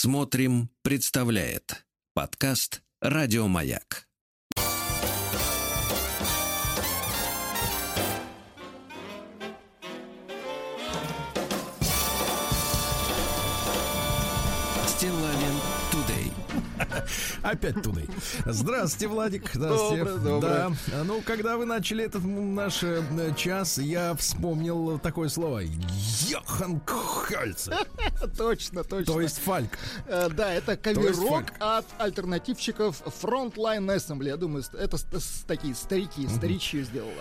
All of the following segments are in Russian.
Смотрим, представляет подкаст Радиомаяк. Стилавин. Опять туда. Здравствуйте, Владик. Здравствуйте. Доброе, доброе. Да. Ну, когда вы начали этот наш э, час, я вспомнил такое слово. Йохан Кхольце. Точно, точно. То есть фальк. Э, да, это каверок фольк. от альтернативщиков Frontline Assembly. Я думаю, это такие старики, старичьи сделала.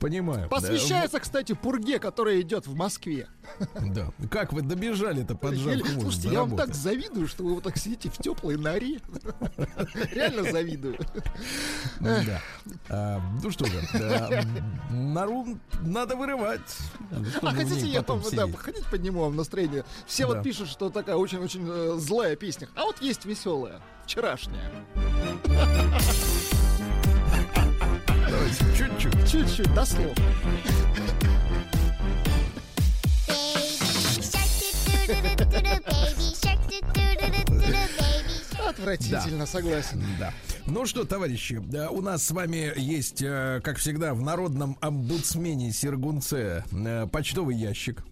Понимаю. Посвящается, кстати, пурге, которая идет в Москве. Да. Как вы добежали-то хвост Слушайте, я вам так завидую, что вы вот так сидите в теплой норе. Реально завидую. Да. А, ну что же, да, нору надо вырывать. чтобы А хотите, я потом там, да, походить подниму вам настроение. Все вот пишут, что такая очень-очень э, злая песня. А вот есть веселая, вчерашняя. Чуть-чуть. Чуть-чуть, до слов. Отвратительно, согласен. Да. Ну что, товарищи, да, у нас с вами есть, э, как всегда, в народном омбудсмене Сергунце э, почтовый ящик.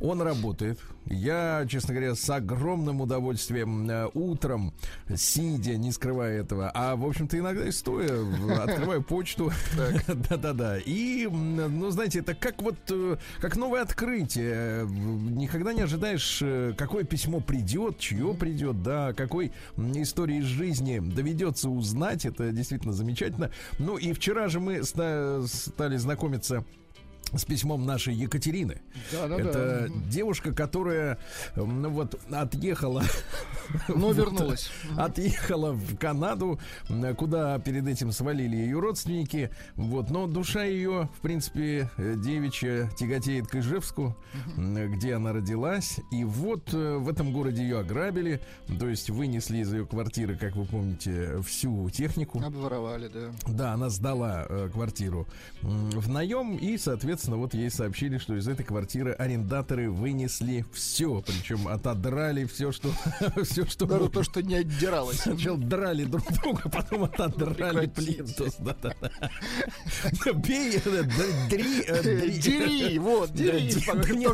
Он работает. Я, честно говоря, с огромным удовольствием э, утром, сидя, не скрывая этого, а, в общем-то, иногда и стоя, открываю почту. Да-да-да. И, ну, знаете, это как вот, э, как новое открытие. Никогда не ожидаешь, э, какое письмо придет, чье придет, да, какой истории из жизни доведется узнать. Это действительно замечательно. Ну, и вчера же мы ста- стали знакомиться с письмом нашей Екатерины. Да-да-да. Это девушка, которая ну, вот отъехала. Но вернулась. Отъехала в Канаду, куда перед этим свалили ее родственники. Вот, но душа ее, в принципе, э, девичья тяготеет к Ижевску, где она родилась. И вот э, в этом городе ее ограбили, то есть вынесли из ее квартиры, как вы помните, всю технику. Обворовали, да. Да, она сдала э, квартиру в наем, и, соответственно, вот ей сообщили, что из этой квартиры арендаторы вынесли все, причем отодрали все, что все, что Даже было. то, что не отдиралось. Сначала драли друг друга, потом отодрали плинтус. Да-да-да. Бей, дри, дри. Вот, ди-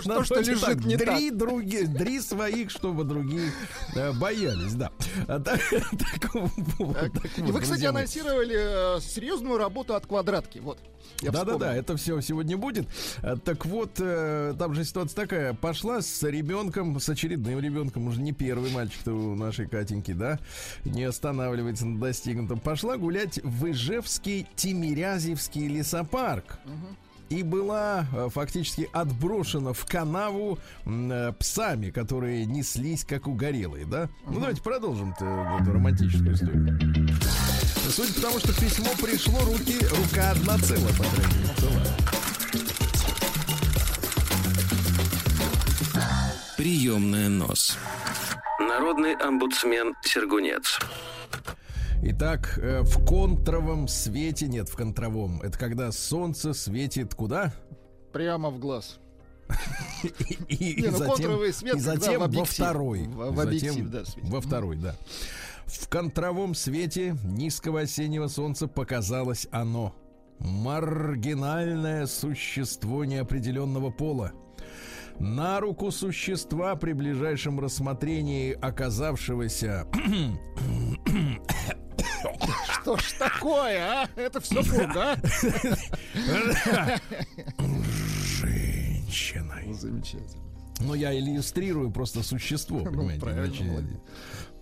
То, что- лежит так, не так. Дри других, дри своих, чтобы другие э, боялись, да. Так-. Так. Так вы, кстати, анонсировали э, серьезную работу от квадратки. Вот. я Да, да, вспомнил. да, это все сегодня будет. А, Так вот, э, там же ситуация такая: пошла с ребенком, с очередным ребенком, уже не первый мальчик-то у нашей Катеньки, да, не останавливается на достигнутом. Пошла гулять в Ижевский Тимирязевский лесопарк. И была э, фактически отброшена в канаву э, псами, которые неслись как угорелые, да? Ну давайте продолжим эту романтическую историю. Судя по тому, что письмо пришло, руки, рука одна целая, по крайней мере, целая. Приемная нос. Народный омбудсмен Сергунец. Итак, э, в контровом свете, нет, в контровом, это когда солнце светит куда? Прямо в глаз. И, затем, во второй. Во второй, да. В контровом свете низкого осеннего солнца показалось оно. Маргинальное существо неопределенного пола. На руку существа при ближайшем рассмотрении оказавшегося Что ж такое, а? Это все пурга. женщиной. Замечательно. Ну, я иллюстрирую просто существо, понимаете, правильно, иначе- молодец.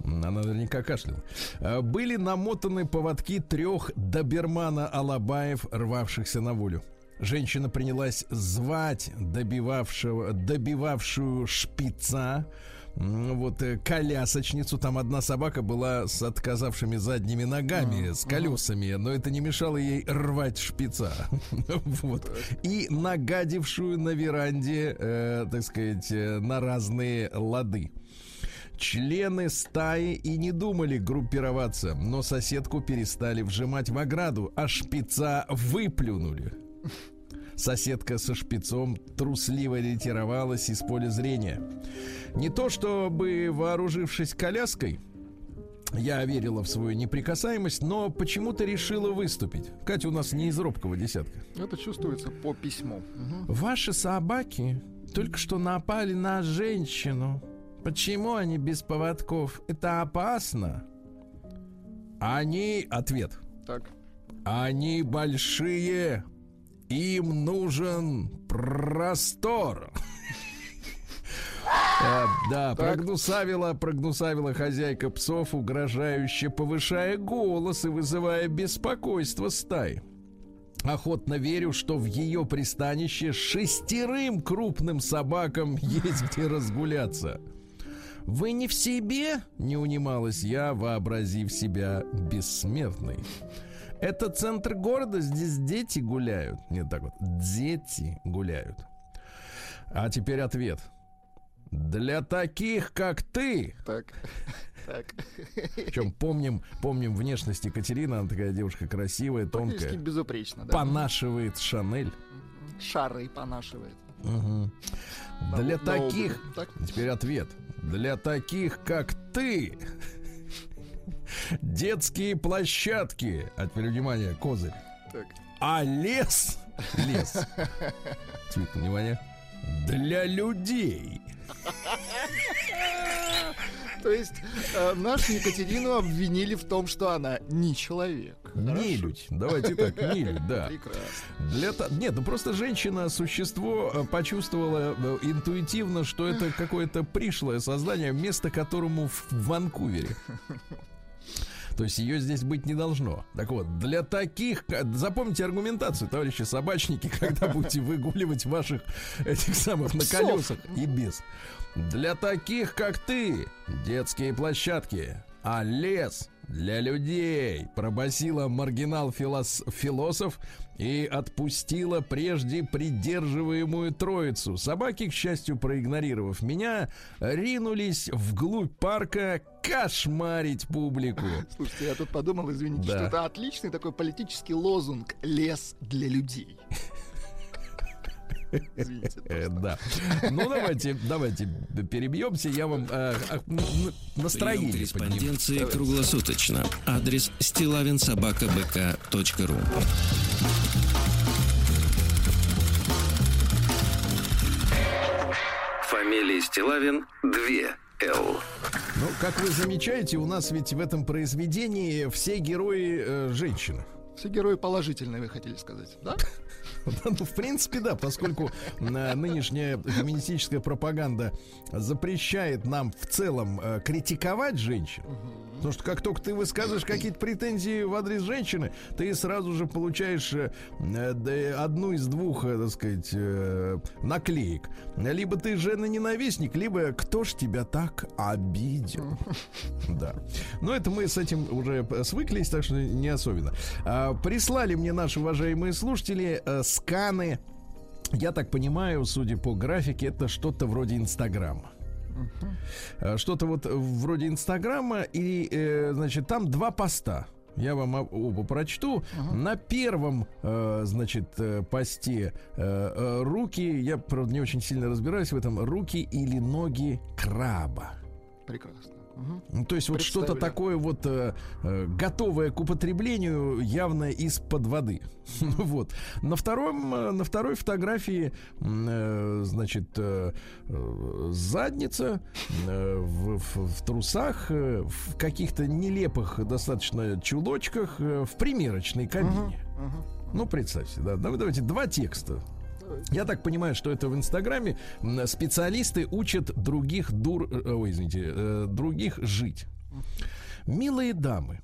Она наверняка кашляла. А, Были намотаны поводки трех добермана Алабаев, рвавшихся на волю. Женщина принялась звать добивавшего, добивавшую шпица, вот э, колясочницу. Там одна собака была с отказавшими задними ногами, с колесами, но это не мешало ей рвать шпица. Вот. И нагадившую на веранде, э, так сказать, э, на разные лады. Члены стаи и не думали группироваться, но соседку перестали вжимать в ограду, а шпица выплюнули. Соседка со шпицом трусливо ретировалась из поля зрения. Не то чтобы вооружившись коляской, я верила в свою неприкасаемость, но почему-то решила выступить. Катя у нас не из робкого десятка. Это чувствуется по письму. Угу. Ваши собаки только что напали на женщину. Почему они без поводков? Это опасно. Они... Ответ. Так. Они большие. Им нужен простор. А, да, прогнусавила, прогнусавила хозяйка псов, угрожающе повышая голос и вызывая беспокойство стаи. Охотно верю, что в ее пристанище шестерым крупным собакам есть где разгуляться. Вы не в себе? Не унималась я, вообразив себя бессмертной. Это центр города, здесь дети гуляют. Нет, так вот, дети гуляют. А теперь ответ. Для таких, как ты. Так. Так. Причем помним, помним внешность Екатерины. Она такая девушка красивая, тонкая. безупречно, да. Понашивает Шанель. Шары понашивает. Угу. Для таких... Так? Теперь ответ. Для таких, как ты. Детские площадки. А теперь внимание, козырь. Так. А лес... Лес. Теперь внимание. Для людей. То есть э, нашу Екатерину обвинили в том, что она не человек. Не людь. Давайте так, не людь, да. Прекрасно. Для то... Нет, ну просто женщина, существо э, почувствовала э, интуитивно, что это какое-то пришлое создание, место которому в Ванкувере. То есть ее здесь быть не должно. Так вот, для таких... Запомните аргументацию, товарищи собачники, когда будете выгуливать ваших этих самых на колесах и без. Для таких, как ты, детские площадки, а лес для людей, пробасила маргинал-философ и отпустила прежде придерживаемую троицу. Собаки, к счастью, проигнорировав меня, ринулись вглубь парка кошмарить публику. Слушайте, я тут подумал, извините, да. что это отличный такой политический лозунг «Лес для людей». Э, да. Ну, давайте, давайте перебьемся. Я вам э, настроение корреспонденции круглосуточно. Адрес стилавинсобакабк.ру Фамилия Стилавин 2 Л. Ну, как вы замечаете, у нас ведь в этом произведении все герои э, женщины. Все герои положительные, вы хотели сказать, да? Ну, в принципе, да, поскольку э, нынешняя феминистическая пропаганда запрещает нам в целом э, критиковать женщин, потому что как только ты высказываешь какие-то претензии в адрес женщины, ты сразу же получаешь э, одну из двух, так сказать, наклеек. Либо ты жена-ненавистник, либо кто ж тебя так обидел. Да. Но это мы с этим уже свыклись, так что не особенно. А, прислали мне наши уважаемые слушатели сканы. Я так понимаю, судя по графике, это что-то вроде Инстаграма. Uh-huh. Что-то вот вроде Инстаграма, и, э, значит, там два поста. Я вам оба прочту. Uh-huh. На первом, э, значит, э, посте э, э, руки, я, правда, не очень сильно разбираюсь в этом, руки или ноги краба. Прекрасно. Угу. То есть вот что-то такое вот э, э, готовое к употреблению явно из-под воды. вот. На втором, э, на второй фотографии, э, значит, э, э, задница э, в, в, в трусах, э, в каких-то нелепых достаточно чулочках, э, в примерочной кабине. Угу. Угу. Ну, представьте, да. Давайте два текста я так понимаю, что это в Инстаграме специалисты учат других дур... Э, ой, извините, э, других жить. Милые дамы,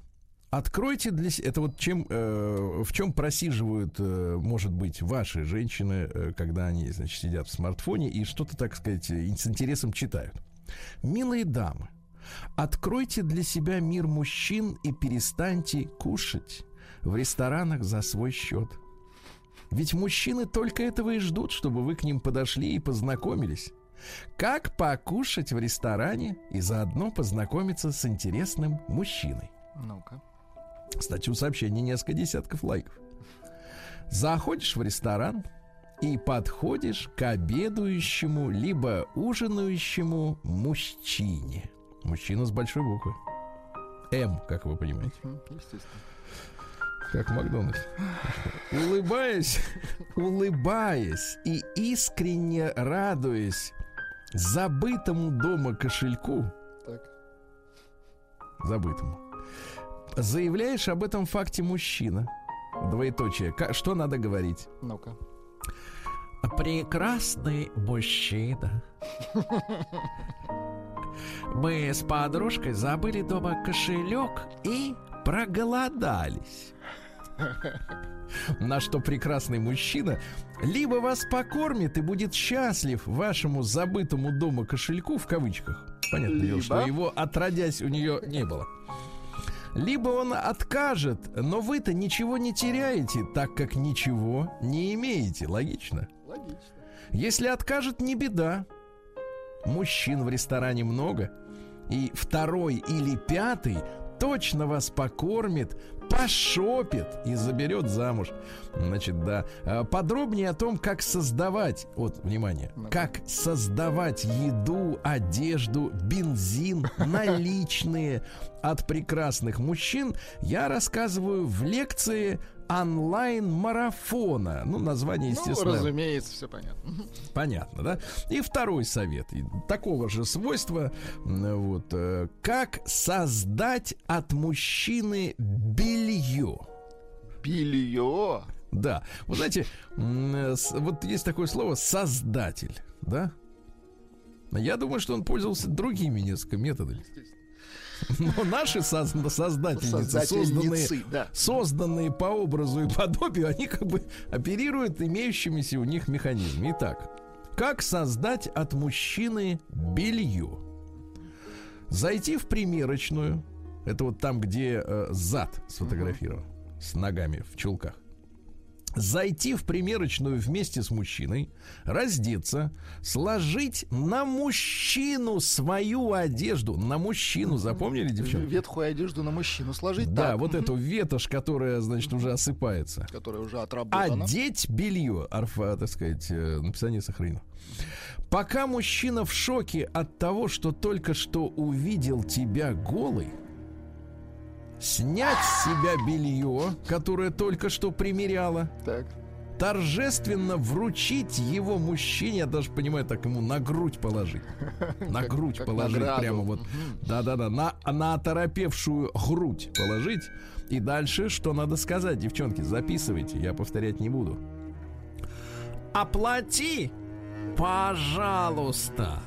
Откройте для себя, это вот чем, э, в чем просиживают, может быть, ваши женщины, когда они, значит, сидят в смартфоне и что-то, так сказать, с интересом читают. Милые дамы, откройте для себя мир мужчин и перестаньте кушать в ресторанах за свой счет. Ведь мужчины только этого и ждут, чтобы вы к ним подошли и познакомились. Как покушать в ресторане и заодно познакомиться с интересным мужчиной? Ну-ка. Кстати, у сообщения несколько десятков лайков. Заходишь в ресторан, и подходишь к обедающему либо ужинающему мужчине. Мужчина с большой буквы. М, как вы понимаете. Естественно. Как Макдональдс. Улыбаясь, улыбаясь и искренне радуясь забытому дома кошельку, Так. забытому, заявляешь об этом факте мужчина. Двоеточие. Что надо говорить? Ну-ка. Прекрасный мужчина. Мы с подружкой забыли дома кошелек и проголодались. На что прекрасный мужчина либо вас покормит и будет счастлив вашему забытому дома кошельку в кавычках. Понятно, дело, что Либо- его отродясь у нее не было. Либо он откажет, но вы-то ничего не теряете, так как ничего не имеете. Логично? Логично. Если откажет, не беда. Мужчин в ресторане много. И второй или пятый точно вас покормит, пошопит и заберет замуж. Значит, да. А Подробнее о том, как создавать, вот, внимание, как создавать еду, одежду, бензин, наличные от прекрасных мужчин, я рассказываю в лекции онлайн-марафона. Ну, название, Ну, естественно, разумеется, все понятно. Понятно, да? И второй совет такого же свойства. Вот, э, как создать от мужчины белье. Белье. Да, вы знаете, вот есть такое слово создатель, да? Я думаю, что он пользовался другими несколько методами. Но наши соз- создательницы, созданные, да. созданные по образу и подобию, они как бы оперируют имеющимися у них механизмами. Итак, как создать от мужчины белье? Зайти в примерочную, это вот там, где э, зад сфотографирован, с ногами в чулках. Зайти в примерочную вместе с мужчиной, раздеться, сложить на мужчину свою одежду. На мужчину, запомнили, девчонки? Ветхую одежду на мужчину сложить. Да, так, вот эту ветошь, которая, значит, уже осыпается. Которая уже отработана. Одеть белье, арфа, так сказать, э, написание сохранено. Пока мужчина в шоке от того, что только что увидел тебя голый, снять с себя белье, которое только что примеряла, Так. торжественно вручить его мужчине, я даже понимаю, так ему на грудь положить. На грудь положить прямо вот. Да-да-да, на, на оторопевшую грудь положить. И дальше, что надо сказать, девчонки, записывайте, я повторять не буду. Оплати, пожалуйста.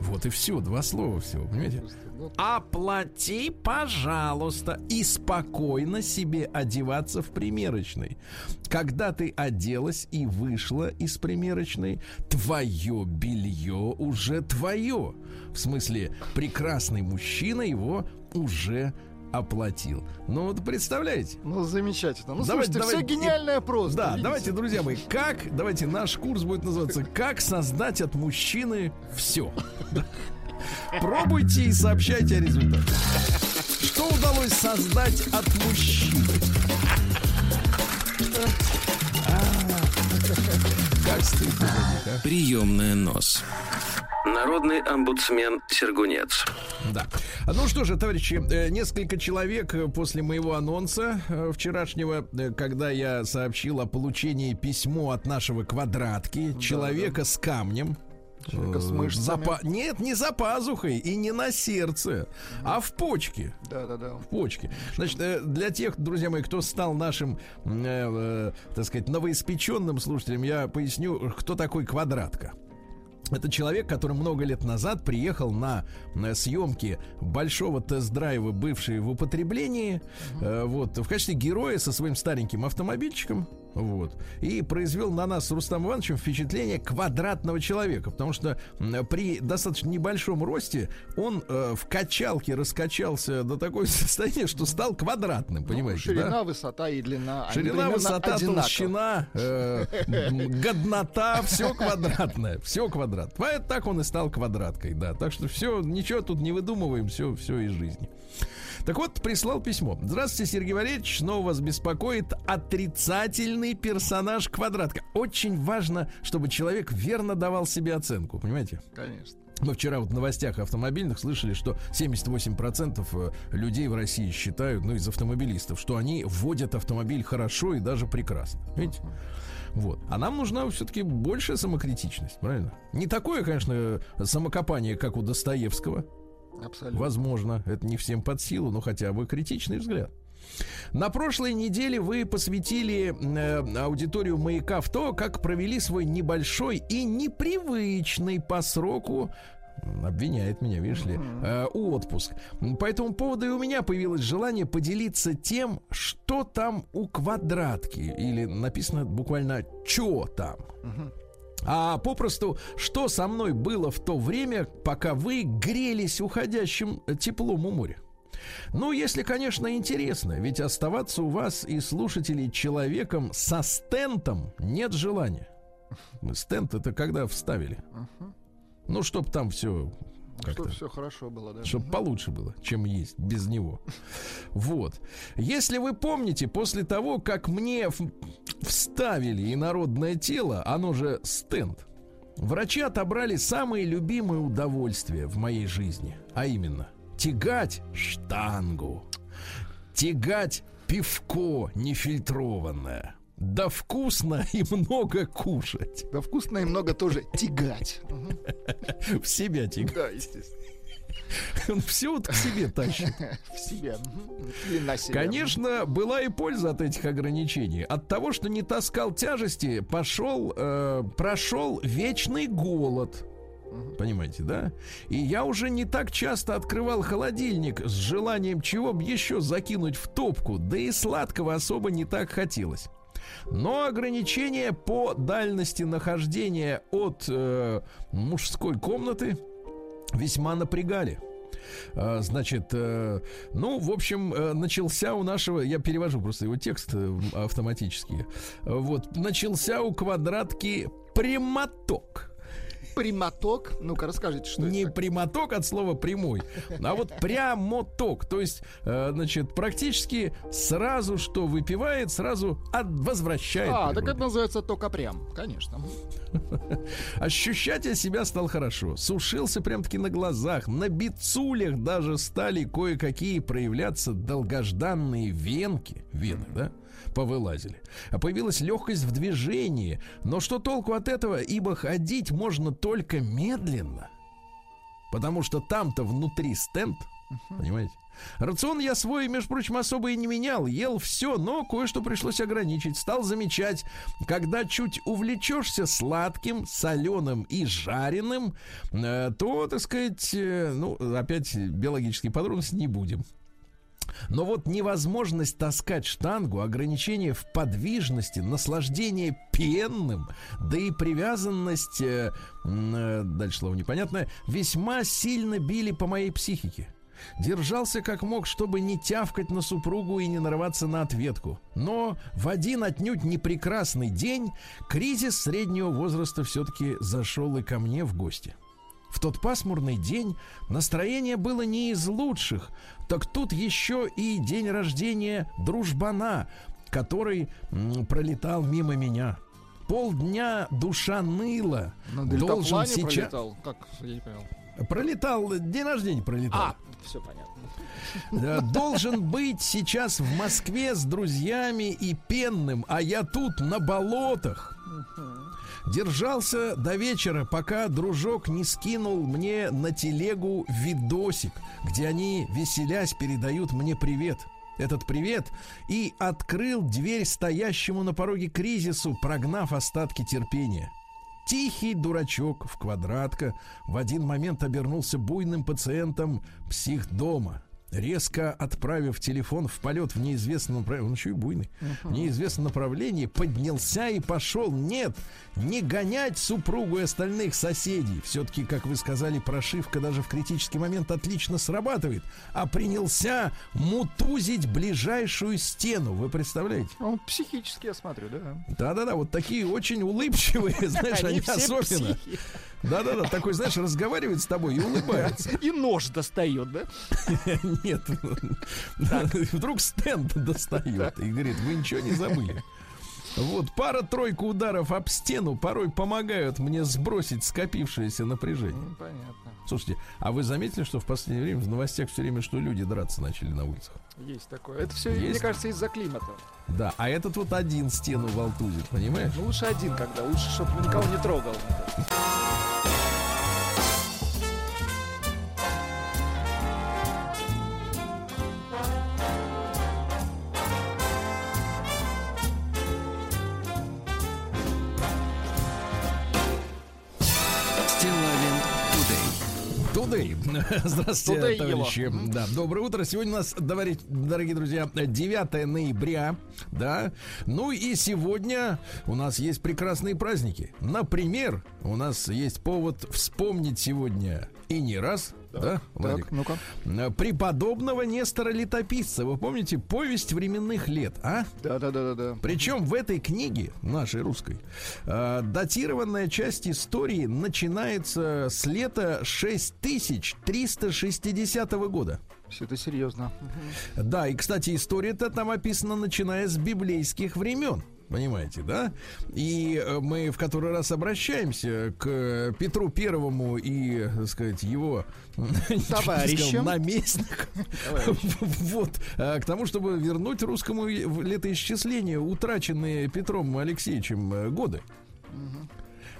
Вот и все, два слова всего, понимаете? Оплати, пожалуйста, и спокойно себе одеваться в примерочной. Когда ты оделась и вышла из примерочной, твое белье уже твое. В смысле, прекрасный мужчина его уже оплатил. Ну вот представляете? Ну, замечательно. Ну, Давайте, слушайте, все давайте, гениальное просто. Да, видите? давайте, друзья мои, как, давайте наш курс будет называться «Как создать от мужчины все». Пробуйте и сообщайте о результате. Что удалось создать от мужчины? Как стыдно а? Приемная нос. Народный омбудсмен Сергунец. Да. Ну что же, товарищи, э, несколько человек после моего анонса э, вчерашнего, э, когда я сообщил о получении письмо от нашего квадратки, человека с камнем. Человека с э, мышцами. за па- Нет, не за пазухой и не на сердце, а в почке. Да-да-да. В почке. Значит, э, для тех, друзья мои, кто стал нашим, э, э, так сказать, новоиспеченным слушателем, я поясню, кто такой квадратка. Это человек, который много лет назад приехал на съемки большого тест-драйва, бывший в употреблении, э, вот, в качестве героя со своим стареньким автомобильчиком, вот, и произвел на нас с Рустам Ивановичем впечатление квадратного человека, потому что при достаточно небольшом росте он э, в качалке раскачался до такого состояния, что стал квадратным, понимаете, Ну, Ширина, да? высота и длина. Ширина, высота, одинаковы. толщина, э, годнота, все квадратное, все квадрат. Поэтому так он и стал квадраткой, да. Так что все, ничего тут не выдумываем, все, все из жизни. Так вот, прислал письмо. Здравствуйте, Сергей Валерьевич. Снова вас беспокоит отрицательный персонаж квадратка. Очень важно, чтобы человек верно давал себе оценку, понимаете? Конечно. Мы вчера вот в новостях автомобильных слышали, что 78% э, людей в России считают, ну, из автомобилистов, что они водят автомобиль хорошо и даже прекрасно. Видите? Вот. А нам нужна все-таки большая самокритичность, правильно? Не такое, конечно, самокопание, как у Достоевского. Абсолютно. Возможно, это не всем под силу, но хотя бы критичный взгляд. На прошлой неделе вы посвятили э, аудиторию маяка в то, как провели свой небольшой и непривычный по сроку обвиняет меня, видишь ли, э, отпуск. По этому поводу и у меня появилось желание поделиться тем, что там у квадратки. Или написано буквально «чё там». А попросту, что со мной было в то время, пока вы грелись уходящим теплом у моря? Ну, если, конечно, интересно, ведь оставаться у вас и слушателей человеком со стентом нет желания. Стенд это когда вставили. Ну, чтоб там все Чтобы все хорошо было, да. чтобы получше было, чем есть без него. Вот. Если вы помните, после того, как мне вставили инородное тело, оно же стенд, врачи отобрали самые любимые удовольствия в моей жизни, а именно тягать штангу, тягать пивко нефильтрованное, да вкусно и много кушать. Да вкусно и много тоже тягать. В себя тягать. Да, естественно. Он все вот к себе тащит. В. Мгм. Или на себя. Конечно, была и польза от этих ограничений. От того, что не таскал тяжести, пошел, э, прошел вечный голод. Понимаете, да? И я уже не так часто открывал холодильник с желанием чего бы еще закинуть в топку, да и сладкого особо не так хотелось. Но ограничения по дальности нахождения от э, мужской комнаты весьма напрягали. А, Значит, э, ну, в общем, э, начался у нашего, я перевожу просто его текст э, автоматически. Э, Вот, начался у квадратки прямоток. Прямоток. Ну-ка, расскажите, что Не это. прямоток от слова прямой, а вот прямоток. То есть, э, значит, практически сразу, что выпивает, сразу от, возвращает. А, так это называется только прям. Конечно. Ощущать я себя стал хорошо. Сушился прям-таки на глазах. На бицулях даже стали кое-какие проявляться долгожданные венки. Вены, да? Повылазили. А появилась легкость в движении. Но что толку от этого? Ибо ходить можно только медленно. Потому что там-то внутри стенд. Понимаете? Рацион я свой, между прочим, особо и не менял. Ел все, но кое-что пришлось ограничить. Стал замечать, когда чуть увлечешься сладким, соленым и жареным, э, то, так сказать, э, ну, опять биологические подробности не будем. Но вот невозможность таскать штангу, ограничение в подвижности, наслаждение пенным, да и привязанность, э, э, дальше слово непонятное, весьма сильно били по моей психике. Держался как мог, чтобы не тявкать на супругу и не нарываться на ответку. Но в один отнюдь не прекрасный день кризис среднего возраста все-таки зашел и ко мне в гости. В тот пасмурный день настроение было не из лучших, так тут еще и день рождения дружбана, который м, пролетал мимо меня. Полдня душа ныла. На Должен сейчас... пролетал. Как? Я не понял. Пролетал, день рождения пролетал. А, все понятно. Должен быть сейчас в Москве с друзьями и пенным, а я тут на болотах. Держался до вечера, пока дружок не скинул мне на телегу видосик, где они, веселясь, передают мне привет. Этот привет и открыл дверь стоящему на пороге кризису, прогнав остатки терпения. Тихий дурачок в квадратка в один момент обернулся буйным пациентом психдома. Резко отправив телефон в полет в неизвестном направлении, он еще и буйный, в неизвестном направлении, поднялся и пошел. Нет, не гонять супругу и остальных соседей. Все-таки, как вы сказали, прошивка даже в критический момент отлично срабатывает. А принялся мутузить ближайшую стену. Вы представляете? Он психически, я смотрю, да. Да-да-да, вот такие очень улыбчивые, знаешь, они, особенно. Да-да-да, такой, знаешь, разговаривает с тобой и улыбается. И нож достает, да? Нет. Вдруг стенд достает и говорит, вы ничего не забыли. Вот, пара-тройка ударов об стену порой помогают мне сбросить скопившееся напряжение. Ну, понятно. Слушайте, а вы заметили, что в последнее время в новостях все время, что люди драться начали на улицах? Есть такое. Это все, Есть? мне кажется, из-за климата. Да, а этот вот один стену волтузит, понимаешь? Ну, лучше один, когда. Лучше, чтобы никого не трогал. Здравствуйте, товарищи. Да, доброе утро. Сегодня у нас, дорогие друзья, 9 ноября, да. Ну и сегодня у нас есть прекрасные праздники. Например, у нас есть повод вспомнить сегодня и не раз, да, Владик? Так, ну-ка. Э, Преподобного Нестора Летописца. Вы помните повесть временных лет, а? Да-да-да-да. Причем в этой книге, нашей русской, э, датированная часть истории начинается с лета 6360 года. Все это серьезно. Да, и, кстати, история-то там описана, начиная с библейских времен. Понимаете, да? И э, мы в который раз обращаемся к Петру Первому и, так сказать, его Товарищам. наместник. Вот. э, К тому, чтобы вернуть русскому летоисчислению утраченные Петром Алексеевичем э, годы.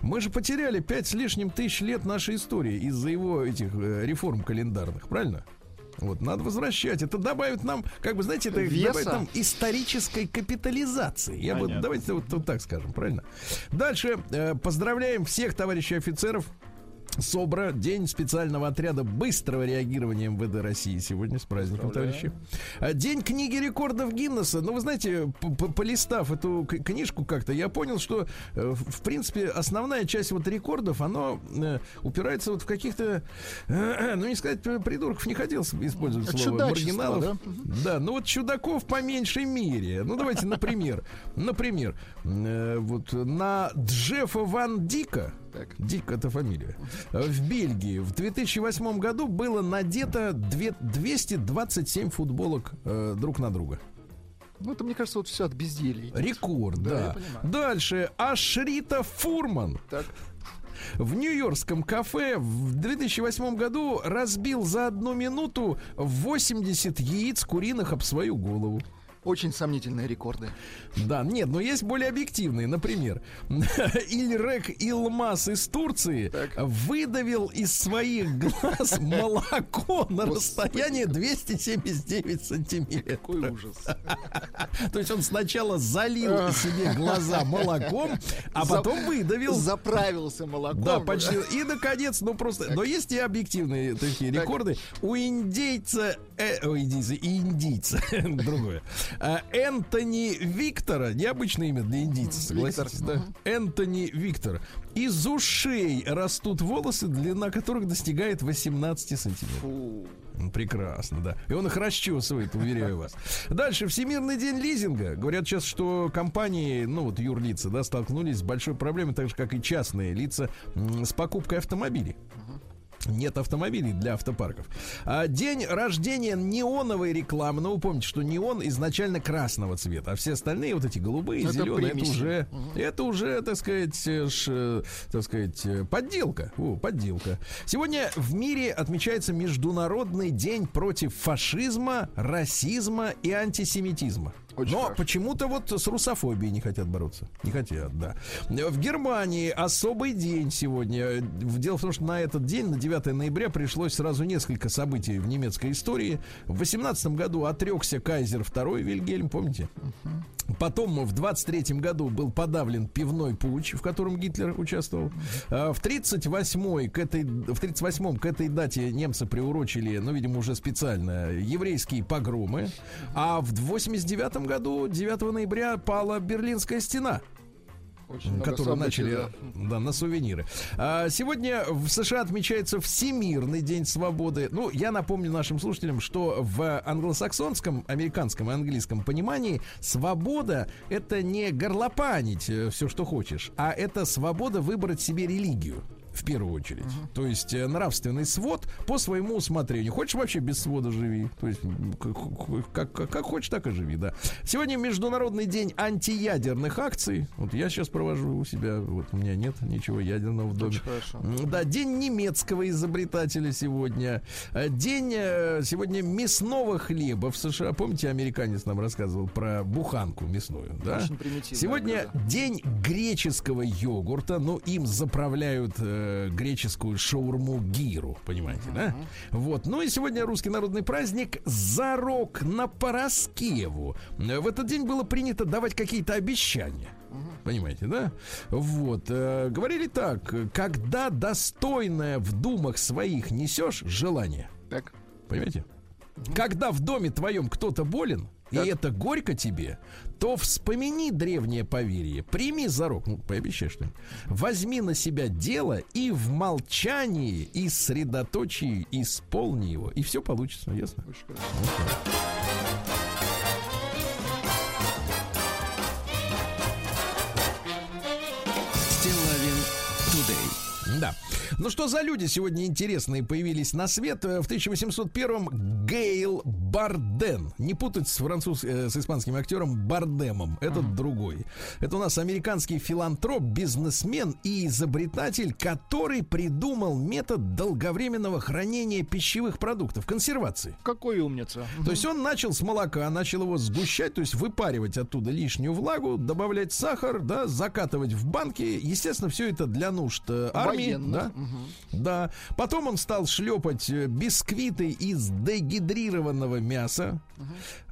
Мы же потеряли пять с лишним тысяч лет нашей истории из-за его этих э, реформ календарных, правильно? Вот, надо возвращать. Это добавит нам, как бы, знаете, это Веса. добавит нам исторической капитализации. Я бы, давайте вот, вот так скажем, правильно? Дальше э, поздравляем всех товарищей офицеров. СОБРа, день специального отряда быстрого реагирования МВД России сегодня с праздником, товарищи. А, День книги рекордов Гиннесса. Ну, вы знаете, полистав эту книжку как-то, я понял, что, э, в принципе, основная часть вот рекордов, оно э, упирается вот в каких-то, э, ну, не сказать, придурков не хотел использовать слово маргиналов. Да, ну вот чудаков по меньшей мере. Ну, давайте, например, например, вот на Джеффа Ван Дика, Так. Дик это фамилия. В Бельгии в 2008 году было надето две- 227 футболок э, друг на друга. Ну, это, мне кажется, вот все от безделья. идет. Рекорд, Да, да. Дальше. Ашрита Фурман Так. в нью-йоркском кафе в 2008 году разбил за одну минуту 80 яиц куриных об свою голову. Очень сомнительные рекорды. Да, нет, но есть более объективные. Например, Ильрек Илмаз из Турции Так. выдавил из своих глаз молоко на расстоянии 279 сантиметров. Какой ужас. То есть он сначала залил себе глаза молоком, а потом выдавил. Заправился молоком. Да, почти. И, наконец, ну просто... Но есть и объективные такие Так. рекорды. У индейца... Э, у индийца и индийца. Другое. А, Энтони Виктора. Необычное имя для индийца, согласитесь, да? Энтони Виктор. Из ушей растут волосы, длина которых достигает 18 сантиметров. Прекрасно, да. И он их расчесывает, уверяю вас. Дальше. Всемирный день лизинга. Говорят сейчас, что компании, ну вот юрлица, да, столкнулись с большой проблемой, так же, как и частные лица, с покупкой автомобилей. Нет автомобилей для автопарков. А день рождения неоновой рекламы. Ну, вы помните, что неон изначально красного цвета, а все остальные вот эти голубые, Это зеленые, это примеси. уже, это уже, так сказать, э, ш, э, так сказать, э, подделка. О, подделка. Сегодня в мире отмечается Международный день против фашизма, расизма и антисемитизма. Очень Но почему-то вот с русофобией не хотят бороться. Не хотят, да. В Германии особый день сегодня. Дело в том, что на этот день, на 9 ноября, пришлось сразу несколько событий в немецкой истории. В 18 году отрекся кайзер II Вильгельм, помните? Потом в 23 году был подавлен пивной путь, в котором Гитлер участвовал. А В 38 к этой в 38 к этой дате немцы приурочили, ну, видимо, уже специально еврейские погромы. А в 89 году 9 ноября пала Берлинская стена Очень которые начали да. да, на сувениры. А, сегодня в США отмечается Всемирный день свободы. Ну, я напомню нашим слушателям, что в англосаксонском, американском и английском понимании свобода это не горлопанить все, что хочешь, а это свобода выбрать себе религию. В первую очередь. То есть э, нравственный свод по своему усмотрению. Хочешь вообще без свода живи. То есть как, как, как хочешь, так и живи, да. Сегодня Международный день антиядерных акций. Вот я сейчас провожу у себя, вот у меня нет ничего ядерного в доме. Да, день немецкого изобретателя сегодня. Э, День э, сегодня мясного хлеба в США. Помните, американец нам рассказывал про буханку мясную, да? Сегодня день греческого йогурта. Ну, им заправляют э, греческую шаурму гиру, понимаете, да? Вот. Ну и сегодня русский народный праздник Зарок на Пороскеву. Э, В этот день было принято давать какие-то обещания. Понимаете, да? Вот. э, говорили так. Когда достойное в думах своих несешь желание, Так. Понимаете? Когда в доме твоем кто-то болен, И это горько тебе, то вспомини древнее поверье, прими зарок, ну, пообещай что-нибудь, возьми на себя дело и в молчании и средоточии исполни его, и все получится, ясно? Очень хорошо. Ну что за люди сегодня интересные появились на свет? Э, В 1801-м Гейл Барден. Не путать с француз, э, с испанским актером Бардемом. Этот другой. Это у нас американский филантроп, бизнесмен и изобретатель, который придумал метод долговременного хранения пищевых продуктов, консервации. Какой умница. То есть он начал с молока, начал его сгущать, то есть выпаривать оттуда лишнюю влагу, добавлять сахар, да, закатывать в банки. Естественно, все это для нужд э, армии. Военных. Да? Мгм. Да. Потом он стал шлепать э, бисквиты из дегидрированного мяса.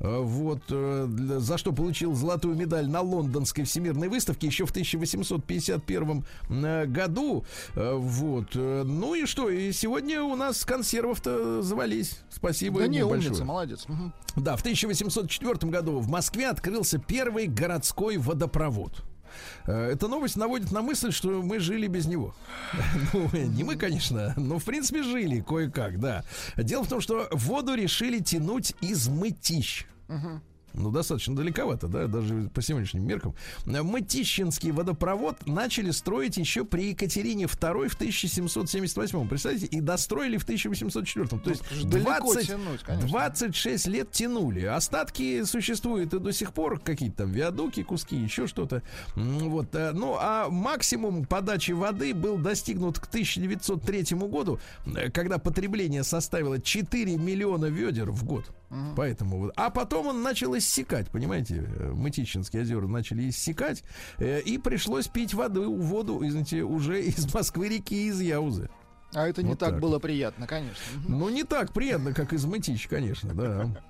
Э, Вот. э, За что получил золотую медаль на лондонской всемирной выставке еще в 1851 э, году. Вот. Ну и что? И сегодня у нас консервов-то завались. Спасибо Да не, большое. умница, молодец. Мгм. Да, в 1804 году в Москве открылся первый городской водопровод. Э, Эта новость наводит на мысль, что мы жили без него. Ну, не мы, конечно, но в принципе жили кое-как, да. Дело в том, что воду решили тянуть из мытищ. Ну, достаточно далековато, да, даже по сегодняшним меркам. Мытищинский водопровод начали строить еще при Екатерине II в 1778. Представляете, и достроили в 1804. То есть ж далеко 20, тянуть, конечно. 26 лет тянули. Остатки существуют и до сих пор, какие-то там виадуки, куски, еще что-то. Вот. э, Ну, а максимум подачи воды был достигнут к 1903 году, э, когда потребление составило 4 миллиона ведер в год. Поэтому вот. А потом он начал иссякать, понимаете, э, Мытищинские озера начали иссякать, э, и пришлось пить воду, воду, извините, уже из Москвы реки, из Яузы. А это не Вот так так было приятно, конечно. Ну, не так приятно, как из Мытищ, конечно, да.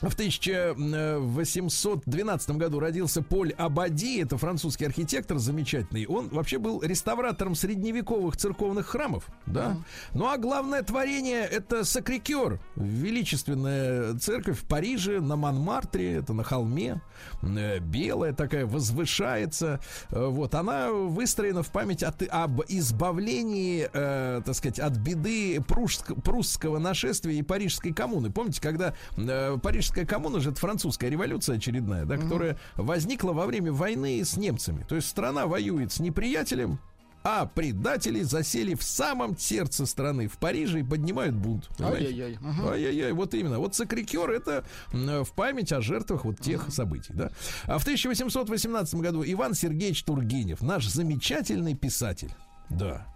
В 1812 году родился Поль Абади, это французский архитектор замечательный. Он вообще был реставратором средневековых церковных храмов, да. Ну а главное творение это Сакрикер, величественная церковь в Париже на Монмартре, это на холме, э, белая такая возвышается. Э, Вот она выстроена в память от, об избавлении, э, так сказать, от беды пруск- прусского нашествия и парижской коммуны. Помните, когда э, парижская коммуна же это французская революция очередная, да, которая возникла во время войны с немцами. То есть страна воюет с неприятелем, а предатели засели в самом сердце страны, в Париже, и поднимают бунт. Ай-яй-яй. Мгм. Ай-яй-яй, вот именно. Вот Сакрикер это в память о жертвах вот тех событий, да. А в 1818 году Иван Сергеевич Тургенев, наш замечательный писатель, да.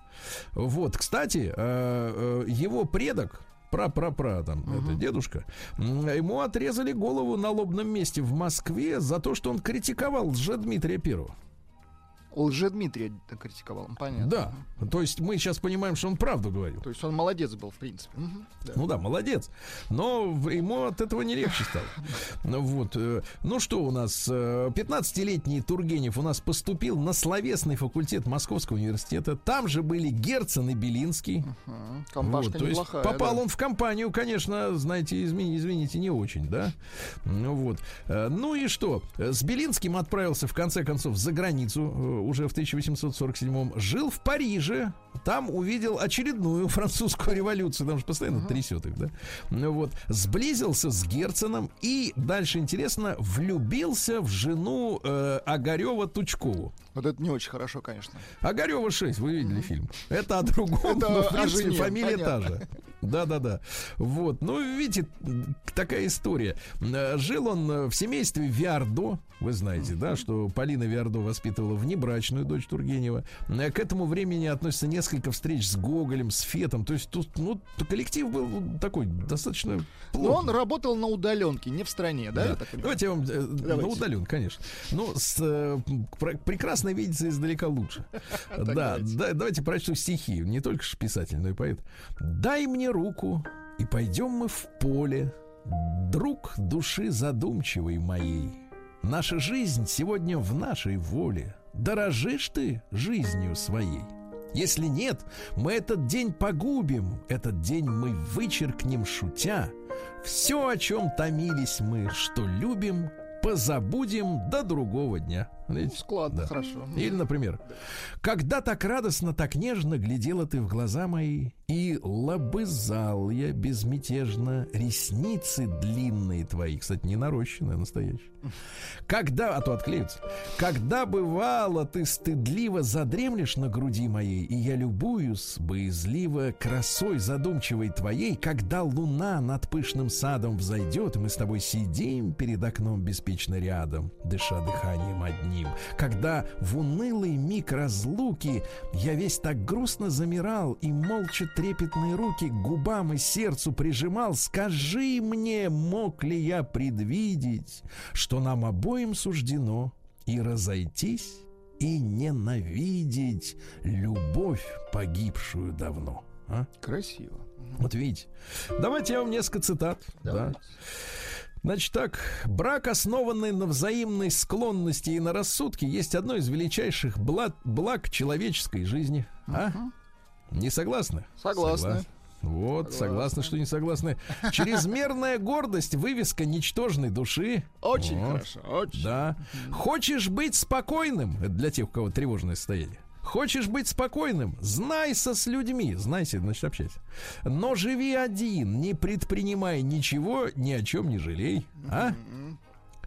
Вот, кстати, э, э, его предок, пра-пра-пра, там, это дедушка, ему отрезали голову на лобном месте в Москве за то, что он критиковал Дмитрия Первого. Лжедмитрия критиковал, понятно. Да, то есть мы сейчас понимаем, что он правду говорил. То есть он молодец был, в принципе. Мгм. Да. Ну да, молодец. Но ему от этого не легче стало. Ну Вот. э, Ну что у нас? э, 15-летний Тургенев у нас поступил на словесный факультет Московского университета. Там же были Герцен и Белинский. Мгм. Компашка Вот, то есть попал да. он в компанию, конечно, знаете, измени- извините, не очень, да? Ну вот. Э, Ну и что? Э, С Белинским отправился в конце концов за границу э, уже в 1847 жил в Париже. Там увидел очередную французскую революцию. Там же постоянно uh-huh. трясет их, да? Ну вот. Сблизился с Герценом и, дальше интересно, влюбился в жену э, Огарева Тучкову. Вот это не очень хорошо, конечно. Огарева 6, вы видели фильм. Это о другом, но, в принципе, фамилия та же. Да-да-да. Вот. Ну, видите, такая история. Жил он в семействе Виардо. Вы знаете, да, что Полина Виардо воспитывала внебрачную дочь Тургенева. К этому времени относится несколько встреч с Гоголем, с Фетом. То есть тут, ну, коллектив был такой достаточно плотный. Но он работал на удаленке, не в стране, да? да. Давайте я вам... Э, Давайте. На удаленке, конечно. Ну, с, э, прекрасно видится издалека лучше. Да, давайте прочту стихи. Не только писатель, но и поэт. «Дай мне руку, и пойдем мы в поле, друг души задумчивой моей. Наша жизнь сегодня в нашей воле. Дорожишь ты жизнью своей? Если нет, мы этот день погубим, этот день мы вычеркнем шутя. Все, о чем томились мы, что любим, позабудем до другого дня. Видите? Складно, да. хорошо. Или, например, когда так радостно, так нежно глядела ты в глаза мои, и лобызал я безмятежно ресницы длинные твои, кстати, не нарощенные, а настоящие. Когда, а то отклеются, когда бывало ты стыдливо задремлешь на груди моей, и я любуюсь боязливо красой задумчивой твоей, когда луна над пышным садом взойдет, и мы с тобой сидим перед окном беспечно рядом, дыша дыханием одним ним, когда в унылый миг разлуки я весь так грустно замирал и молча трепетные руки к губам и сердцу прижимал, скажи мне, мог ли я предвидеть, что нам обоим суждено и разойтись, и ненавидеть любовь, погибшую давно. А? Красиво. Вот видите. Давайте я вам несколько цитат. Давайте. Да. Значит так, брак, основанный на взаимной склонности и на рассудке, есть одно из величайших благ, благ человеческой жизни. А? Не согласны? Согласны. Согласны. Вот, согласны. согласны, что не согласны. Чрезмерная гордость, вывеска ничтожной души. Очень вот. хорошо, очень. Да. Хочешь быть спокойным, это для тех, у кого тревожное состояние. Хочешь быть спокойным? Знайся с людьми. Знайся, значит, общайся. Но живи один, не предпринимай ничего, ни о чем не жалей. А?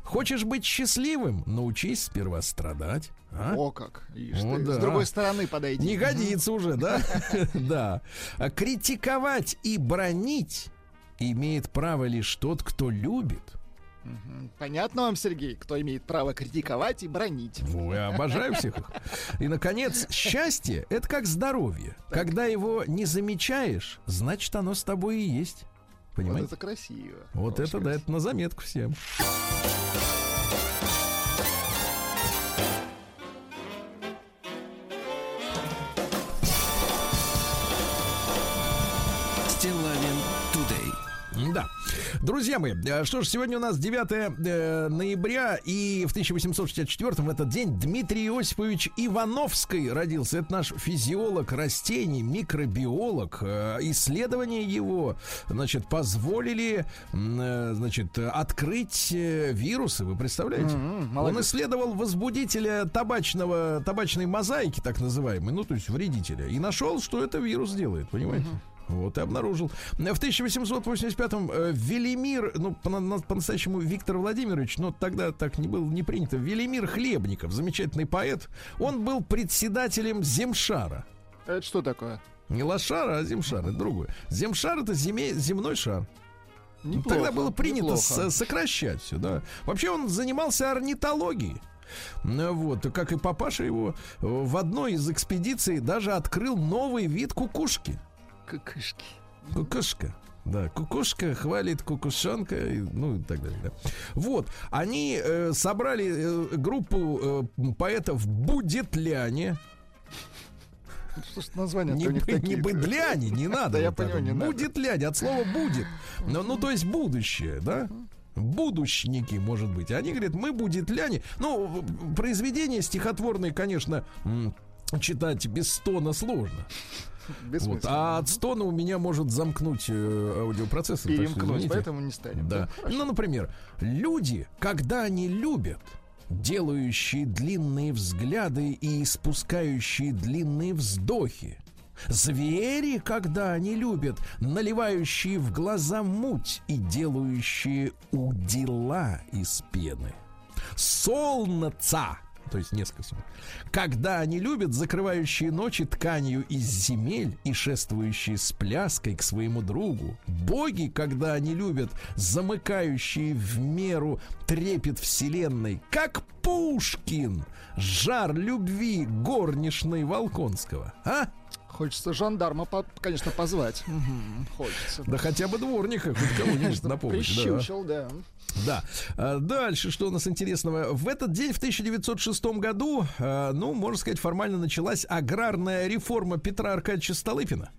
Хочешь быть счастливым? Научись сперва страдать. А? О как! Ишь О, да. С другой стороны подойди. Не годится уже, да? Да. Критиковать и бронить имеет право лишь тот, кто любит. Понятно вам, Сергей, кто имеет право критиковать и бронить. Ну, я обожаю всех их. И, наконец, счастье — это как здоровье. Так. Когда его не замечаешь, значит, оно с тобой и есть. Понимаете? Вот это красиво. Вот это, красиво. да, это на заметку всем. Друзья мои, э, что ж, сегодня у нас 9 э, ноября, и в 1864 в этот день Дмитрий Иосифович Ивановский родился. Это наш физиолог растений, микробиолог. Э, исследования его, значит, позволили, значит, открыть вирусы, вы представляете? Mm-hmm, Он исследовал возбудителя табачного, табачной мозаики, так называемой, ну, то есть вредителя, и нашел, что это вирус делает, понимаете? Mm-hmm. Вот, и обнаружил. В 1885-м э, Велимир, ну, по-настоящему Виктор Владимирович, но тогда так не было не принято, Велимир Хлебников, замечательный поэт, он был председателем Земшара. Это что такое? Не лошара, а земшар, это другое. Земшар это зиме, земной шар. Неплохо, Тогда было принято с, сокращать все, да. Вообще он занимался орнитологией. Вот, как и папаша его, в одной из экспедиций даже открыл новый вид кукушки. Кукушки. Кукушка. Да, кукушка хвалит кукушонка, ну и так далее. Да. Вот, они э, собрали э, группу э, поэтов Будетляне. Что ж название не, у них не быдляне, не надо. Да я понял, не надо. Будетляне, от слова будет. Ну, ну, то есть будущее, да? будущники, может быть. Они говорят, мы будет ляне. Ну, произведение стихотворное, конечно, читать без стона сложно. Вот. А от стона у меня может замкнуть э, аудиопроцессор. Перемкнуть, поэтому не станем. Да. да ну, например, люди, когда они любят, делающие длинные взгляды и испускающие длинные вздохи. Звери, когда они любят, наливающие в глаза муть и делающие удила из пены. Солнца, то есть несколько слов. Когда они любят, закрывающие ночи тканью из земель и шествующие с пляской к своему другу. Боги, когда они любят, замыкающие в меру трепет вселенной, как Пушкин, жар любви горничной Волконского. А? Хочется жандарма, по- конечно, позвать. Хочется. Да хотя бы дворника, хоть кого-нибудь на помощь. да. Прищучил, да. Да. А, Дальше, что у нас интересного? В этот день, в 1906 году, а, ну, можно сказать, формально началась аграрная реформа Петра Аркадьевича Столыпина.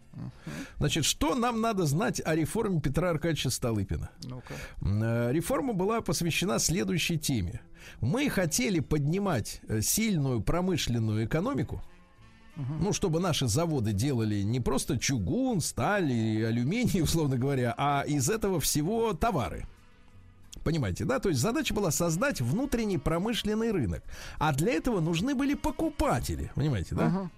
Значит, что нам надо знать о реформе Петра Аркадьевича Столыпина? Ну-ка. Э, Реформа была посвящена следующей теме. Мы хотели поднимать э, сильную промышленную экономику, ну, чтобы наши заводы делали не просто чугун, сталь и алюминий, условно говоря, а из этого всего товары. Понимаете, да? То есть задача была создать внутренний промышленный рынок. А для этого нужны были покупатели. Понимаете, да? Ага.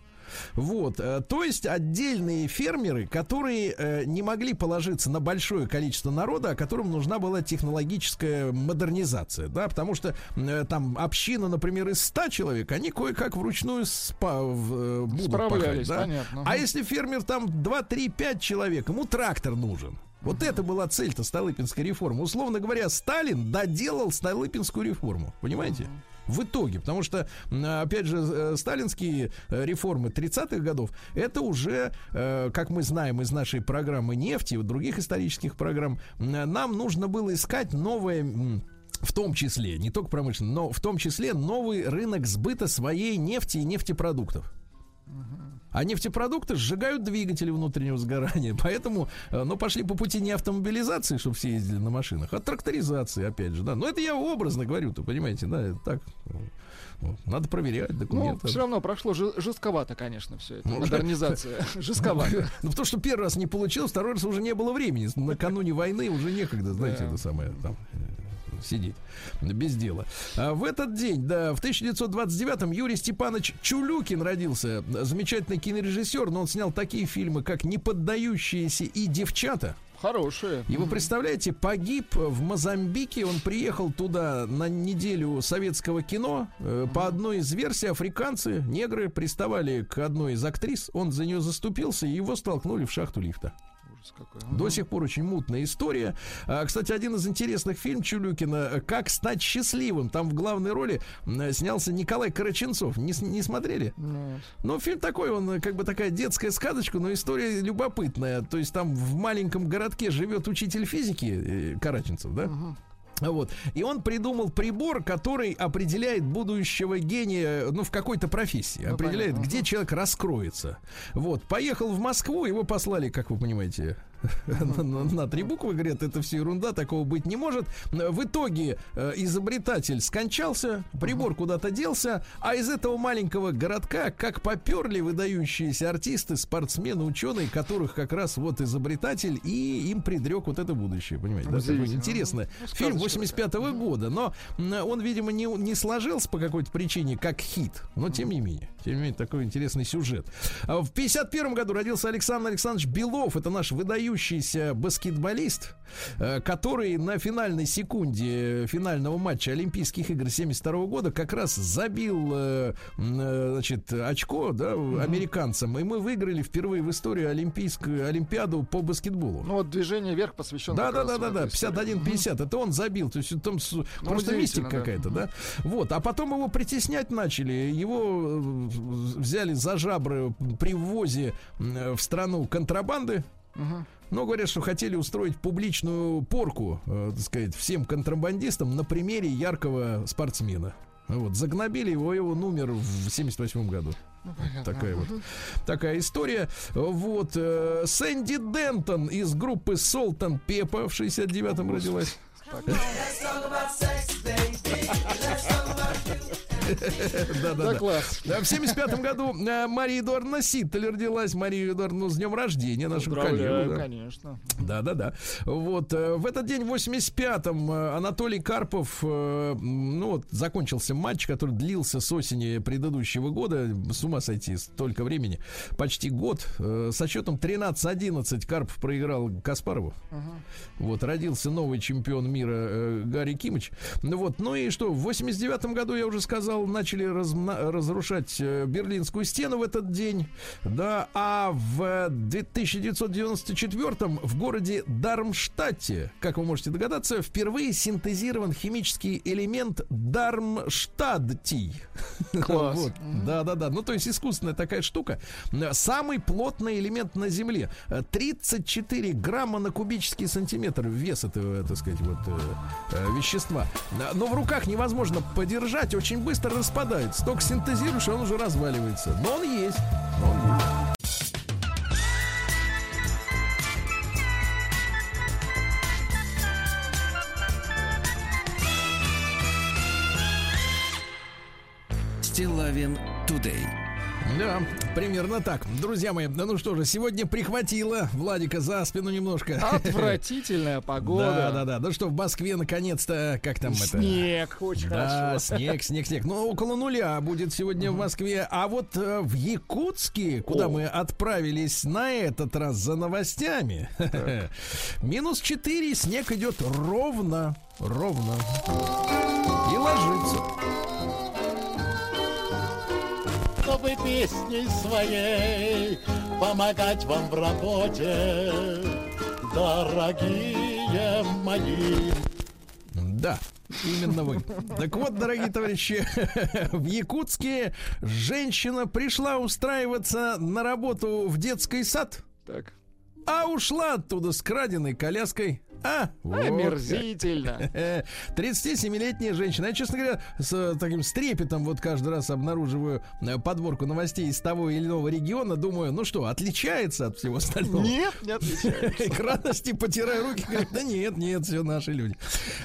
Вот, э, то есть отдельные фермеры, которые э, не могли положиться на большое количество народа, а которым нужна была технологическая модернизация, да, потому что э, там община, например, из 100 человек, они кое-как вручную спа, в, будут Справлялись, пахать, да. понятно. А если фермер там 2, 3, 5 человек, ему трактор нужен. Вот это была цель-то Столыпинской реформы. Условно говоря, Сталин доделал Столыпинскую реформу. Понимаете? В итоге, потому что, опять же, э, сталинские э, реформы 30-х годов, это уже, э, как мы знаем из нашей программы нефти, и других исторических программ, нам нужно было искать новое в том числе, не только промышленный, но в том числе новый рынок сбыта своей нефти и нефтепродуктов. А нефтепродукты сжигают двигатели внутреннего сгорания. Поэтому, э, ну, пошли по пути не автомобилизации, чтобы все ездили на машинах, а тракторизации, опять же, да. Но это я образно говорю, то понимаете, да, это так. э, вот. Надо проверять Ну, документы. все равно прошло жестковато, конечно, все это. Ну, Модернизация. Жестковато. Ну, потому что первый раз не получилось, второй раз уже не было времени. Накануне войны уже некогда, знаете, это самое там сидеть без дела. А в этот день, да, в 1929-м Юрий Степанович Чулюкин родился. Замечательный кинорежиссер, но он снял такие фильмы, как «Неподдающиеся» и «Девчата». Хорошие. И вы представляете, погиб в Мозамбике. Он приехал туда на неделю советского кино. Э, По одной из версий африканцы, негры, приставали к одной из актрис. Он за нее заступился, и его столкнули в шахту лифта. Ужас какой. До сих пор очень мутная история. А, Кстати, один из интересных фильмов Чулюкина «Как стать счастливым». Там в главной роли снялся Николай Караченцов. Не, не смотрели? Нет. Ну, фильм такой, он э, как бы такая детская сказочка, но история любопытная. То есть там в маленьком городке живет учитель физики э, Караченцев, да? Вот. И он придумал прибор, который определяет будущего гения, ну, в какой-то профессии. Ну, определяет, понятно. где человек раскроется. Вот. Поехал в Москву, его послали, как вы понимаете, на, три буквы. Говорят, это все ерунда, такого быть не может. В итоге э, изобретатель скончался, прибор куда-то делся, а из этого маленького городка как поперли выдающиеся артисты, спортсмены, ученые, которых как раз вот изобретатель и им предрек вот это будущее, понимаете? Да, Удивительно. интересное. Ну, Фильм сказочка 85 -го года, но он, видимо, не, не сложился по какой-то причине как хит, но тем не менее, тем не менее, такой интересный сюжет. А В 51 году родился Александр Александрович Белов, это наш выдающийся баскетболист, э, который на финальной секунде финального матча Олимпийских игр 72 года как раз забил, э, э, значит, очко, да, американцам, и мы выиграли впервые в истории Олимпийскую Олимпиаду по баскетболу. Ну вот движение вверх посвящено. Да, да, да, да, да, этой истории. 51-50. Это он забил. То есть там с- просто да. какая-то, да. Вот. А потом его притеснять начали. Его взяли за жабры при ввозе в страну контрабанды. Мгм. Но говорят, что хотели устроить публичную порку, э, так сказать, всем контрабандистам на примере яркого спортсмена. Вот, загнобили его, его номер в 78 году. Ну, понятно. Такая вот такая история. Вот э, Сэнди Дентон из группы Солтан Пепа в 69-м родилась. Да, да, класс. В 75 году э, Мария Эдуардовна Ситтель родилась. Мария Эдуардовна, с днем рождения нашего коллегу. конечно. Да, да, да. Вот э, в этот день, в 85-м, э, Анатолий Карпов, ну вот, закончился матч, который длился с осени предыдущего года. С ума сойти, столько времени. Почти год. Со счетом 13-11 Карпов проиграл Каспарову. Вот, родился новый чемпион мира Гарри Кимыч. Ну вот, ну и что, в 89 году, я уже сказал, начали размна- разрушать э, Берлинскую стену в этот день, да, а в 1994 в городе Дармштадте, как вы можете догадаться, впервые синтезирован химический элемент Дармштадтий. Класс. вот. Да, да, да. Ну, то есть искусственная такая штука. Самый плотный элемент на Земле. 34 грамма на кубический сантиметр вес этого, так сказать, вот э, э, вещества. Но в руках невозможно подержать, очень быстро распадается. Только синтезируешь, он уже разваливается. Но он есть. Он есть. Стилавин Тудей. Да, примерно так. Друзья мои, ну что же, сегодня прихватило Владика за спину немножко. Отвратительная погода. Да, да, да. Ну что, в Москве наконец-то, как там снег, это? Снег, очень да, хорошо. снег, снег, снег. Ну, около нуля будет сегодня в Москве. А вот э, в Якутске, куда мы отправились на этот раз за новостями, минус 4, снег идет ровно, ровно. И ложится чтобы песней своей помогать вам в работе, дорогие мои. Да, Именно вы. Так вот, дорогие товарищи, в Якутске женщина пришла устраиваться на работу в детский сад. Так. А ушла оттуда с краденой коляской. А, омерзительно. 37-летняя женщина. Я, честно говоря, с э, таким стрепетом вот каждый раз обнаруживаю э, подборку новостей из того или иного региона. Думаю, ну что, отличается от всего остального? Нет, не отличается. К радости потирая руки, говорит, да нет, нет, все наши люди.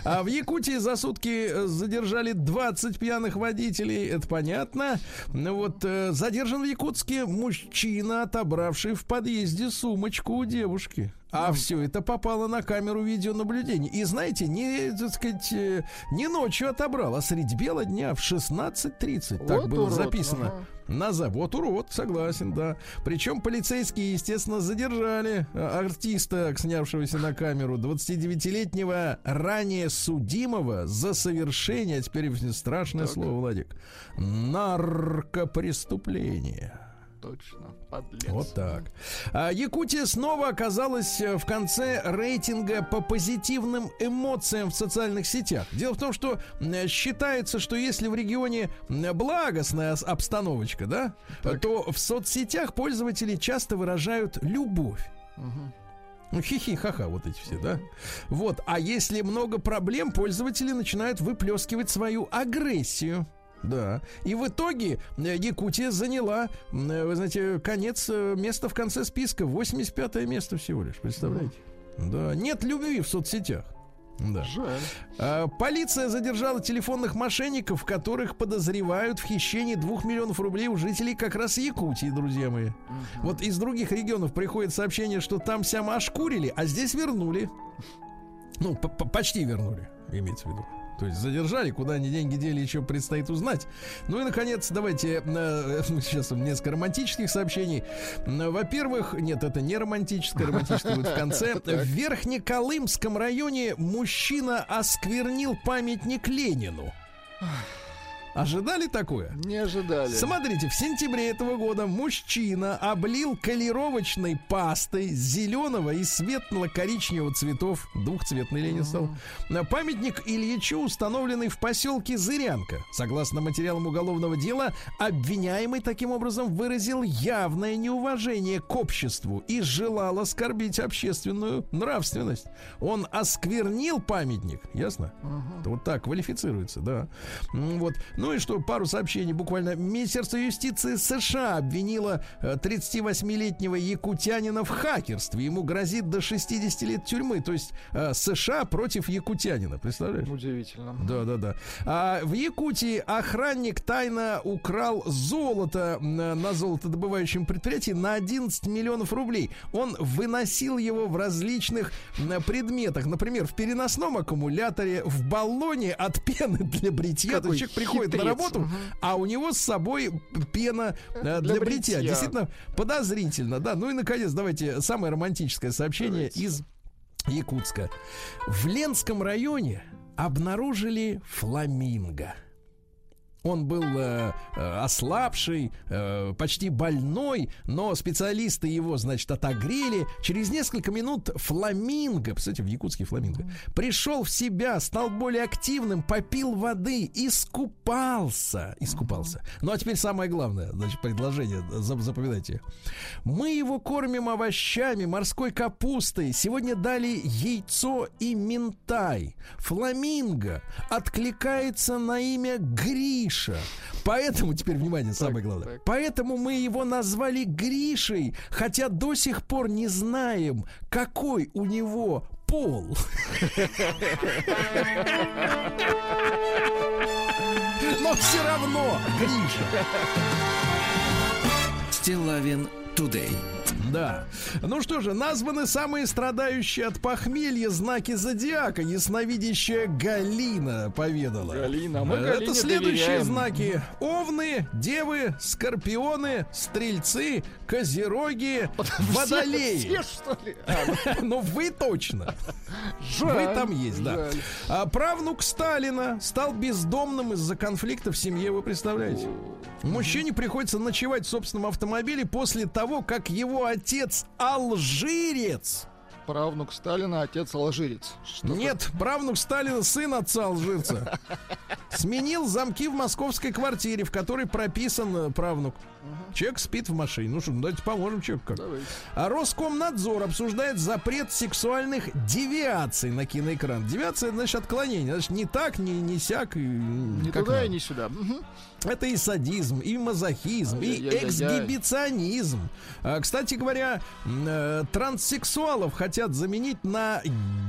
А в Якутии за сутки э, задержали 20 пьяных водителей, это понятно. Ну вот задержан в Якутске мужчина, отобравший в подъезде сумочку у девушки. А все это попало на камеру видеонаблюдения. И знаете, не, так сказать, э, не ночью отобрал, а средь бела дня в 16.30. Вот так было урод, записано. Ага. На завод урод, согласен, да. Причем полицейские, естественно, задержали э, артиста, снявшегося на камеру, 29-летнего ранее судимого за совершение, теперь страшное так. слово, Владик, наркопреступления точно. Подлец. Вот так. А Якутия снова оказалась э, в конце рейтинга по позитивным эмоциям в социальных сетях. Дело в том, что считается, что если в регионе благостная обстановочка, да, так. то в соцсетях пользователи часто выражают любовь. Угу. Ну, хихи-ха-ха, вот эти все, да? Вот, а если много проблем, пользователи начинают выплескивать свою агрессию. Да. И в итоге э, Якутия заняла, э, вы знаете, конец, э, место в конце списка. 85 место всего лишь, представляете? Да. Нет любви в соцсетях. Да. Жаль. А, полиция задержала телефонных мошенников, которых подозревают в хищении двух миллионов рублей у жителей как раз Якутии, друзья мои. Угу. Вот из других регионов приходит сообщение, что там сям ошкурили, а здесь вернули. Ну, почти вернули, имеется в виду. То есть задержали, куда они деньги дели, еще предстоит узнать. Ну и, наконец, давайте э, сейчас несколько романтических сообщений. Во-первых, нет, это не романтическое, романтическое будет в конце. В Верхнеколымском районе мужчина осквернил памятник Ленину. Ожидали такое? Не ожидали. Смотрите, в сентябре этого года мужчина облил колировочной пастой зеленого и светло-коричневого цветов, двухцветный Ленин стал, на памятник Ильичу, установленный в поселке Зырянка. Согласно материалам уголовного дела, обвиняемый таким образом выразил явное неуважение к обществу и желал оскорбить общественную нравственность. Он осквернил памятник, ясно? Uh-huh. Вот так квалифицируется, да. Вот. Ну и что, пару сообщений буквально. Министерство юстиции США обвинило э, 38-летнего якутянина в хакерстве. Ему грозит до 60 лет тюрьмы. То есть э, США против якутянина. Представляешь? Удивительно. Да, да, да. А в Якутии охранник тайно украл золото на золотодобывающем предприятии на 11 миллионов рублей. Он выносил его в различных предметах. Например, в переносном аккумуляторе, в баллоне от пены для бритья. То Какой есть человек приходит на работу, Мгм. а у него с собой пена э, для, Для бритья. бритья. Действительно подозрительно, да. Ну и, наконец, давайте самое романтическое сообщение Давайте. из Якутска. В Ленском районе обнаружили фламинго. Он был э, э, ослабший, э, почти больной, но специалисты его, значит, отогрели. Через несколько минут фламинго, кстати, в якутский фламинго, пришел в себя, стал более активным, попил воды, искупался. Искупался. Ну а теперь самое главное, значит, предложение, зап- запоминайте. Мы его кормим овощами, морской капустой. Сегодня дали яйцо и минтай. Фламинго откликается на имя Гриша. Поэтому, теперь внимание, самое главное. так. Поэтому мы его назвали Гришей, хотя до сих пор не знаем, какой у него пол. Но все равно Гриша. Стилавин Тудей. Да. Ну что же, названы самые страдающие от похмелья знаки зодиака. Ясновидящая Галина поведала. Галина, а мы Это Галине следующие доверяем. знаки. Овны, девы, скорпионы, стрельцы, козероги, водолеи. Все, что ли? Ну вы точно. Вы там есть, да. А правнук Сталина стал бездомным из-за конфликта в семье, вы представляете? Мужчине приходится ночевать в собственном автомобиле после того, как его отец алжирец. Правнук Сталина, отец алжирец. Что Нет, правнук Сталина, сын отца алжирца. Сменил замки в московской квартире, в которой прописан э, правнук. Человек спит в машине. Ну что, ну давайте поможем человеку как. Давайте. А Роскомнадзор обсуждает запрет сексуальных девиаций на киноэкран. Девиация, значит, отклонение. Значит, не так, не, не сяк. как туда надо. и ни сюда. Это и садизм, и мазохизм, и Ай-яй-яй-яй. эксгибиционизм. А, Кстати говоря, э, транссексуалов хотят заменить на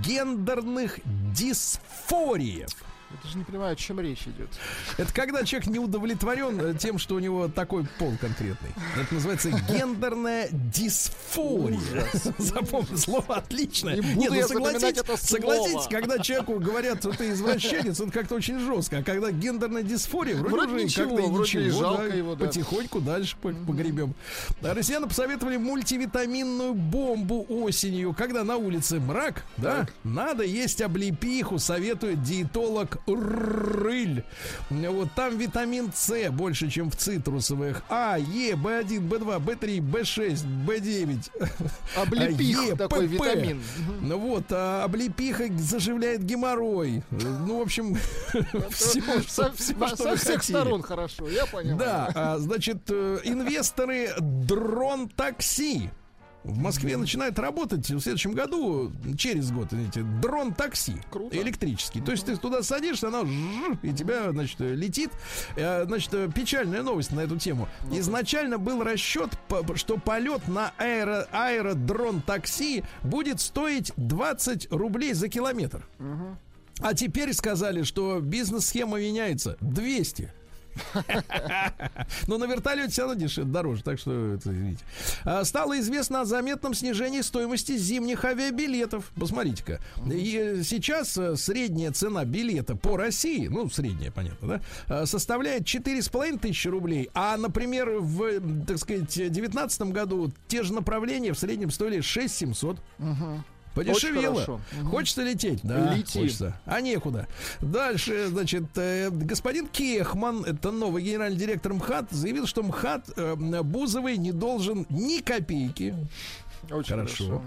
гендерных дисфориев. Я даже не понимаю, о чем речь идет. Это когда человек не удовлетворен э, тем, что у него такой пол конкретный. Это называется гендерная дисфория. Запомни, слово отличное. Не Нет, ну согласитесь, это согласитесь, когда человеку говорят, что ты извращенец, он как-то очень жестко. А когда гендерная дисфория, вроде, Вроде уже ничего, как-то вроде ничего, жалко да, его, да. потихоньку дальше по- погребем. А Россияне посоветовали мультивитаминную бомбу осенью, когда на улице мрак, да, надо есть облепиху, советует диетолог Рыль. Вот там витамин С больше, чем в цитрусовых. А, Е, В1, В2, В3, В6, В9. Облепих Е, такой ПП. витамин. Ну вот, а облепиха заживляет геморрой. Ну, в общем, все, Со, все, со что вы всех сторон хорошо, я понимаю. Да, а, значит, э, инвесторы дрон-такси. В Москве начинает работать в следующем году, через год, извините, дрон-такси Круто. электрический. То есть ты туда садишься, оно жжж, и тебя, значит, летит. Э, Значит, печальная новость на эту тему. Изначально был расчет, что полет на аэро, аэродрон-такси будет стоить 20 рублей за километр. А теперь сказали, что бизнес-схема меняется. 200. Но на вертолете все равно дешевле, дороже, так что это, извините. А, Стало известно о заметном снижении стоимости зимних авиабилетов. Посмотрите-ка. И сейчас э, средняя цена билета по России, ну, средняя, понятно, да, э, составляет 4,5 тысячи рублей. А, например, в, э, так сказать, 2019 году те же направления в среднем стоили 6 700. Подешевело. Хочется лететь? Да, Лети. хочется. А некуда. Дальше, значит, э, господин Кехман, это новый генеральный директор МХАТ, заявил, что МХАТ э, Бузовой не должен ни копейки. Очень Хорошо. хорошо.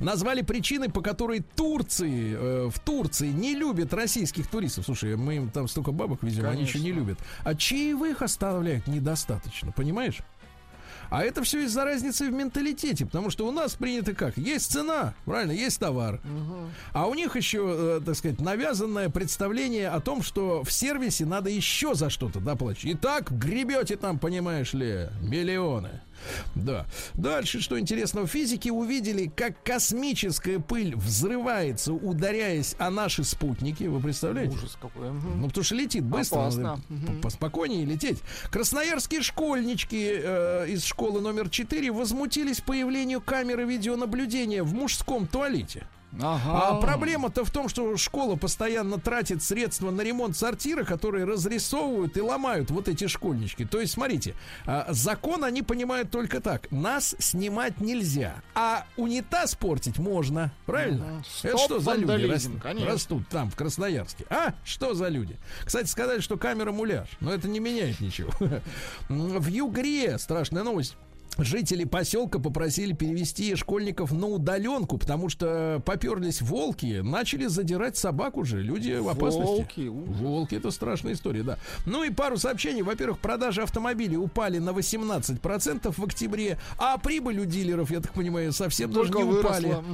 Назвали причиной, по которой Турции, э, в Турции не любят российских туристов. Слушай, мы им там столько бабок везем, они еще не Конечно. любят. А чаевых оставляют недостаточно, понимаешь? А это все из-за разницы в менталитете, потому что у нас принято как? Есть цена, правильно, есть товар. А у них еще, э, так сказать, навязанное представление о том, что в сервисе надо еще за что-то доплачивать. И так гребете там, понимаешь ли, миллионы. Да. Дальше, что интересно, физики увидели, как космическая пыль взрывается, ударяясь о наши спутники. Вы представляете? Ужас какой. мгм. Ну, потому что летит быстро, Опасно. поспокойнее лететь. Красноярские школьнички э, из школы номер 4 возмутились появлению камеры видеонаблюдения в мужском туалете. А проблема-то в том, что школа постоянно тратит средства на ремонт сортира, которые разрисовывают и ломают вот эти школьнички. То есть, смотрите, а, закон они понимают только так. Нас снимать нельзя, а унитаз портить можно. Правильно? Мгм. Это Стоп, что за люди растут, растут там, в Красноярске? А? Что за люди? Кстати, сказали, что камера муляж. Но это не меняет ничего. В Югре страшная новость. Жители поселка попросили перевести школьников на удаленку, потому что поперлись волки, начали задирать собак уже. Люди в опасности. Волки. Волки это страшная история, да. Ну и пару сообщений. Во-первых, продажи автомобилей упали на 18% в октябре, а прибыль у дилеров, я так понимаю, совсем Только не упали. выросла.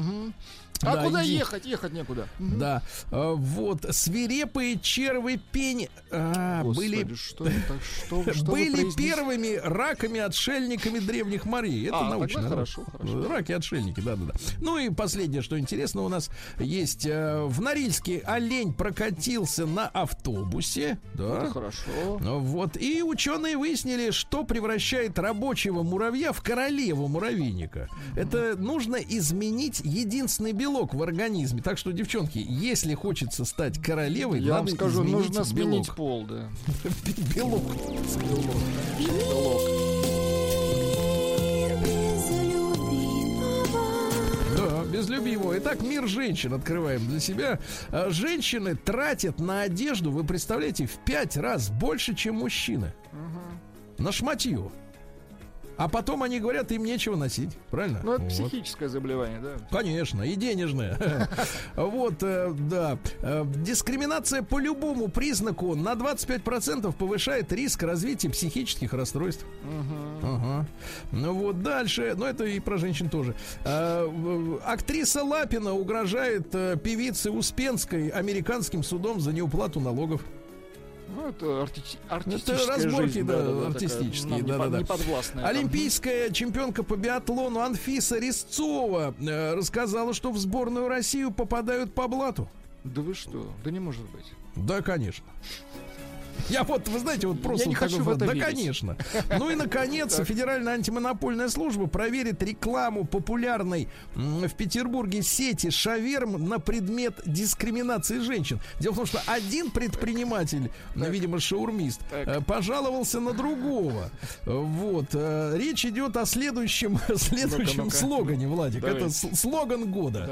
А Да, куда иди. ехать? Ехать некуда. Да, А, вот свирепые червы пени а, Господи, были что это? Что, что были первыми раками-отшельниками древних морей. Это А, научно. хорошо, хорошо. Раки-отшельники, да-да-да. Ну и последнее, что интересно, у нас есть э, в Норильске олень прокатился на автобусе. Да. Это хорошо. Вот. И ученые выяснили, что превращает рабочего муравья в королеву муравейника. Это нужно изменить единственный белок в организме. Так что, девчонки, если хочется стать королевой, Я вам надо скажу, нужно сменить белок. пол, да. Белок. Белок. Да, без любимого. Итак, мир женщин открываем для себя. А, Женщины тратят на одежду, вы представляете, в пять раз больше, чем мужчины. На шматью. А потом они говорят, им нечего носить. Правильно? Ну, это Вот. психическое заболевание, да. Конечно, и денежное. Вот, э, да. Э, Дискриминация по любому признаку на 25% повышает риск развития психических расстройств. Ага. Ну вот дальше, ну это и про женщин тоже. Э, Актриса Лапина угрожает певице Успенской американским судом за неуплату налогов. Ну, это арти- артистическая разборки, жизнь, да, такая, артистические, нам не да-да-да. под- неподвластная там. Олимпийская чемпионка по биатлону Анфиса Резцова э, рассказала, что в сборную Россию попадают по блату. Да вы что? Да не может быть. Да, конечно. Я вот, вы знаете, вот просто не вот хочу в это Да, конечно. Ну и, наконец, Федеральная антимонопольная служба проверит рекламу популярной в Петербурге сети шаверм на предмет дискриминации женщин. Дело в том, что один предприниматель, видимо, шаурмист, э, пожаловался на другого. Вот. э, Речь идет о следующем, следующем слогане, Владик. Это слоган года.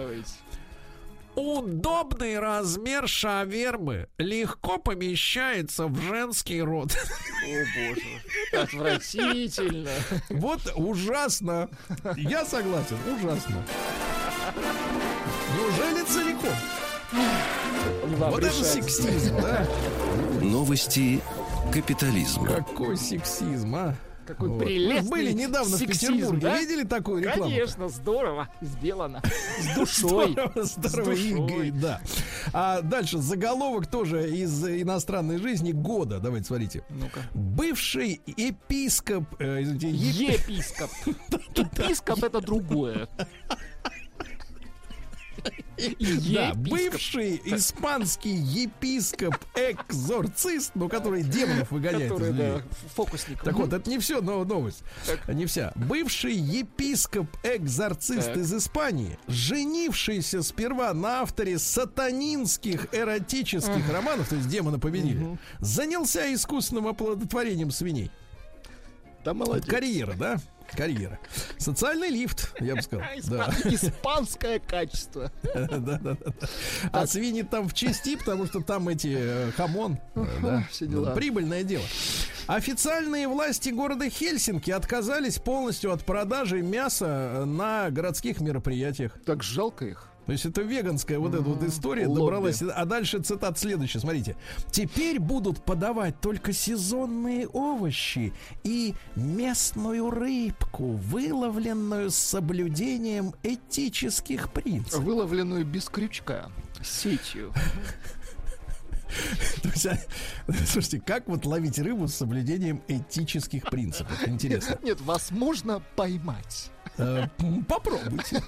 Удобный размер шавермы легко помещается в женский рот. О, боже. Отвратительно. Вот ужасно. Я согласен, ужасно. Неужели целиком? Вам Вот это сексизм, да? Новости капитализма. Какой сексизм, а? Какой Вот. Прелестный были недавно сексизм, в Петербурге. да? Видели такую рекламу? Конечно, здорово сделано. С душой. Здорово, здорово, С душой. Игорь, да. А дальше заголовок тоже из иностранной жизни года. Давайте смотрите. Ну-ка. Бывший епископ, э, извините, еп- Епископ. Епископ это другое. Да, Епископ. бывший испанский епископ-экзорцист, ну, который демонов выгоняет Который, да, фокусник. Так вот, это не все, но новость. Так. Не вся. Бывший епископ-экзорцист Так. из Испании, женившийся сперва на авторе сатанинских эротических романов, то есть демона победили, занялся искусственным оплодотворением свиней. Да молодец. Карьера, да? Карьера. Социальный лифт, я бы сказал. Да. Испанское качество. А свиньи там в части, потому что там эти э, хамон. Прибыльное дело. Официальные власти города Хельсинки отказались полностью от продажи мяса э, на городских мероприятиях. Так жалко их. То есть это веганская вот эта вот история Лобби. добралась. А дальше цитат следующий. Смотрите. Теперь будут подавать только сезонные овощи и местную рыбку, выловленную с соблюдением этических принципов. Выловленную без крючка. Сетью. То есть, а, слушайте, как вот ловить рыбу с соблюдением этических принципов? Интересно. Нет, вас можно поймать. Э, Попробуйте.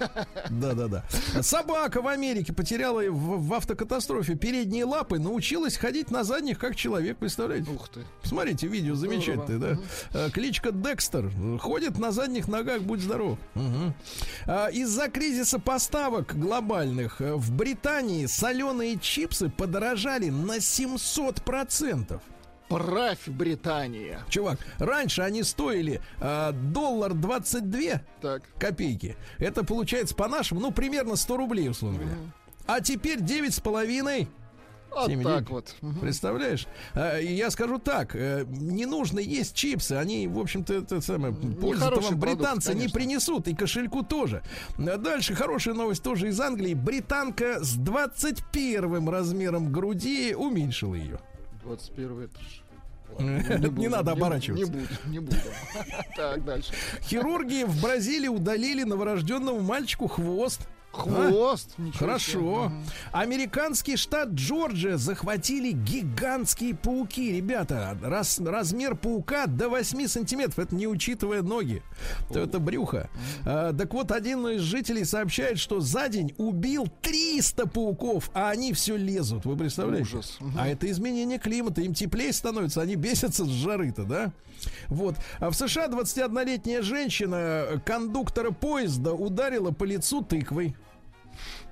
Да-да-да. Собака в Америке потеряла в, в автокатастрофе передние лапы, научилась ходить на задних, как человек, представляете? Ух ты. Смотрите, видео замечательное, да? Э, Кличка Декстер. Ходит на задних ногах, будь здоров. А, Из-за кризиса поставок глобальных в Британии соленые чипсы подорожали на 700%. Правь, Британия. Чувак, раньше они стоили э, доллар 22 Так. копейки. Это получается по-нашему, ну, примерно 100 рублей, условно говоря. А теперь 9,5. Вот так денег. вот. Представляешь? А, я скажу так: э, не нужно есть чипсы. Они, в общем-то, это самое пользу вам продукт, британцы не конечно. принесут, и кошельку тоже. А Дальше хорошая новость тоже из Англии. Британка с 21 размером груди уменьшила ее. 21 это Не надо Не оборачиваться. буду, не буду. Так, дальше. Хирурги в Бразилии удалили новорожденному мальчику хвост. Хвост. себе. Хорошо. Мгм. Американский штат Джорджия захватили гигантские пауки. Ребята, раз, размер паука до 8 сантиметров. Это не учитывая ноги. То это брюхо. А, так вот, один из жителей сообщает, что за день убил 300 пауков, а они все лезут. Вы представляете? Ужас. Мгм. А это изменение климата. Им теплее становится, они бесятся с жары-то, да? Вот. А в США 21-летняя женщина кондуктора поезда ударила по лицу тыквой.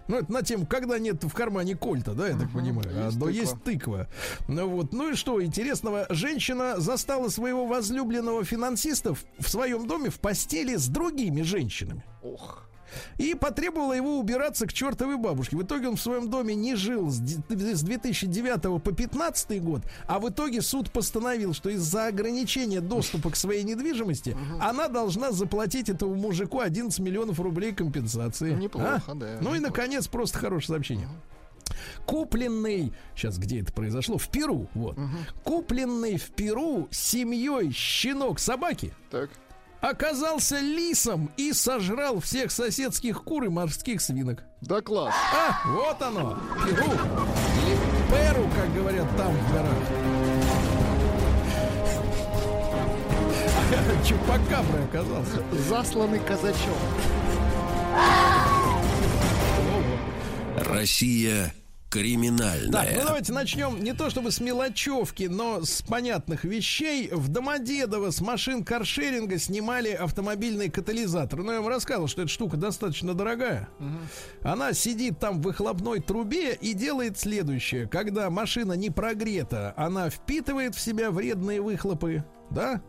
Ну, это на тему, когда нет в кармане кольта, да, я так понимаю. А, есть но тыква. есть тыква. Ну вот. Ну и что интересного? Женщина застала своего возлюбленного финансиста в, в своем доме в постели с другими женщинами. Ох. И потребовала его убираться к чертовой бабушке. В итоге он в своем доме не жил с ди- с 2009 по 2015 год, а в итоге суд постановил, что из-за ограничения доступа к своей недвижимости она должна заплатить этому мужику 11 миллионов рублей компенсации. Неплохо, А? да. Ну и, неплохо. наконец, просто хорошее сообщение. Купленный, сейчас где это произошло? В Перу, вот. Купленный в Перу семьей щенок собаки Так. Оказался лисом и сожрал всех соседских кур и морских свинок. Да класс. А, вот оно, Перу. Или Перу, как говорят там в горах. Чупакаброй оказался. Засланный казачок. Россия Так, криминальная. ну давайте начнем не то чтобы с мелочевки, но с понятных вещей. В Домодедово с машин каршеринга снимали автомобильный катализатор. Ну, я вам рассказывал, что эта штука достаточно дорогая. Она сидит там в выхлопной трубе и делает следующее. Когда машина не прогрета, она впитывает в себя вредные выхлопы. Да?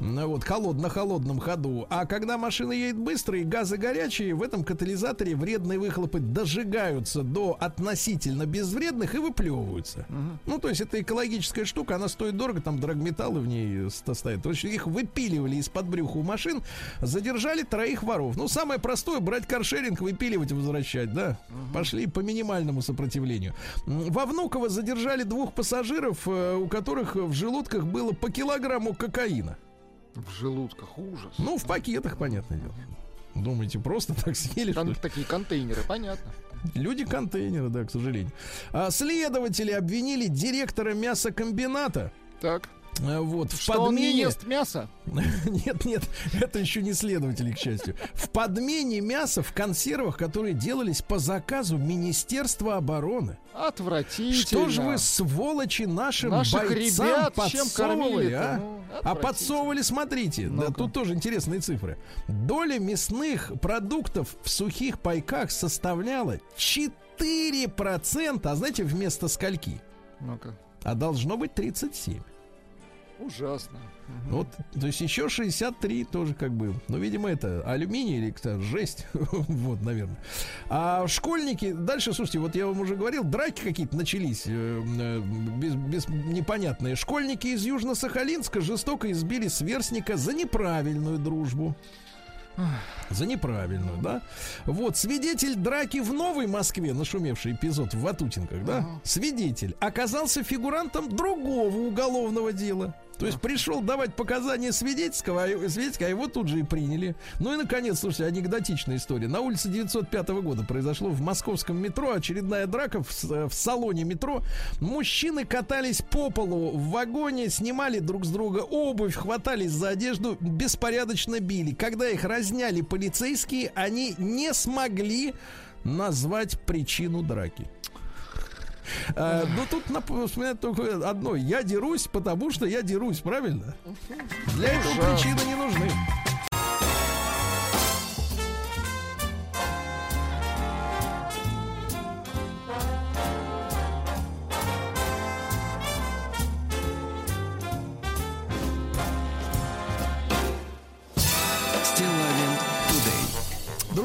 Ну, вот, холод, на холодном ходу. А когда машина едет быстро и газы горячие, в этом катализаторе вредные выхлопы дожигаются до относительно безвредных и выплевываются. Ну, то есть это экологическая штука, она стоит дорого, там драгметаллы в ней ст- стоят. То есть их выпиливали из-под брюха у машин, задержали троих воров. Ну, самое простое, брать каршеринг, выпиливать и возвращать, да? Пошли по минимальному сопротивлению. Во Внуково задержали двух пассажиров, э, у которых в желудках было по килограмму кокаина. В желудках ужас. Ну, в пакетах, понятное дело. Думаете, просто так съели, что Кон- ли? такие контейнеры, понятно. Люди контейнеры, да, к сожалению. А следователи обвинили директора мясокомбината. Так. Э, Вот, в Что он не подмене... ест мясо? Нет, нет, это еще не следователи, к счастью. В подмене мяса в консервах, которые делались по заказу Министерства обороны. Отвратительно. Что же вы, сволочи, нашим Наших бойцам ребят подсовывали, а? Ну, а подсовывали, смотрите, да, тут тоже интересные цифры. Доля мясных продуктов в сухих пайках составляла 4%, а знаете, вместо скольки? Ну-ка. А должно быть 37. Ужасно. Вот, то есть еще 63 тоже как бы. Ну, видимо, это алюминий или кто жесть. вот, наверное. А школьники, дальше, слушайте, вот я вам уже говорил, драки какие-то начались э, э, без, без- непонятные. Школьники из Южно-Сахалинска жестоко избили сверстника за неправильную дружбу. За неправильную, да? Вот, свидетель драки в Новой Москве, нашумевший эпизод в Ватутинках, да? Свидетель оказался фигурантом другого уголовного дела. То есть пришел давать показания свидетельского, а, свидетельского, а его тут же и приняли. Ну и, наконец, слушайте, анекдотичная история. На улице 905 года произошло в московском метро очередная драка в, в салоне метро. Мужчины катались по полу в вагоне, снимали друг с друга обувь, хватались за одежду, беспорядочно били. Когда их разняли полицейские, они не смогли назвать причину драки. А, ну тут вспоминать только одно. Я дерусь, потому что я дерусь, правильно? Для этого причины не нужны.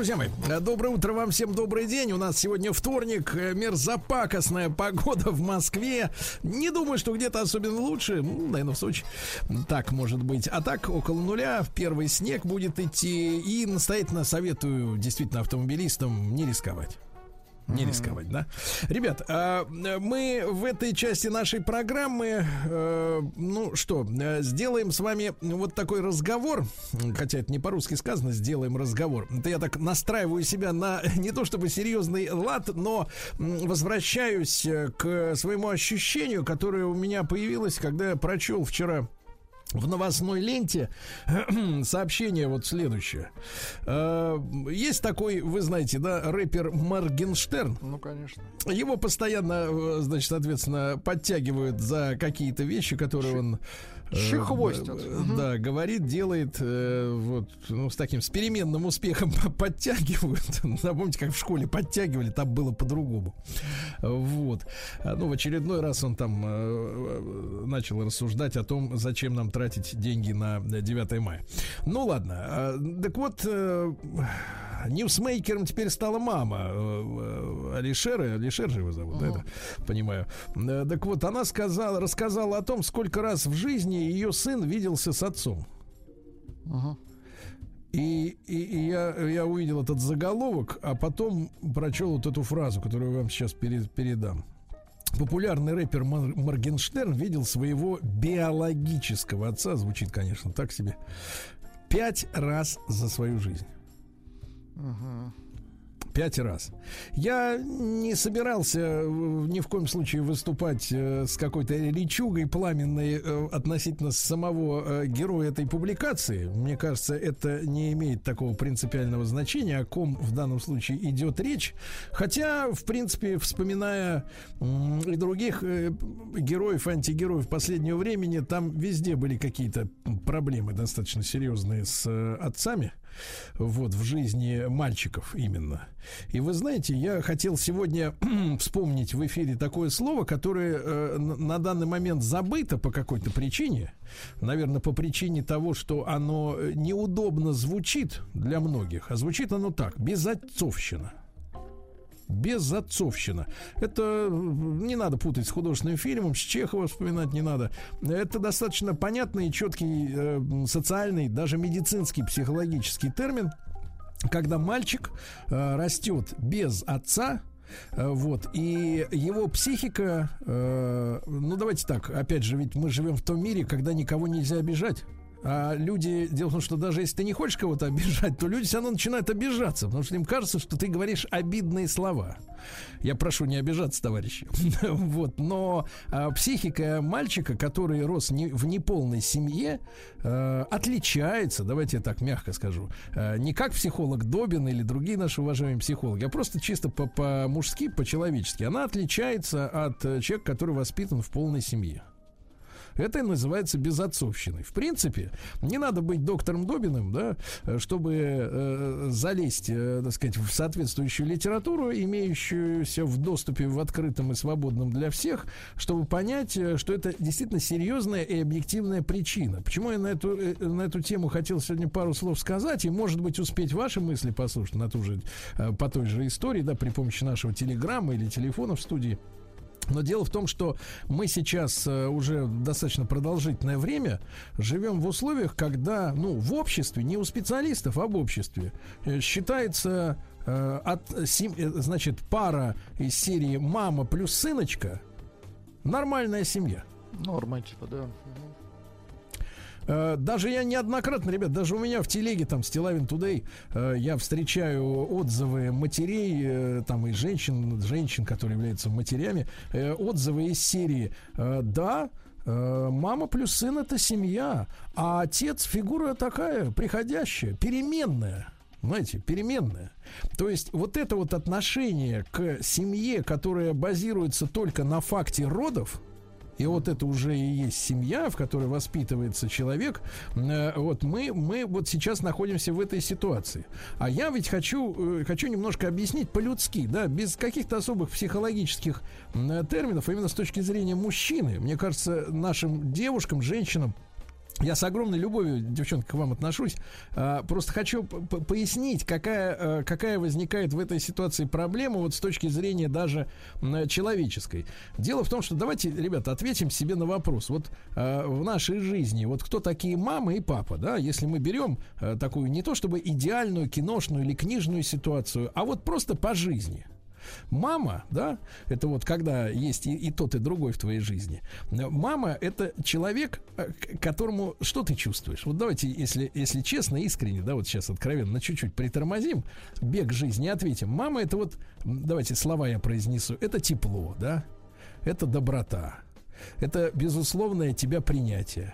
Друзья мои, э, доброе утро вам всем, добрый день. У нас сегодня вторник, э, мерзопакостная погода в Москве. Не думаю, что где-то особенно лучше. Ну, наверное, в Сочи. Так может быть. А так, около нуля, первый снег будет идти. И настоятельно советую действительно автомобилистам не рисковать. Не рисковать, да? Ребят, а, мы в этой части нашей программы, э, ну что, э, сделаем с вами вот такой разговор, хотя это не по-русски сказано, сделаем разговор. Это я так настраиваю себя на не то чтобы серьезный лад, но возвращаюсь э, к своему ощущению, которое у меня появилось, когда я прочел вчера в новостной ленте сообщение вот следующее. Э, есть такой, вы знаете, да, рэпер Маргенштерн. Ну, конечно. Его постоянно, э, значит, соответственно, подтягивают за какие-то вещи, которые он Чехвостят. Э, да, говорит, делает э, вот ну, с таким с переменным успехом подтягивают. Напомните, как в школе подтягивали, там было по-другому. Вот. А, ну, в очередной раз он там э, начал рассуждать о том, зачем нам тратить деньги на 9 мая. Ну ладно. А, так вот, Ньюсмейкером теперь стала мама Алишера. Алишер же его зовут, uh-huh. да, это, понимаю. Так вот, она сказала, рассказала о том, сколько раз в жизни ее сын виделся с отцом. Uh-huh. И, и, и я, я увидел этот заголовок, а потом прочел вот эту фразу, которую я вам сейчас перед, передам. Популярный рэпер Мор- Моргенштерн видел своего биологического отца, звучит, конечно, так себе, пять раз за свою жизнь. Ага. Пять раз. Я не собирался э, ни в коем случае выступать э, с какой-то речугой пламенной э, относительно самого героя этой публикации. Мне кажется, это не имеет такого принципиального значения, о ком в данном случае идет речь. Хотя, в принципе, вспоминая и других героев, антигероев последнего времени, там везде были какие-то проблемы достаточно серьезные с отцами вот, в жизни мальчиков именно. И вы знаете, я хотел сегодня вспомнить в эфире такое слово, которое э, на данный момент забыто по какой-то причине. Наверное, по причине того, что оно э, неудобно звучит для многих. А звучит оно так, безотцовщина безотцовщина. Это не надо путать с художественным фильмом, с Чехова вспоминать не надо. Это достаточно понятный, четкий э, социальный, даже медицинский, психологический термин, когда мальчик э, растет без отца, э, вот. И его психика, э, ну давайте так, опять же, ведь мы живем в том мире, когда никого нельзя обижать а люди, дело в том, что даже если ты не хочешь кого-то обижать, то люди все равно начинают обижаться, потому что им кажется, что ты говоришь обидные слова. Я прошу не обижаться, товарищи. вот, но а, психика мальчика, который рос не, в неполной семье, а, отличается, давайте я так мягко скажу, а, не как психолог Добин или другие наши уважаемые психологи, а просто чисто по-мужски, по-человечески. Она отличается от э, человека, который воспитан в полной семье. Это называется безотцовщиной. В принципе, не надо быть доктором Добиным, да, чтобы э, залезть, э, так сказать, в соответствующую литературу, имеющуюся в доступе в открытом и свободном для всех, чтобы понять, э, что это действительно серьезная и объективная причина. Почему я на эту, э, на эту тему хотел сегодня пару слов сказать, и, может быть, успеть ваши мысли послушать на ту же, э, по той же истории, да, при помощи нашего телеграмма или телефона в студии. Но дело в том, что мы сейчас э, уже достаточно продолжительное время живем в условиях, когда, ну, в обществе, не у специалистов, а в обществе, э, считается э, от, сем, значит, пара из серии мама плюс сыночка нормальная семья. Норма, типа, да. Э, Даже я неоднократно, ребят, даже у меня в телеге там Стилавин Тудей э, я встречаю отзывы матерей, э, там и женщин, женщин, которые являются матерями, отзывы из серии «Да, Мама плюс сын это семья, а отец фигура такая, приходящая, переменная. Знаете, переменная. То есть вот это вот отношение к семье, которое базируется только на факте родов, и вот это уже и есть семья, в которой воспитывается человек. Э, Вот мы, мы вот сейчас находимся в этой ситуации. А я ведь хочу, э, хочу немножко объяснить по-людски, да, без каких-то особых психологических терминов, именно с точки зрения мужчины. Мне кажется, нашим девушкам, женщинам я с огромной любовью, девчонки, к вам отношусь. А, Просто хочу пояснить, какая, э, какая возникает в этой ситуации проблема вот с точки зрения даже человеческой. Дело в том, что давайте, ребята, ответим себе на вопрос. Вот э, в нашей жизни, вот кто такие мама и папа, да, если мы берем э, такую не то чтобы идеальную киношную или книжную ситуацию, а вот просто по жизни. Мама, да, это вот когда есть и, и тот, и другой в твоей жизни. Мама это человек, э, которому что ты чувствуешь? Вот давайте, если, если честно, искренне, да, вот сейчас откровенно, чуть-чуть притормозим, бег жизни ответим. Мама это вот, давайте слова я произнесу, это тепло, да, это доброта, это безусловное тебя принятие.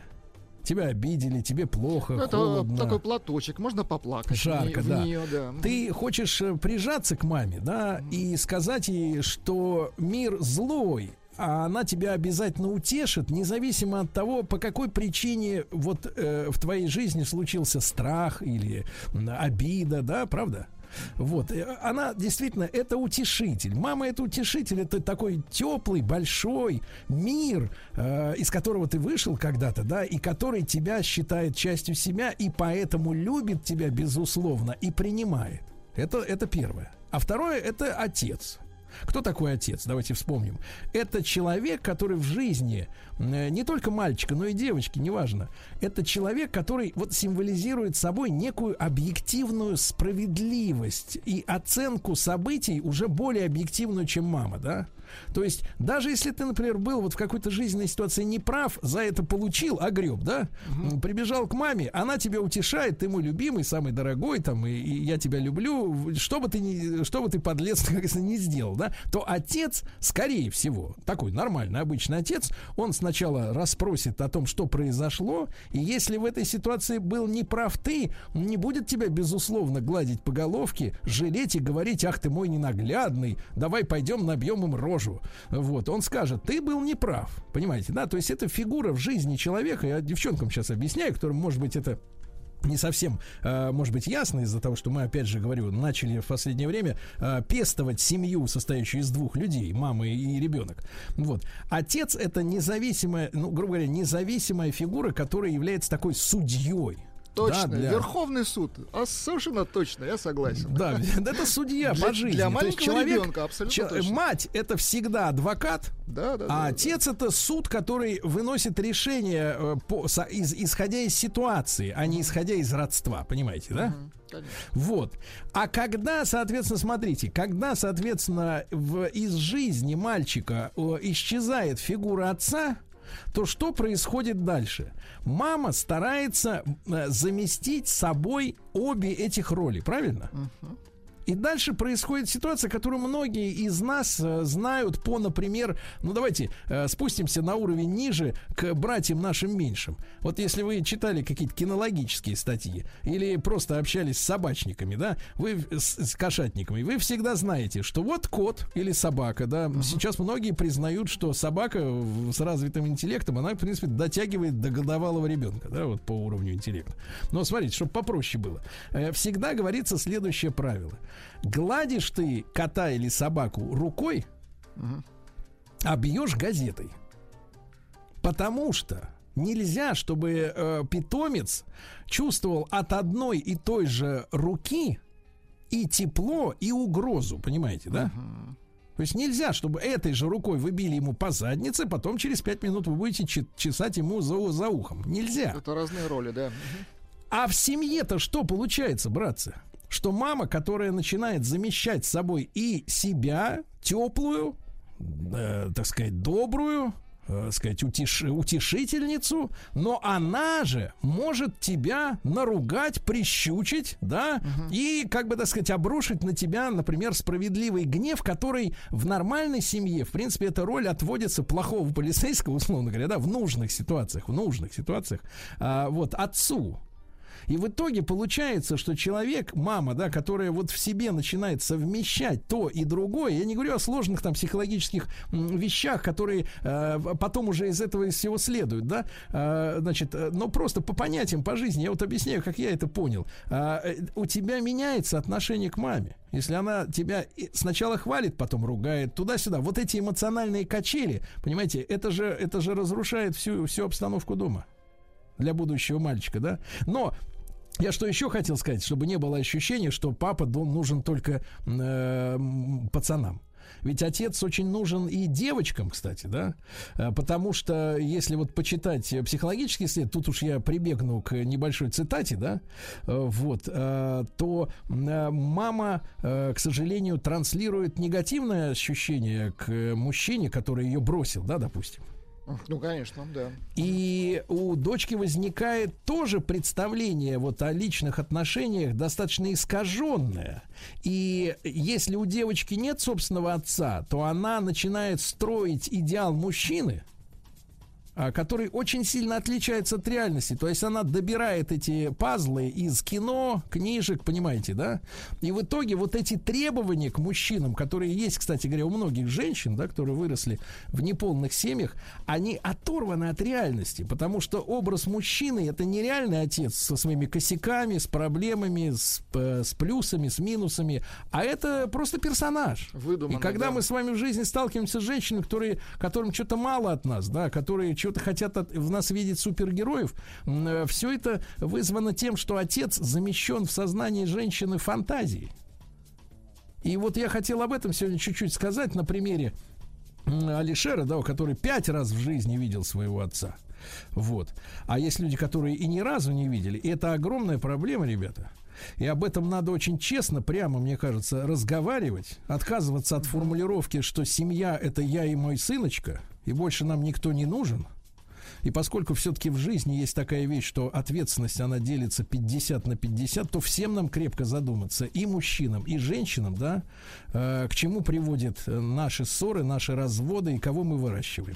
Тебя обидели, тебе плохо, Ну, Это холодно. такой платочек, можно поплакать. Жарко, в да. неё, да. Ты хочешь э, прижаться к маме, да, и сказать ей, что мир злой, а она тебя обязательно утешит, независимо от того, по какой причине вот э, в твоей жизни случился страх или обида, да, правда? Вот, э, она действительно это утешитель. Мама это утешитель, это такой теплый, большой мир, э, из которого ты вышел когда-то, да, и который тебя считает частью себя и поэтому любит тебя безусловно и принимает. Это, это первое. А второе это отец. Кто такой отец? Давайте вспомним. Это человек, который в жизни э, не только мальчика, но и девочки, неважно. Это человек, который вот символизирует собой некую объективную справедливость и оценку событий уже более объективную, чем мама, да? То есть, даже если ты, например, был вот в какой-то жизненной ситуации неправ, за это получил, огреб, да? М, Прибежал к маме, она тебя утешает, ты мой любимый, самый дорогой, там, и, и я тебя люблю, что бы ты ни, что бы ты, подлец, как говорится, не сделал, да? То отец, скорее всего, такой нормальный, обычный отец, он сначала расспросит о том, что произошло, и если в этой ситуации был неправ ты, не будет тебя, безусловно, гладить по головке, жалеть и говорить, ах ты мой ненаглядный, давай пойдем набьем им рожу. Вот, он скажет, ты был неправ, понимаете, да? То есть это фигура в жизни человека, я девчонкам сейчас объясняю, которым, может быть, это не совсем, э, может быть, ясно из-за того, что мы, опять же, говорю, начали в последнее время э, пестовать семью, состоящую из двух людей, мамы и ребенок. Вот. Отец это независимая, ну, грубо говоря, независимая фигура, которая является такой судьей. Точно, Да, для- Верховный суд. А совершенно точно, я согласен. Да, это судья по жизни. для маленького ребенка абсолютно че- точно. Мать это всегда адвокат, Да, да, а да, отец это суд, который выносит решение э, по, со- из- исходя из ситуации, а не исходя из родства, понимаете, да? Конечно. Вот. А когда, соответственно, смотрите, когда, соответственно, в, из жизни мальчика э, исчезает фигура отца, то что происходит дальше? Мама старается э, заместить собой обе этих роли, правильно? И дальше происходит ситуация, которую многие из нас э, знают по, например, ну давайте э, спустимся на уровень ниже к братьям нашим меньшим. Вот если вы читали какие-то кинологические статьи или просто общались с собачниками, да, вы с, с кошатниками, вы всегда знаете, что вот кот или собака, да, сейчас многие признают, что собака с развитым интеллектом, она, в принципе, дотягивает до годовалого ребенка, да, вот по уровню интеллекта. Но смотрите, чтобы попроще было. Э, Всегда говорится следующее правило. Гладишь ты кота или собаку рукой, а бьешь газетой. Потому что нельзя, чтобы э, питомец чувствовал от одной и той же руки и тепло, и угрозу, понимаете, да? То есть нельзя, чтобы этой же рукой вы били ему по заднице, потом через пять минут вы будете чесать ему за, за ухом. Нельзя. Это разные роли, да. А в семье-то что получается, братцы? Что мама, которая начинает замещать собой и себя, теплую, э, так сказать, добрую, э, сказать, утеш, утешительницу, но она же может тебя наругать, прищучить, да, угу. и, как бы, так сказать, обрушить на тебя, например, справедливый гнев, который в нормальной семье, в принципе, эта роль отводится плохого полицейского, условно говоря, да, в нужных ситуациях, в нужных ситуациях, а, вот, отцу. И в итоге получается, что человек, мама, да, которая вот в себе начинает совмещать то и другое, я не говорю о сложных там психологических вещах, которые э, потом уже из этого из всего следуют, да, э, значит, э, но просто по понятиям, по жизни, я вот объясняю, как я это понял. Э, э у тебя меняется отношение к маме. Если она тебя сначала хвалит, потом ругает, туда-сюда. Вот эти эмоциональные качели, понимаете, это же, это же разрушает всю, всю обстановку дома для будущего мальчика, да? Но я что еще хотел сказать, чтобы не было ощущения, что папа нужен только э, пацанам. Ведь отец очень нужен и девочкам, кстати, да, э, потому что если вот почитать психологический след, тут уж я прибегну к небольшой цитате, да, э, вот, э, то мама, к сожалению, транслирует негативное ощущение к мужчине, который ее бросил, да, допустим. Ну, конечно, да. И у дочки возникает тоже представление вот о личных отношениях достаточно искаженное. И если у девочки нет собственного отца, то она начинает строить идеал мужчины – который очень сильно отличается от реальности. То есть она добирает эти пазлы из кино, книжек, понимаете, да? И в итоге вот эти требования к мужчинам, которые есть, кстати говоря, у многих женщин, да, которые выросли в неполных семьях, они оторваны от реальности, потому что образ мужчины это нереальный отец со своими косяками, с проблемами, с, э, с плюсами, с минусами, а это просто персонаж. Выдуманный, И когда да. мы с вами в жизни сталкиваемся с женщинами, которые, которым что-то мало от нас, да, которые что что-то хотят от, в нас видеть супергероев. Э, Все это вызвано тем, что отец замещен в сознании женщины фантазией. И вот я хотел об этом сегодня чуть-чуть сказать на примере Алишера, да, который пять раз в жизни видел своего отца. Вот. А есть люди, которые и ни разу не видели. И это огромная проблема, ребята. И об этом надо очень честно, прямо, мне кажется, разговаривать, отказываться от формулировки, что семья это я и мой сыночка, и больше нам никто не нужен – и поскольку все-таки в жизни есть такая вещь, что ответственность, она делится 50 на 50, то всем нам крепко задуматься, и мужчинам, и женщинам, да, э, к чему приводят наши ссоры, наши разводы, и кого мы выращиваем.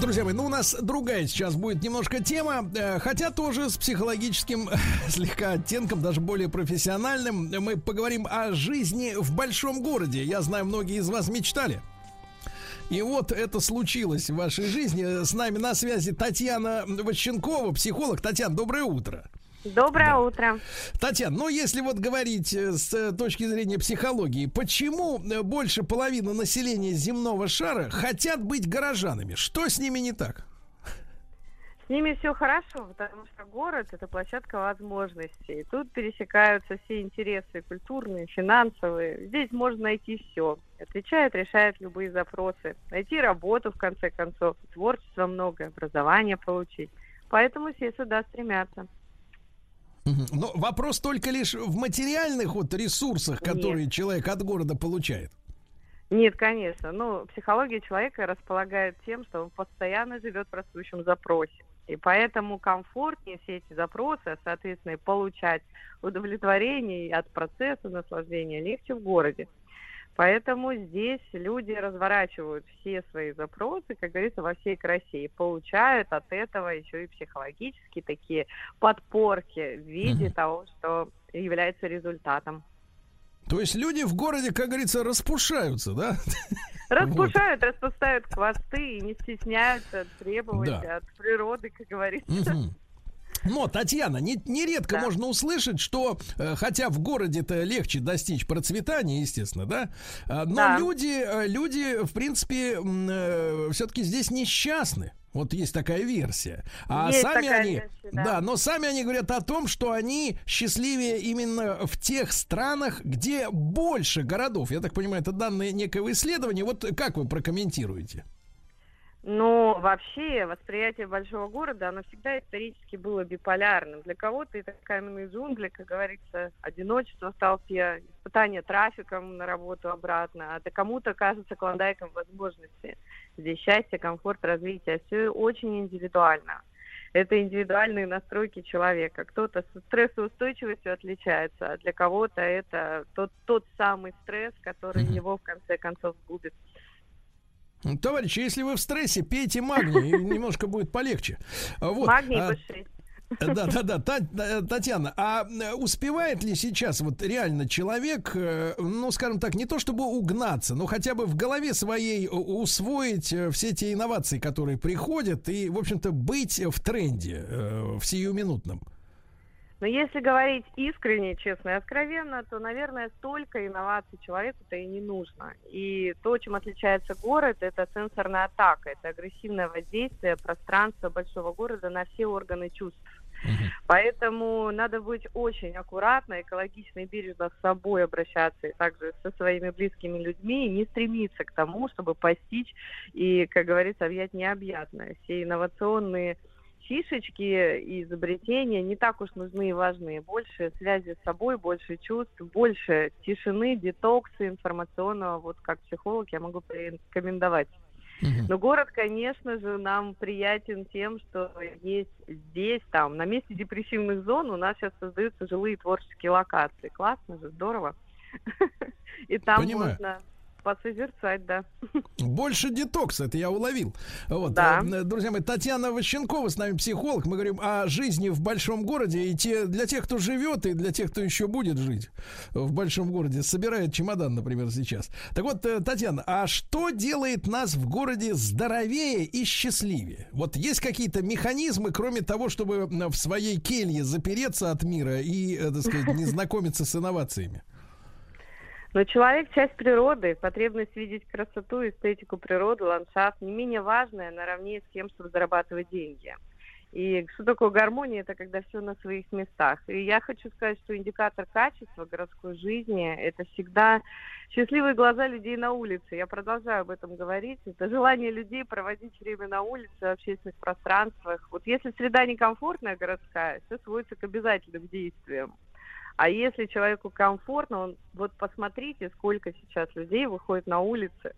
Друзья мои, ну у нас другая сейчас будет немножко тема, э, хотя тоже с психологическим слегка оттенком, даже более профессиональным. Мы поговорим о жизни в большом городе. Я знаю, многие из вас мечтали. И вот это случилось в вашей жизни. С нами на связи Татьяна Ващенкова, психолог. Татьяна, доброе утро. Доброе да. утро. Татьяна, ну если вот говорить э, с э, точки зрения психологии, почему э, больше половины населения земного шара хотят быть горожанами? Что с ними не так? С ними все хорошо, потому что город – это площадка возможностей. Тут пересекаются все интересы культурные, финансовые. Здесь можно найти все. Отвечает, решает любые запросы. Найти работу, в конце концов. Творчество много, образование получить. Поэтому все сюда стремятся. Но вопрос только лишь в материальных вот ресурсах, которые Нет. человек от города получает. Нет, конечно. Ну, психология человека располагает тем, что он постоянно живет в растущем запросе. И поэтому комфортнее все эти запросы, а, соответственно, получать удовлетворение от процесса наслаждения легче в городе. Поэтому здесь люди разворачивают все свои запросы, как говорится, во всей красе и получают от этого еще и психологические такие подпорки в виде mm-hmm. того, что является результатом. То есть люди в городе, как говорится, распушаются, да? Распушают, вот. распускают хвосты и не стесняются требовать да. от природы, как говорится. Угу. Но, Татьяна, не, нередко Да. можно услышать, что, э, хотя в городе-то легче достичь процветания, естественно, да, э, но Да. люди, э, люди, в принципе, все-таки здесь несчастны. Вот есть такая версия. А Есть сами такая они, версия, да. да. но сами они говорят о том, что они счастливее именно в тех странах, где больше городов. Я так понимаю, это данные некого исследования. Вот как вы прокомментируете? Но вообще восприятие большого города, оно всегда исторически было биполярным. Для кого-то это каменные джунгли, как говорится, одиночество в толпе, испытание трафиком на работу обратно, а для кому-то кажется клондайком возможности. Здесь счастье, комфорт, развитие, все очень индивидуально. Это индивидуальные настройки человека. Кто-то с стрессоустойчивостью отличается, а для кого-то это тот, тот самый стресс, который его в конце концов губит. Товарищи, если вы в стрессе, пейте магний, немножко будет полегче. Вот. Магний а, B6. Да, да, да, Та- Татьяна, а э, успевает ли сейчас вот реально человек, э, ну, скажем так, не то чтобы угнаться, но хотя бы в голове своей усвоить э, все те инновации, которые приходят, и, в общем-то, быть в тренде, в сиюминутном? Но если говорить искренне, честно и откровенно, то, наверное, столько инноваций человеку-то и не нужно. И то, чем отличается город, это сенсорная атака, это агрессивное воздействие пространства большого города на все органы чувств. Поэтому надо быть очень аккуратно, экологично и бережно с собой обращаться, и также со своими близкими людьми, и не стремиться к тому, чтобы постичь и, как говорится, объять необъятное. Все инновационные фишечки и изобретения не так уж нужны и важны. Больше связи с собой, больше чувств, больше тишины, детокса информационного. Вот как психолог я могу порекомендовать. Но город, конечно же, нам приятен тем, что есть здесь, там, на месте депрессивных зон у нас сейчас создаются жилые творческие локации. Классно же, здорово. И там Понимаю. можно посозерцать, да. Больше детокса, это я уловил. Вот, Да. э, друзья мои, Татьяна Ващенкова с нами психолог. Мы говорим о жизни в большом городе. И те, для тех, кто живет, и для тех, кто еще будет жить в большом городе, собирает чемодан, например, сейчас. Так вот, э, Татьяна, а что делает нас в городе здоровее и счастливее? Вот есть какие-то механизмы, кроме того, чтобы в своей келье запереться от мира и, э, так сказать, не знакомиться с инновациями? Но человек – часть природы, потребность видеть красоту, эстетику природы, ландшафт не менее важная наравне с тем, чтобы зарабатывать деньги. И что такое гармония? Это когда все на своих местах. И я хочу сказать, что индикатор качества городской жизни – это всегда счастливые глаза людей на улице. Я продолжаю об этом говорить. Это желание людей проводить время на улице, в общественных пространствах. Вот если среда некомфортная городская, все сводится к обязательным действиям. А если человеку комфортно, он вот посмотрите, сколько сейчас людей выходит на улицы.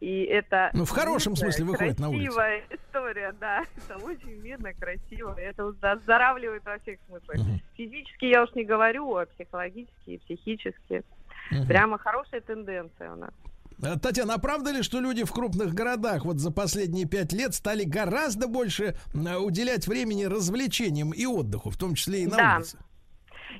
И это Ну, в хорошем мирная, смысле выходит на улицу. красивая история, да. Это очень мирно, красиво. Это оздоравливает во всех смыслах. Мгм. Физически я уж не говорю, а психологически и психически. Мгм. Прямо хорошая тенденция у нас. Э, Татьяна, а правда ли, что люди в крупных городах вот за последние пять лет стали гораздо больше э, уделять времени развлечениям и отдыху, в том числе и на Да. улице?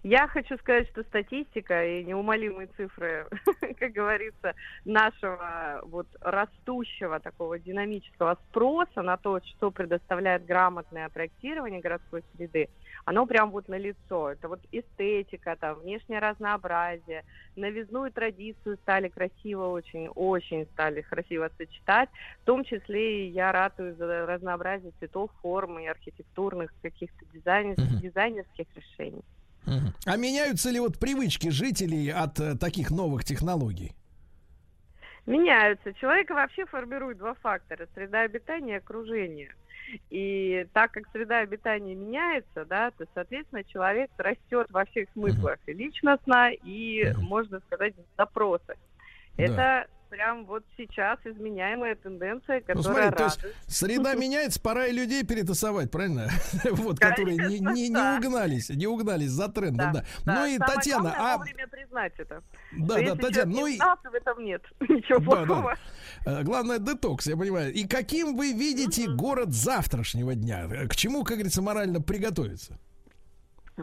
Я хочу сказать, что статистика и неумолимые цифры, как говорится, нашего вот растущего такого динамического спроса на то, что предоставляет грамотное проектирование городской среды, оно прям вот на лицо. Это вот эстетика, там, внешнее разнообразие, новизну и традицию стали красиво очень, очень стали красиво сочетать. В том числе и я ратую за разнообразие цветов, форм и архитектурных каких-то дизайн- Мгм. дизайнерских решений. А меняются ли вот привычки жителей от э, таких новых технологий? Меняются. Человека вообще формирует два фактора. Среда обитания и окружение. И так как среда обитания меняется, да, то, соответственно, человек растет во всех смыслах. И личностно, и, можно сказать, в запросах. Да. Прям вот сейчас изменяемая тенденция, Ну, которая смотри, то есть среда меняется, пора и людей перетасовать, правильно? Вот, которые не, не, не угнались, не угнались за трендом, да. Да, Ну и Татьяна, а... вовремя признать это. Да, да, Татьяна, ну и... в этом нет ничего плохого. Э, Главное, детокс, я понимаю. И каким вы видите город завтрашнего дня? К чему, как говорится, морально приготовиться?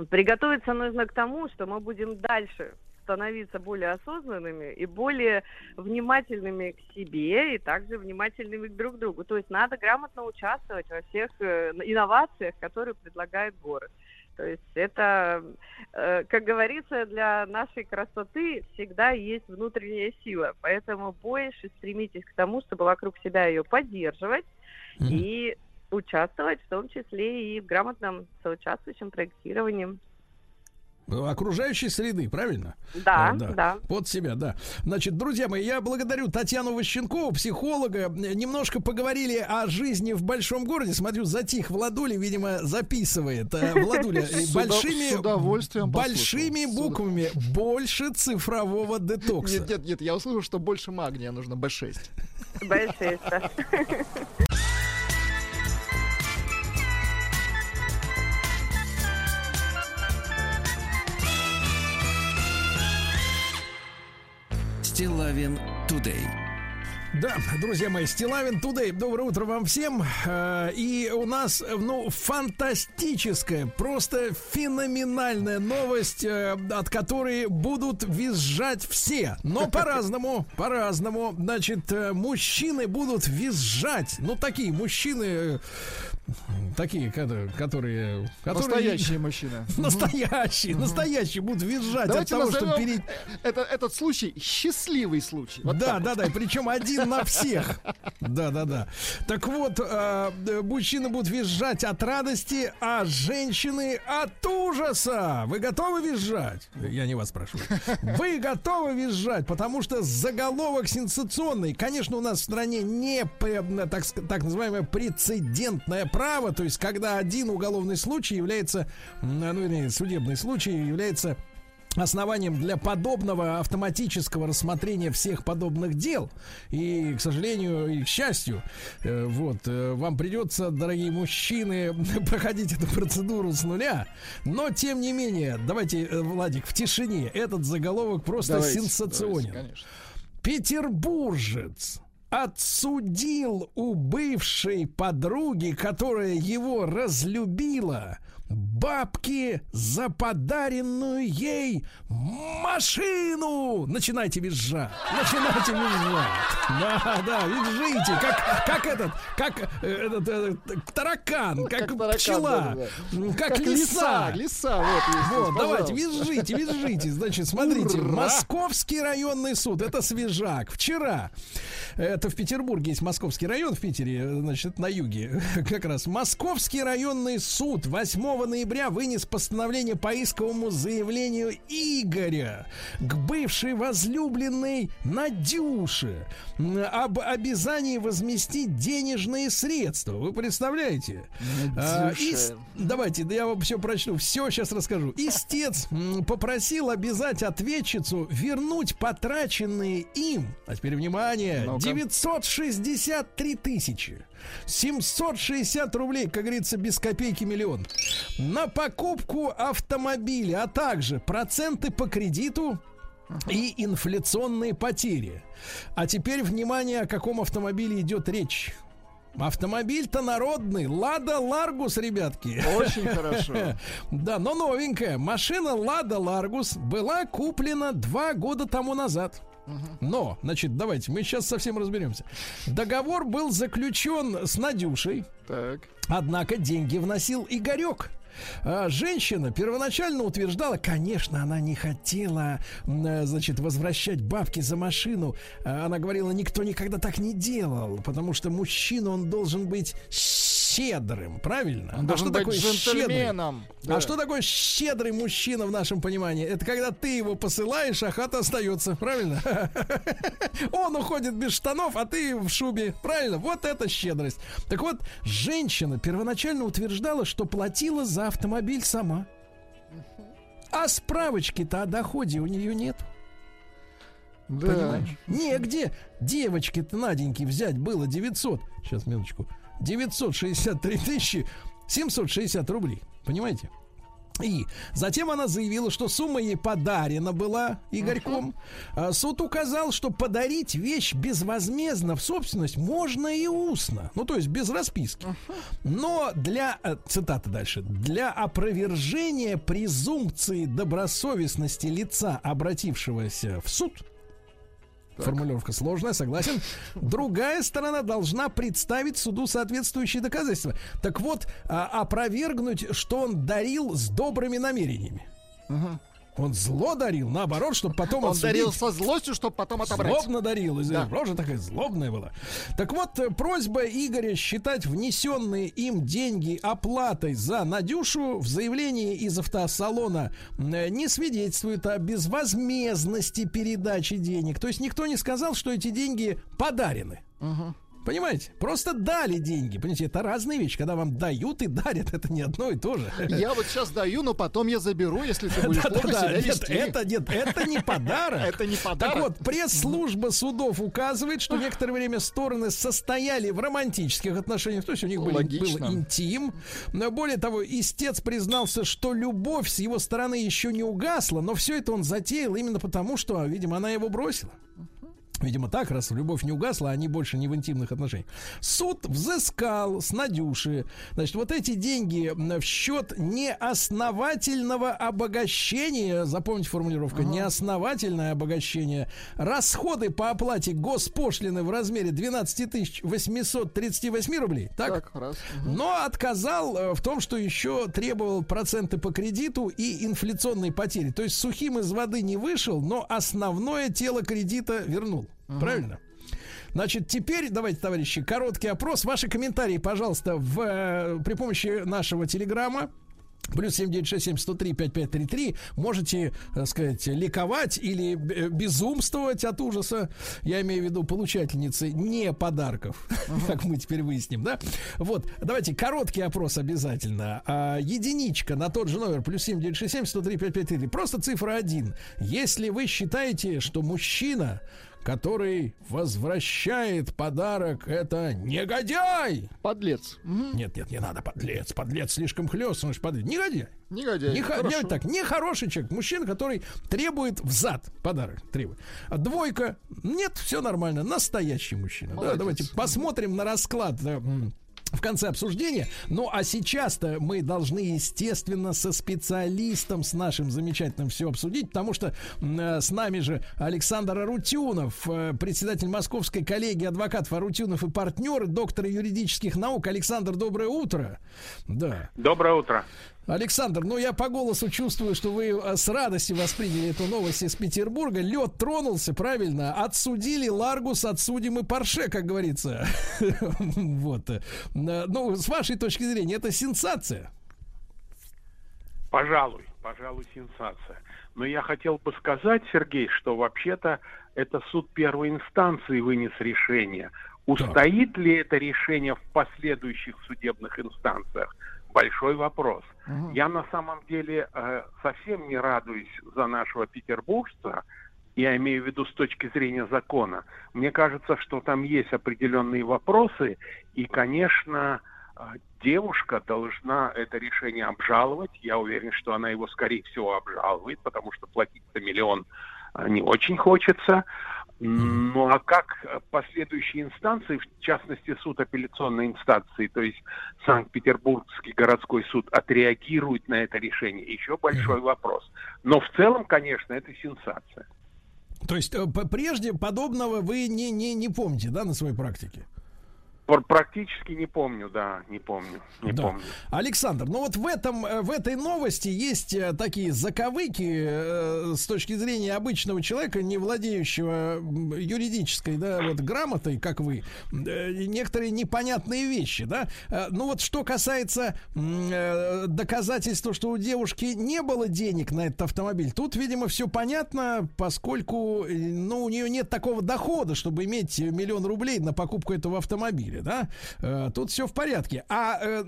Приготовиться нужно к тому, что мы будем дальше становиться более осознанными и более внимательными к себе и также внимательными друг к другу. То есть надо грамотно участвовать во всех э, инновациях, которые предлагает город. То есть это, э, как говорится, для нашей красоты всегда есть внутренняя сила. Поэтому больше стремитесь к тому, чтобы вокруг себя ее поддерживать mm-hmm. и участвовать, в том числе и в грамотном соучаствующем проектировании. Окружающей среды, правильно? Да, а, да, да. Под себя, да. Значит, друзья мои, я благодарю Татьяну Ващенкову, психолога. Немножко поговорили о жизни в большом городе. Смотрю, затих Владуля, видимо, записывает. Э, Владуля, большими, удовольствием большими буквами больше цифрового детокса. Нет, нет, нет, я услышал, что больше магния нужно B6. B6, да. Стилавин Тудей. Да, друзья мои, Стилавин Тудей. Доброе утро вам всем. Э, и у нас, ну, фантастическая, просто феноменальная новость, э, от которой будут визжать все. Но по-разному, по-разному. Значит, э, мужчины будут визжать. Ну, такие мужчины Такие, которые... которые настоящие мужчины. Настоящие, настоящие будут визжать Давайте от того, что перед... Это, этот случай счастливый случай. Вот да, да, вот. да, причем один на всех. Да, да, да. Так вот, э, мужчины будут визжать от радости, а женщины от ужаса. Вы готовы визжать? Я не вас спрашиваю. Вы готовы визжать? Потому что заголовок сенсационный. Конечно, у нас в стране не так, так называемое прецедентное право, то есть когда один уголовный случай является, ну, вернее, судебный случай является основанием для подобного автоматического рассмотрения всех подобных дел. И, к сожалению, и к счастью, э, вот, э, вам придется, дорогие мужчины, проходить эту процедуру с нуля. Но, тем не менее, давайте, э, Владик, в тишине. Этот заголовок просто давайте, сенсационен. Давайте, Петербуржец отсудил у бывшей подруги, которая его разлюбила, бабки за подаренную ей машину. Начинайте визжать. Начинайте визжать. Да, да, визжите. Как, как этот, как э, этот, этот таракан, как, как таракан, пчела, да, да. Как, как лиса. Лиса, лиса вот. Вот, давайте, визжите, визжите. Значит, смотрите, Ура! Московский районный суд, это свежак. Вчера, это в Петербурге есть Московский район в Питере, значит, на юге, как раз. Московский районный суд 8 ноября вынес постановление по исковому заявлению Игоря к бывшей возлюбленной Надюше об обязании возместить денежные средства. Вы представляете? А, и, давайте, да я вам все прочту. Все сейчас расскажу. Истец попросил обязать ответчицу вернуть потраченные им, а теперь внимание, ну 963 тысячи. 760 рублей, как говорится, без копейки миллион. На покупку автомобиля, а также проценты по кредиту и инфляционные потери. А теперь внимание, о каком автомобиле идет речь. Автомобиль-то народный. Лада Ларгус, ребятки. Очень хорошо. Да, но новенькая. Машина Лада Ларгус была куплена два года тому назад. Но, значит, давайте, мы сейчас совсем разберемся. Договор был заключен с Надюшей. Так. Однако деньги вносил Игорек. А, женщина первоначально утверждала, конечно, она не хотела, э, значит, возвращать бабки за машину. А, она говорила, никто никогда так не делал, потому что мужчина, он должен быть щедрым, правильно? Он а что такое джентльменом. Щедрый? Да. А что такое щедрый мужчина в нашем понимании? Это когда ты его посылаешь, а хата остается, правильно? Он уходит без штанов, а ты в шубе, правильно? Вот это щедрость. Так вот, женщина первоначально утверждала, что платила за автомобиль сама. А справочки-то о доходе у нее нет. Да. Понимаешь? Негде девочки-то Наденьки взять было 900. Сейчас, минуточку. 963 тысячи 760 рублей. Понимаете? И затем она заявила, что сумма ей подарена была Игорьком. А Суд указал, что подарить вещь безвозмездно в собственность можно и устно. Ну, то есть без расписки. Но для, э, цитата дальше, для опровержения презумпции добросовестности лица, обратившегося в суд, Формулировка сложная, согласен. Другая сторона должна представить суду соответствующие доказательства. Так вот, а, опровергнуть, что он дарил с добрыми намерениями. Он зло дарил, наоборот, чтобы потом Он отсудить. дарил со злостью, чтобы потом отобрать. Злобно дарил, Да. рожа такая злобная была. Так вот, э, просьба Игоря считать внесенные им деньги оплатой за Надюшу в заявлении из автосалона э, не свидетельствует о безвозмездности передачи денег. То есть никто не сказал, что эти деньги подарены. Понимаете? Просто дали деньги. Понимаете, это разные вещи. Когда вам дают и дарят, это не одно и то же. Я вот сейчас даю, но потом я заберу, если ты будешь плохо себя нет, это нет, это не подарок. Это не подарок. Так вот, пресс-служба судов указывает, что некоторое время стороны состояли в романтических отношениях, то есть у них был интим. Но более того, истец признался, что любовь с его стороны еще не угасла, но все это он затеял именно потому, что, видимо, она его бросила. Видимо, так, раз любовь не угасла, они больше не в интимных отношениях. Суд взыскал с Надюши, значит, вот эти деньги в счет неосновательного обогащения, запомните формулировка, неосновательное обогащение, расходы по оплате госпошлины в размере 12 838 рублей, так? Так, раз. Мгм. Но отказал э, в том, что еще требовал проценты по кредиту и инфляционной потери. То есть сухим из воды не вышел, но основное тело кредита вернул. Правильно? Значит, теперь давайте, товарищи, короткий опрос. Ваши комментарии, пожалуйста, в, э, при помощи нашего телеграмма. Плюс 7967-103-5533. Можете, так сказать, ликовать или э, безумствовать от ужаса. Я имею в виду получательницы не подарков, как мы теперь выясним, да? Вот, давайте короткий опрос обязательно. А, единичка на тот же номер, плюс 7967-103-5533. Просто цифра 1. Если вы считаете, что мужчина который возвращает подарок, это негодяй. Подлец. Нет, нет, не надо, подлец, подлец, слишком хлест, он же подлец. Негодяй. Негодяй. Не, Хорошо. не так, нехороший человек, мужчина, который требует взад подарок, требует. А двойка, нет, все нормально, настоящий мужчина. Да, давайте посмотрим на расклад. да, м, в конце обсуждения. Ну, а сейчас-то мы должны, естественно, со специалистом, с нашим замечательным все обсудить, потому что э, с нами же Александр Арутюнов, э, председатель Московской коллегии адвокатов Арутюнов и партнеры, доктор юридических наук. Александр, доброе утро. Да. Доброе утро. Александр, ну я по голосу чувствую, что вы э, с радостью восприняли эту новость из Петербурга. Лед тронулся, правильно? Отсудили Ларгус, отсудим и Порше, как говорится. Вот. Э, Ну, с вашей точки зрения, это сенсация. Пожалуй, пожалуй, сенсация. Но я хотел бы сказать, Сергей, что вообще-то это суд первой инстанции вынес решение. Устоит ли это решение в последующих судебных инстанциях? Большой вопрос. Я на самом деле э, совсем не радуюсь за нашего петербуржца, я имею в виду с точки зрения закона. Мне кажется, что там есть определенные вопросы, и, конечно, э, девушка должна это решение обжаловать. Я уверен, что она его, скорее всего, обжалует, потому что платить-то миллион э, не очень хочется. Ну а как последующие инстанции, в частности суд апелляционной инстанции, то есть Санкт-Петербургский городской суд, отреагирует на это решение, еще большой вопрос. Но в целом, конечно, это сенсация. То есть э, прежде подобного вы не, не, не помните, да, на своей практике? Пр- Практически не помню, да, не помню, не Да. помню. Александр, ну вот в этом, э, в этой новости есть э, такие заковыки э, с точки зрения обычного человека, не владеющего юридической, да, вот грамотой, как вы, э, некоторые непонятные вещи, да. Э, Ну вот что касается э, доказательства, что у девушки не было денег на этот автомобиль, тут, видимо, все понятно, поскольку, э, ну, у нее нет такого дохода, чтобы иметь миллион рублей на покупку этого автомобиля, да? Э, тут все в порядке. А, э,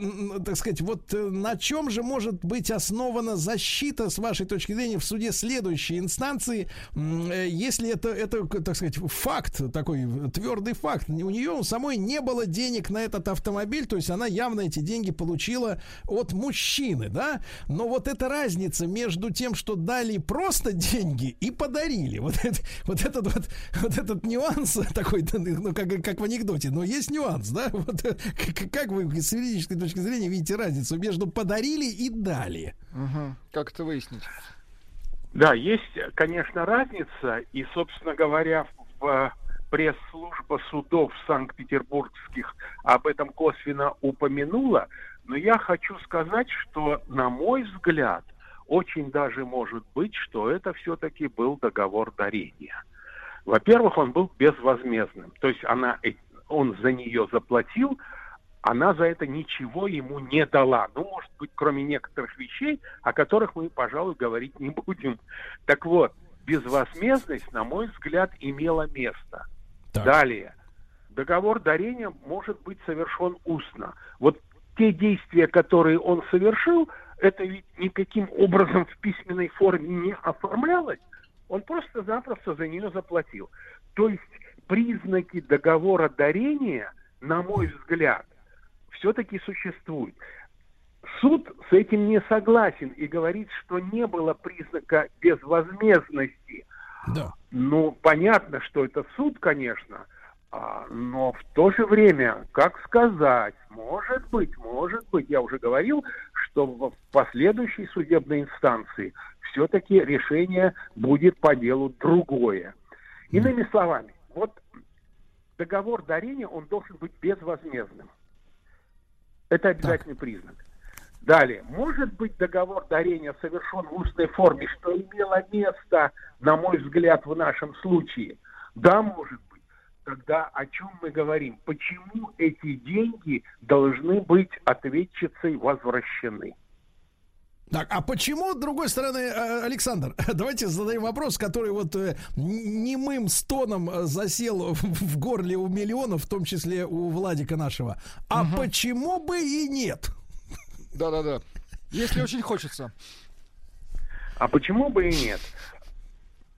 так сказать, вот э, на чем же может быть основана защита, с вашей точки зрения, в суде следующей инстанции, если это, это, так сказать, факт, такой твердый факт. У нее у самой не было денег на этот автомобиль, то есть она явно эти деньги получила от мужчины, да? Но вот эта разница между тем, что дали просто деньги и подарили, вот, это, вот этот вот, вот этот нюанс такой, ну, как, как в анекдоте, но есть нюанс, да? Вот, как, как вы с юридической точки зрения видите разницу между подарили и дали? Угу. Как это выяснить? Да, есть, конечно, разница, и, собственно говоря, в пресс-служба судов санкт-петербургских об этом косвенно упомянула, но я хочу сказать, что, на мой взгляд, очень даже может быть, что это все-таки был договор дарения. Во-первых, он был безвозмездным, то есть она, э, он за нее заплатил, она за это ничего ему не дала. Ну, может быть, кроме некоторых вещей, о которых мы, пожалуй, говорить не будем. Так вот, безвозмездность, на мой взгляд, имела место. Так. Далее. Договор дарения может быть совершен устно. Вот те действия, которые он совершил, это ведь никаким образом в письменной форме не оформлялось. Он просто-запросто за нее заплатил. То есть признаки договора дарения, на мой взгляд, все-таки существуют. Суд с этим не согласен и говорит, что не было признака безвозмездности. Да. Ну, понятно, что это суд, конечно, а, но в то же время, как сказать, может быть, может быть, я уже говорил, что в последующей судебной инстанции все-таки решение будет по делу другое. Иными словами, вот договор дарения, он должен быть безвозмездным. Это обязательный так. признак. Далее, может быть договор дарения совершен в устной форме, что имело место, на мой взгляд, в нашем случае? Да, может быть. Тогда о чем мы говорим? Почему эти деньги должны быть ответчицей возвращены? Так, а почему, с другой стороны, э, Александр, давайте задаем вопрос, который вот э, немым стоном э, засел в горле у миллионов, в том числе у Владика нашего. А угу. почему бы и нет? Да-да-да. Если очень хочется. А почему бы и нет?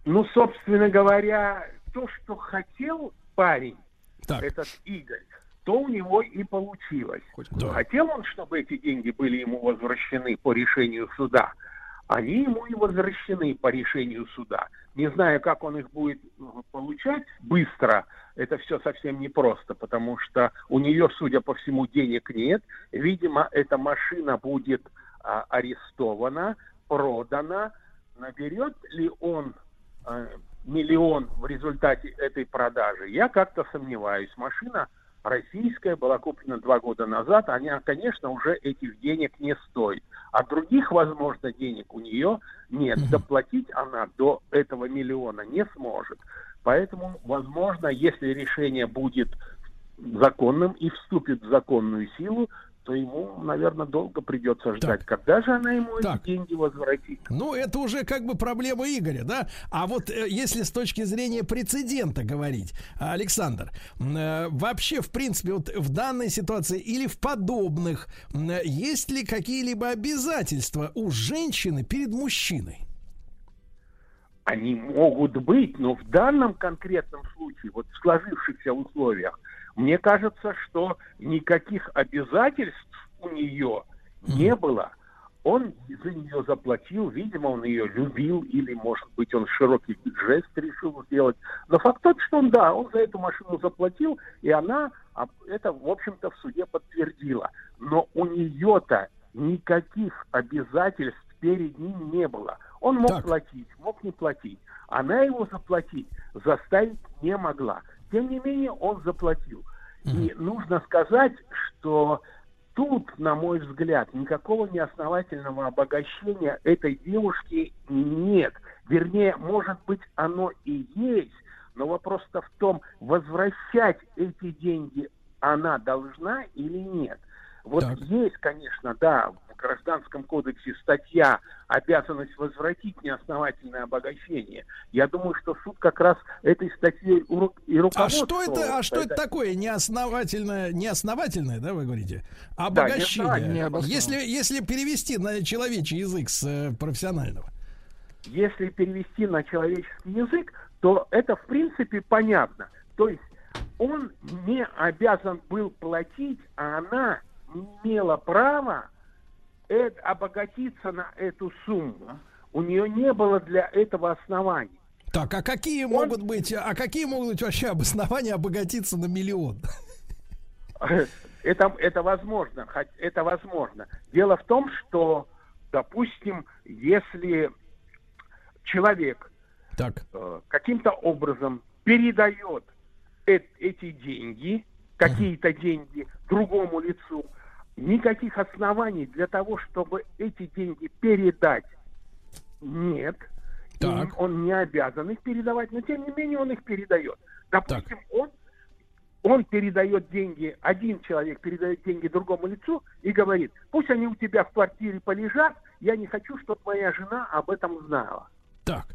Ну, собственно говоря, то, что хотел парень, так. этот Игорь, то у него и получилось. Да. Хотел он, чтобы эти деньги были ему возвращены по решению суда. Они ему и возвращены по решению суда. Не знаю, как он их будет э, получать быстро, это все совсем непросто, потому что у нее, судя по всему, денег нет. Видимо, эта машина будет а, арестована, продана. Наберет ли он а, миллион в результате этой продажи? Я как-то сомневаюсь. Машина российская, была куплена два года назад, она, конечно, уже этих денег не стоит. А других, возможно, денег у нее нет. Доплатить она до этого миллиона не сможет. Поэтому, возможно, если решение будет законным и вступит в законную силу, то ему, наверное, долго придется ждать, так. когда же она ему так. эти деньги возвратит. Ну, это уже как бы проблема Игоря, да? А вот э, если с точки зрения прецедента говорить, Александр, э, вообще, в принципе, вот в данной ситуации или в подобных, э, есть ли какие-либо обязательства у женщины перед мужчиной? Они могут быть, но в данном конкретном случае, вот в сложившихся условиях, мне кажется, что никаких обязательств у нее не было. Он за нее заплатил, видимо, он ее любил, или, может быть, он широкий жест решил сделать. Но факт тот, что он, да, он за эту машину заплатил, и она это, в общем-то, в суде подтвердила. Но у нее-то никаких обязательств перед ним не было. Он мог так. платить, мог не платить. Она его заплатить заставить не могла. Тем не менее, он заплатил. И нужно сказать, что тут, на мой взгляд, никакого неосновательного обогащения этой девушки нет. Вернее, может быть, оно и есть, но вопрос-то в том, возвращать эти деньги она должна или нет. Вот так. есть, конечно, да, в Гражданском кодексе статья обязанность возвратить неосновательное обогащение. Я думаю, что суд как раз этой статьей и руководствовался. А что это, а что это такое неосновательное, неосновательное, да, вы говорите? Обогащение. Да, если, если перевести на человечий язык с э, профессионального. Если перевести на человеческий язык, то это в принципе понятно. То есть он не обязан был платить, а она не имела права обогатиться на эту сумму. У нее не было для этого оснований. Так, а какие Он... могут быть, а какие могут быть вообще обоснования обогатиться на миллион? Это, это возможно, это возможно. Дело в том, что, допустим, если человек так. Э, каким-то образом передает эти деньги, какие-то деньги другому лицу, никаких оснований для того, чтобы эти деньги передать, нет. Так. он не обязан их передавать, но тем не менее он их передает. Допустим, так. он он передает деньги, один человек передает деньги другому лицу и говорит, пусть они у тебя в квартире полежат, я не хочу, чтобы моя жена об этом знала. Так.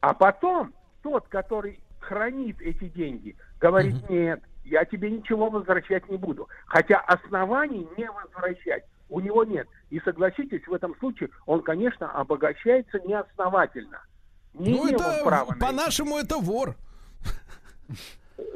А потом тот, который хранит эти деньги, говорит, угу. нет, я тебе ничего возвращать не буду. Хотя оснований не возвращать у него нет. И согласитесь, в этом случае он, конечно, обогащается неосновательно. Не ну, это, права по-нашему, это вор.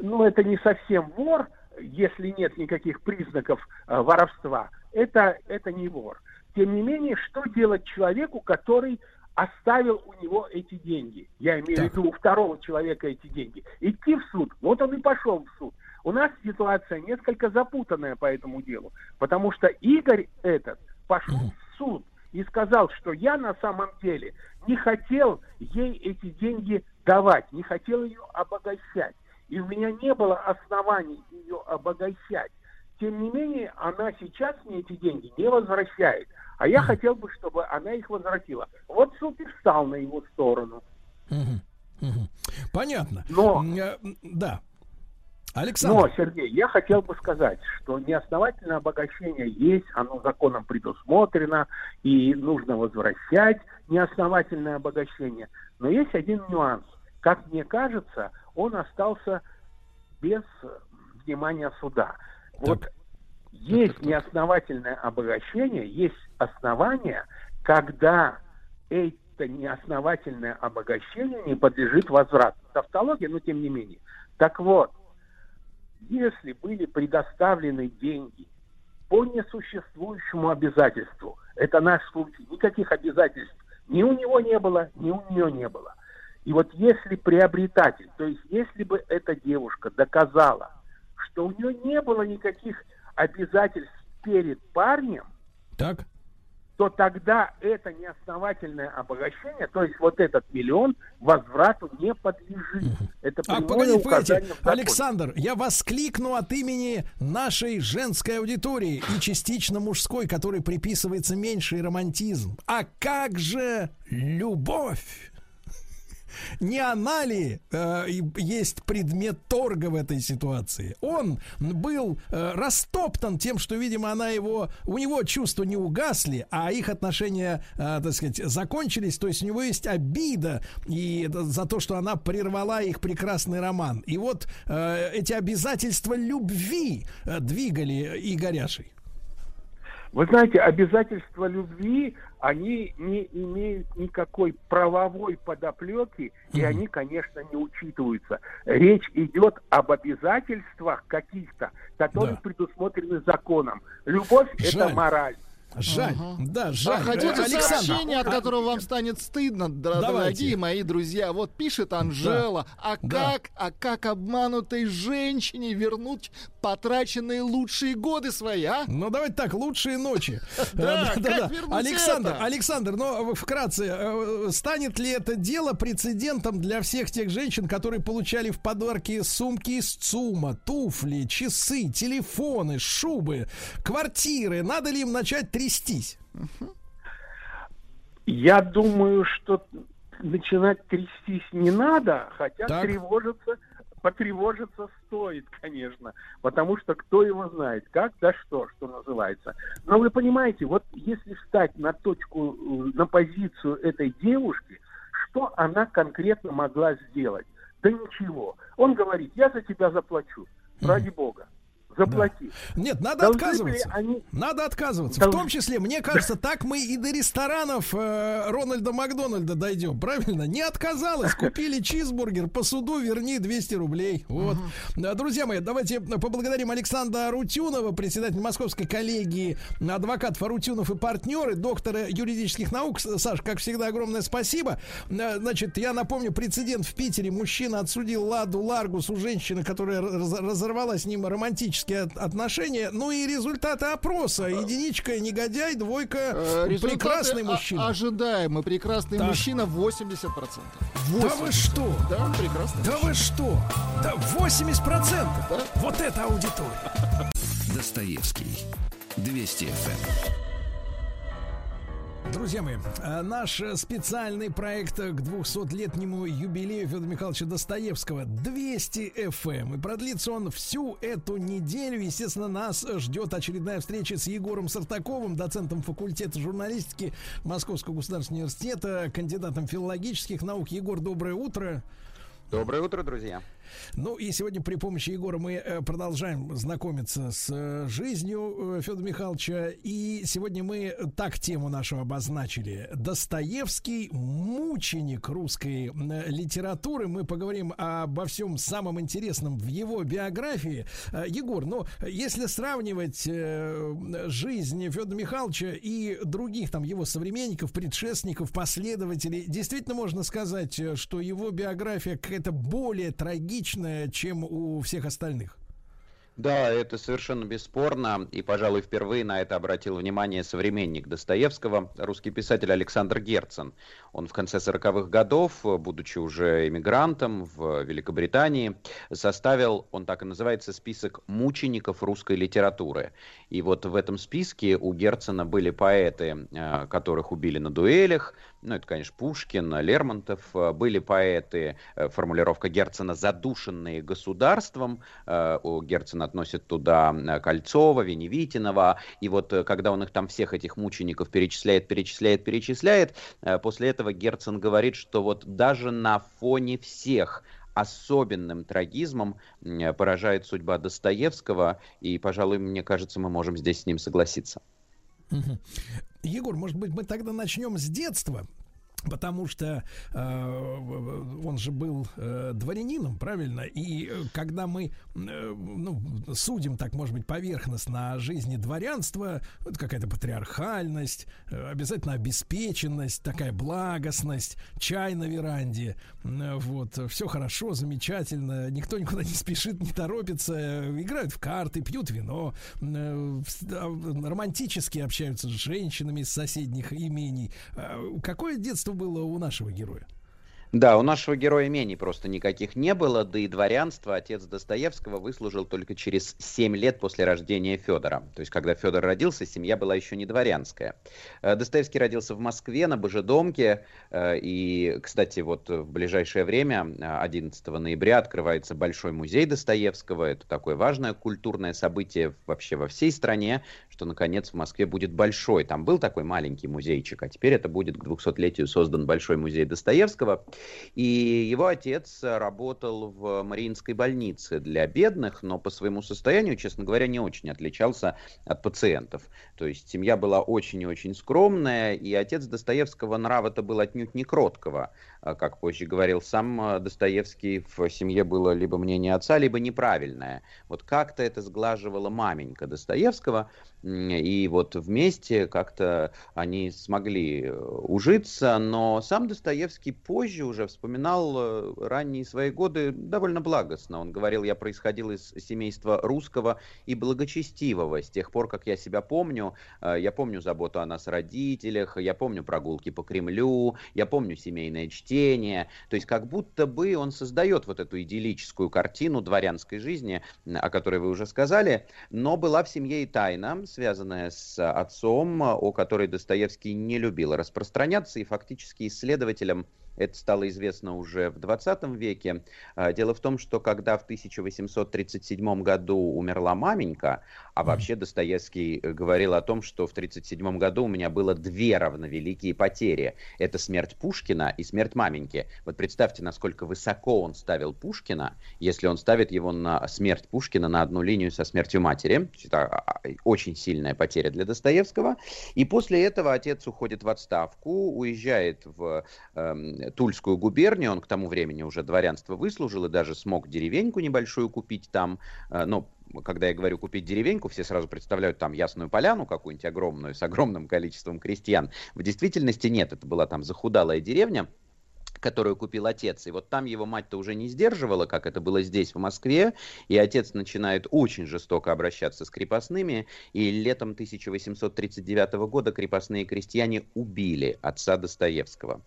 Ну, это не совсем вор, если нет никаких признаков э, воровства. Это, это не вор. Тем не менее, что делать человеку, который оставил у него эти деньги? Я имею так. в виду у второго человека эти деньги. Идти в суд. Вот он и пошел в суд. У нас ситуация несколько запутанная по этому делу, потому что Игорь этот пошел в суд и сказал, что я на самом деле не хотел ей эти деньги давать, не хотел ее обогащать. И у меня не было оснований ее обогащать. Тем не менее, она сейчас мне эти деньги не возвращает. А я хотел бы, чтобы она их возвратила. Вот суд и встал на его сторону. Понятно. Но, э, да. Александр. Но, Сергей, я хотел бы сказать, что неосновательное обогащение есть, оно законом предусмотрено, и нужно возвращать неосновательное обогащение. Но есть один нюанс. Как мне кажется, он остался без внимания суда. Так. Вот есть неосновательное обогащение, есть основания, когда это неосновательное обогащение не подлежит возврату. Тавтология, но тем не менее. Так вот, если были предоставлены деньги по несуществующему обязательству, это наш случай, никаких обязательств ни у него не было, ни у нее не было. И вот если приобретатель, то есть если бы эта девушка доказала, что у нее не было никаких обязательств перед парнем, так то тогда это неосновательное обогащение, то есть вот этот миллион возврату не подлежит. Это а погодите, погодите, Александр, я воскликну от имени нашей женской аудитории и частично мужской, которой приписывается меньший романтизм. А как же любовь? Не она ли э, есть предмет торга в этой ситуации? Он был э, растоптан тем, что, видимо, она его, у него чувства не угасли, а их отношения, э, так сказать, закончились. То есть у него есть обида и за то, что она прервала их прекрасный роман. И вот э, эти обязательства любви э, двигали Игоряшей. Вы знаете, обязательства любви, они не имеют никакой правовой подоплеки, и они, конечно, не учитываются. Речь идет об обязательствах каких-то, которые да. предусмотрены законом. Любовь – это мораль. Жаль, угу. да, жаль. А хотите Александр, сообщение, от которого вам станет стыдно, Давайте. дорогие мои друзья? Вот пишет Анжела, да. а да. как, а как обманутой женщине вернуть потраченные лучшие годы свои, а? Ну давайте так, лучшие ночи. Да, да, да. Александр, Александр, но вкратце, э, станет ли это дело прецедентом для всех тех женщин, которые получали в подарки сумки из ЦУМа, туфли, часы, телефоны, шубы, квартиры? Надо ли им начать трястись? Я думаю, что начинать трястись не надо, хотя так. тревожиться потревожиться стоит, конечно, потому что кто его знает, как да что, что называется. Но вы понимаете, вот если встать на точку, на позицию этой девушки, что она конкретно могла сделать? Да ничего. Он говорит, я за тебя заплачу, ради бога заплатить. Да. Нет, надо Должны отказываться. Они... Надо отказываться. Должны... В том числе, мне кажется, так мы и до ресторанов э, Рональда Макдональда дойдем. Правильно? Не отказалась. Купили чизбургер по суду, верни 200 рублей. Вот. Угу. Друзья мои, давайте поблагодарим Александра Арутюнова, председатель Московской коллегии адвокатов Арутюнов и партнеры, доктора юридических наук. Саш, как всегда, огромное спасибо. Э, значит, я напомню, прецедент в Питере. Мужчина отсудил Ладу Ларгус у женщины, которая разорвала с ним романтический романтические отношения. Ну и результаты опроса. Единичка негодяй, двойка э, прекрасный мужчина. Ожидаемый прекрасный так. мужчина 80%. 80%. Да вы что? Да, прекрасный Да мужчина. вы что? Да 80%? Да? Вот это аудитория. Достоевский. 200 FM. Друзья мои, э, наш специальный проект к 200-летнему юбилею Федора Михайловича Достоевского 200 FM. И продлится он всю эту неделю. Естественно, нас ждет очередная встреча с Егором Сартаковым, доцентом факультета журналистики Московского государственного университета, кандидатом филологических наук. Егор, доброе утро. Доброе утро, друзья. Ну и сегодня при помощи Егора мы э, продолжаем знакомиться с э, жизнью э, Федора Михайловича. И сегодня мы так тему нашу обозначили. Достоевский мученик русской литературы. Мы поговорим обо всем самом интересном в его биографии. Егор, ну, если сравнивать жизнь Федора Михайловича и других там его современников, предшественников, последователей, действительно можно сказать, что его биография какая-то более трагичная личное, чем у всех остальных. Да, это совершенно бесспорно, и, пожалуй, впервые на это обратил внимание современник Достоевского, русский писатель Александр Герцен. Он в конце 40-х годов, будучи уже эмигрантом в Великобритании, составил, он так и называется, список мучеников русской литературы. И вот в этом списке у Герцена были поэты, э, которых убили на дуэлях, ну, это, конечно, Пушкин, Лермонтов, э, были поэты, э, формулировка Герцена, задушенные государством, у Герцена относят туда Кольцова, Веневитинова, и вот когда он их там всех этих мучеников перечисляет, перечисляет, перечисляет, после этого Герцен говорит, что вот даже на фоне всех особенным трагизмом поражает судьба Достоевского, и, пожалуй, мне кажется, мы можем здесь с ним согласиться. Егор, может быть, мы тогда начнем с детства, Потому что э, он же был э, дворянином, правильно? И э, когда мы э, ну, судим так, может быть, поверхностно о жизни дворянства, это какая-то патриархальность, э, обязательно обеспеченность, такая благостность, чай на веранде, э, вот, все хорошо, замечательно, никто никуда не спешит, не торопится, э, играют в карты, пьют вино, э, романтически общаются с женщинами из соседних имений. Э, какое детство было у нашего героя? Да, у нашего героя имений просто никаких не было, да и дворянство отец Достоевского выслужил только через 7 лет после рождения Федора. То есть, когда Федор родился, семья была еще не дворянская. Э, Достоевский родился в Москве на Божедомке, э, и, кстати, вот в ближайшее время, 11 ноября, открывается Большой музей Достоевского. Это такое важное культурное событие вообще во всей стране, что, наконец, в Москве будет большой. Там был такой маленький музейчик, а теперь это будет к 200-летию создан Большой музей Достоевского. И его отец работал в Мариинской больнице для бедных, но по своему состоянию, честно говоря, не очень отличался от пациентов. То есть семья была очень и очень скромная, и отец Достоевского нрава-то был отнюдь не кроткого. А, как позже говорил сам а, Достоевский, в семье было либо мнение отца, либо неправильное. Вот как-то это сглаживала маменька Достоевского, и вот вместе как-то они смогли э, ужиться, но сам Достоевский позже уже вспоминал э, ранние свои годы довольно благостно. Он говорил, я происходил из семейства русского и благочестивого. С тех пор, как я себя помню, э, я помню заботу о нас родителях, я помню прогулки по Кремлю, я помню семейное чтение. То есть как будто бы он создает вот эту идиллическую картину дворянской жизни, о которой вы уже сказали, но была в семье и тайна, связанная с отцом, о которой Достоевский не любил распространяться, и фактически исследователям Это стало известно уже в 20 веке. А, дело в том, что когда в 1837 году умерла маменька, а вообще Достоевский э, говорил о том, что в 1937 году у меня было две равновеликие потери. Это смерть Пушкина и смерть маменьки. Вот представьте, насколько высоко он ставил Пушкина, если он ставит его на смерть Пушкина на одну линию со смертью матери. Это а, а, очень сильная потеря для Достоевского. И после этого отец уходит в отставку, уезжает в э, Тульскую губернию. Он к тому времени уже дворянство выслужил и даже смог деревеньку небольшую купить там. Э, но когда я говорю купить деревеньку, все сразу представляют там Ясную Поляну какую-нибудь огромную, с огромным количеством крестьян. В действительности нет, это была там захудалая деревня, которую купил отец. И вот там его мать-то уже не сдерживала, как это было здесь, в Москве. И отец начинает очень жестоко обращаться с крепостными. И летом 1839 года крепостные крестьяне убили отца Достоевского.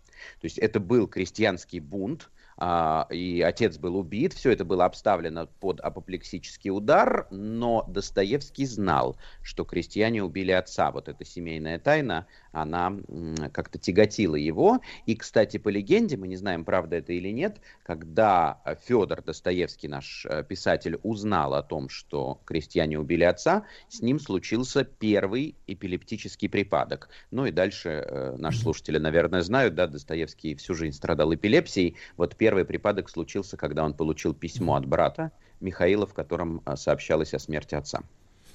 То есть это был крестьянский бунт, и отец был убит, все это было обставлено под апоплексический удар, но Достоевский знал, что крестьяне убили отца. Вот эта семейная тайна, она как-то тяготила его. И, кстати, по легенде, мы не знаем, правда это или нет, когда Федор Достоевский, наш э, писатель, узнал о том, что крестьяне убили отца, с ним случился первый эпилептический припадок. Ну и дальше э, наши слушатели, наверное, знают, да, Достоевский всю жизнь страдал эпилепсией. Вот первый припадок случился, когда он получил письмо от брата Михаила, в котором э, сообщалось о смерти отца.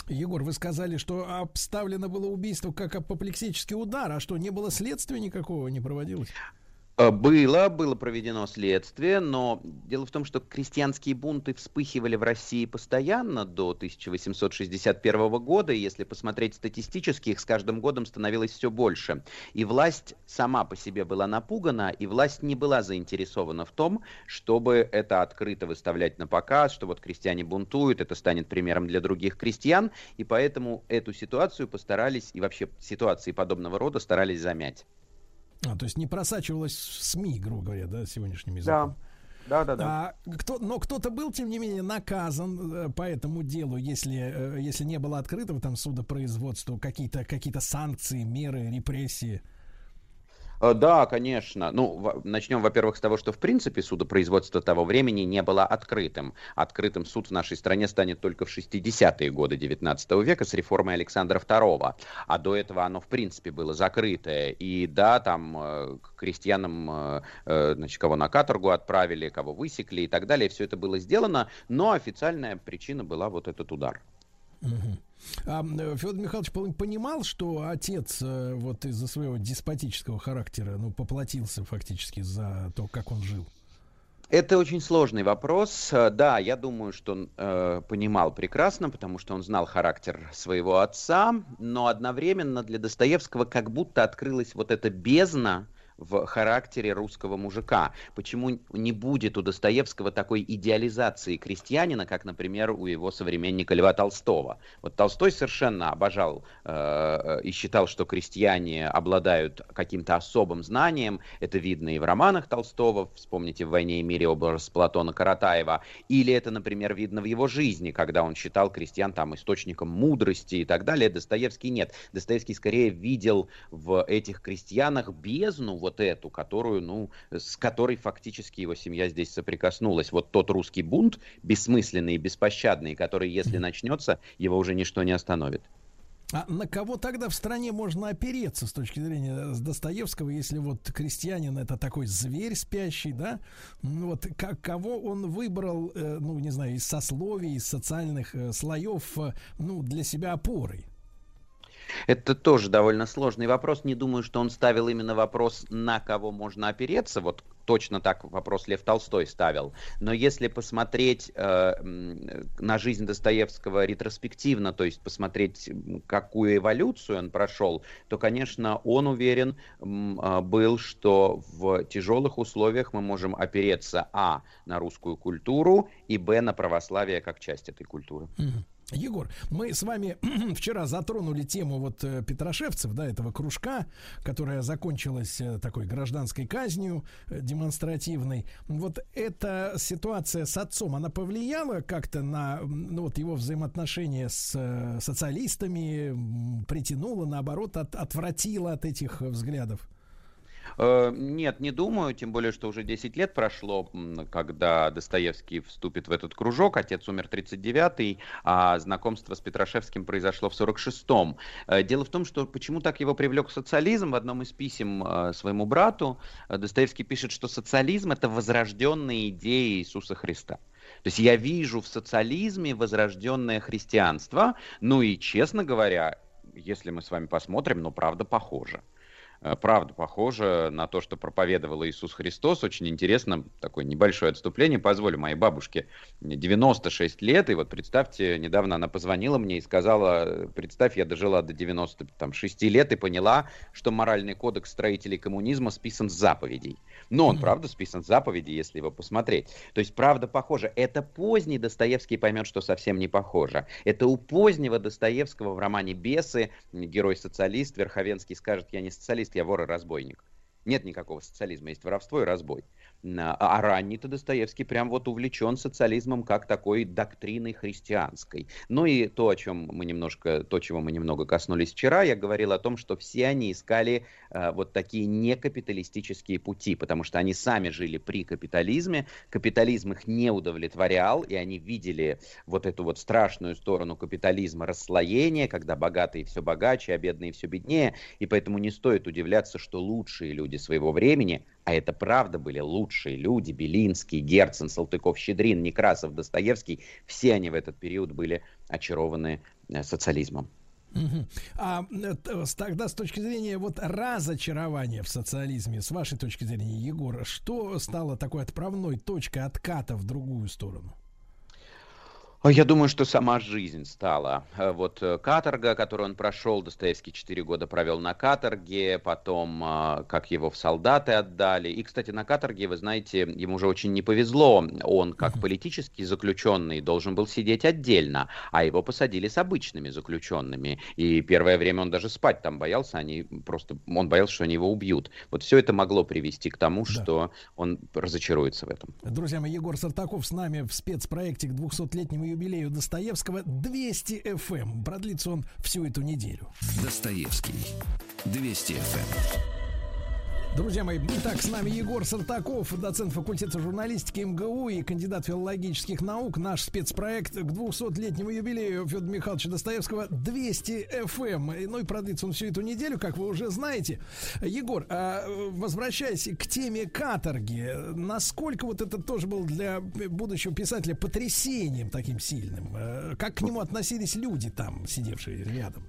Егор, вы сказали, что обставлено было убийство как апоплексический удар, а что, не было следствия никакого, не проводилось? Э, было, было проведено следствие, но дело в том, что крестьянские бунты вспыхивали в России постоянно до 1861 года, и если посмотреть статистически, их с каждым годом становилось все больше. И власть сама по себе была напугана, и власть не была заинтересована в том, чтобы это открыто выставлять на показ, что вот крестьяне бунтуют, это станет примером для других крестьян, и поэтому эту ситуацию постарались, и вообще ситуации подобного рода старались замять. А, то есть не просачивалось в СМИ, грубо говоря, да, сегодняшним языком. Да. Да, да, да. А, кто, но кто-то был, тем не менее, наказан э, по этому делу, если, э, если не было открытого там судопроизводства, какие-то какие санкции, меры, репрессии. Э, да, конечно. Ну, начнем, во-первых, с того, что в принципе судопроизводство того времени не было открытым. Открытым суд в нашей стране станет только в 60-е годы 19 века с реформой Александра II. А до этого оно в принципе было закрытое. И да, там э, к крестьянам, э, значит, кого на каторгу отправили, кого высекли и так далее, все это было сделано, но официальная причина была вот этот удар. А Федор Михайлович понимал, что отец э, вот из-за своего деспотического характера, ну, поплатился фактически за то, как он жил? Это очень сложный вопрос. Э, да, я думаю, что он э, понимал прекрасно, потому что он знал характер своего отца, но одновременно для Достоевского как будто открылась вот эта бездна, в характере русского мужика. Почему не будет у Достоевского такой идеализации крестьянина, как, например, у его современника Льва Толстого? Вот Толстой совершенно обожал э, э и считал, что крестьяне обладают каким-то особым знанием. Это видно и в романах Толстого, вспомните «В войне и мире» образ Платона Каратаева. Или это, например, видно в его жизни, когда он считал крестьян там источником мудрости и так далее. Достоевский нет. Достоевский скорее видел в этих крестьянах бездну, вот эту, которую, ну, с которой фактически его семья здесь соприкоснулась. Вот тот русский бунт, бессмысленный и беспощадный, который, если начнется, его уже ничто не остановит. А на кого тогда в стране можно опереться с точки зрения Достоевского, если вот крестьянин это такой зверь спящий, да? Вот как, кого он выбрал, э, ну, не знаю, из сословий, из социальных э, слоев, э, ну, для себя опорой? Это тоже довольно сложный вопрос. Не думаю, что он ставил именно вопрос, на кого можно опереться. Вот точно так вопрос Лев Толстой ставил. Но если посмотреть э, на жизнь Достоевского ретроспективно, то есть посмотреть, какую эволюцию он прошел, то, конечно, он уверен э, был, что в тяжелых условиях мы можем опереться, а, на русскую культуру, и, б, на православие как часть этой культуры. Mm-hmm. Егор, мы с вами вчера затронули тему вот э, Петрошевцев, да, этого кружка, которая закончилась э, такой гражданской казнью э, демонстративной. Вот эта ситуация с отцом, она повлияла как-то на ну, вот его взаимоотношения с социалистами, притянула, наоборот, от, отвратила от этих взглядов? Э, нет, не думаю, тем более, что уже 10 лет прошло, когда Достоевский вступит в этот кружок. Отец умер 39-й, а знакомство с Петрашевским произошло в 46-м. Э, дело в том, что почему так его привлек социализм. В одном из писем э, своему брату Достоевский пишет, что социализм – это возрожденные идеи Иисуса Христа. То есть я вижу в социализме возрожденное христианство, ну и, честно говоря, если мы с вами посмотрим, ну, правда, похоже. Э, правда похоже на то, что проповедовал Иисус Христос. Очень интересно, такое небольшое отступление. Позволю моей бабушке 96 лет, и вот представьте, недавно она позвонила мне и сказала, представь, я дожила до 96 лет и поняла, что моральный кодекс строителей коммунизма списан с заповедей. Но он, правда, списан с заповедей, если его посмотреть. То есть, правда, похоже. Это поздний Достоевский поймет, что совсем не похоже. Это у позднего Достоевского в романе «Бесы» герой-социалист Верховенский скажет, я не социалист, я вор и разбойник. Нет никакого социализма, есть воровство и разбой. А, а ранний-то Достоевский прям вот увлечен социализмом как такой доктриной христианской. Ну и то, о чем мы немножко, то, чего мы немного коснулись вчера, я говорил о том, что все они искали э, вот такие некапиталистические пути, потому что они сами жили при капитализме, капитализм их не удовлетворял, и они видели вот эту вот страшную сторону капитализма расслоения, когда богатые все богаче, а бедные все беднее, и поэтому не стоит удивляться, что лучшие люди своего времени а это правда были лучшие люди, Белинский, Герцен, Салтыков, Щедрин, Некрасов, Достоевский, все они в этот период были очарованы э, социализмом. А э, тогда с точки зрения вот разочарования в социализме, с вашей точки зрения, Егор, что стало такой отправной точкой отката в другую сторону? Я думаю, что сама жизнь стала. Э, вот э, каторга, которую он прошел, Достоевский 4 года провел на каторге, потом э, как его в солдаты отдали. И, кстати, на каторге, вы знаете, ему уже очень не повезло. Он, как политический заключенный, должен был сидеть отдельно, а его посадили с обычными заключенными. И первое время он даже спать там боялся, они просто, он боялся, что они его убьют. Вот все это могло привести к тому, да. что он разочаруется в этом. Друзья мои, Егор Сартаков с нами в спецпроекте к 200-летнему юбилею Достоевского 200 FM. Эм. Продлится он всю эту неделю. Достоевский 200 FM. Друзья мои, итак, с нами Егор Сартаков, доцент факультета журналистики МГУ и кандидат филологических наук. Наш спецпроект к 200-летнему юбилею Федора Михайловича Достоевского 200 FM. Эм. Ну и продлится он всю эту неделю, как вы уже знаете. Егор, а, возвращаясь к теме каторги, насколько вот это тоже был для будущего писателя потрясением таким сильным? Э, как к нему относились люди там, сидевшие рядом?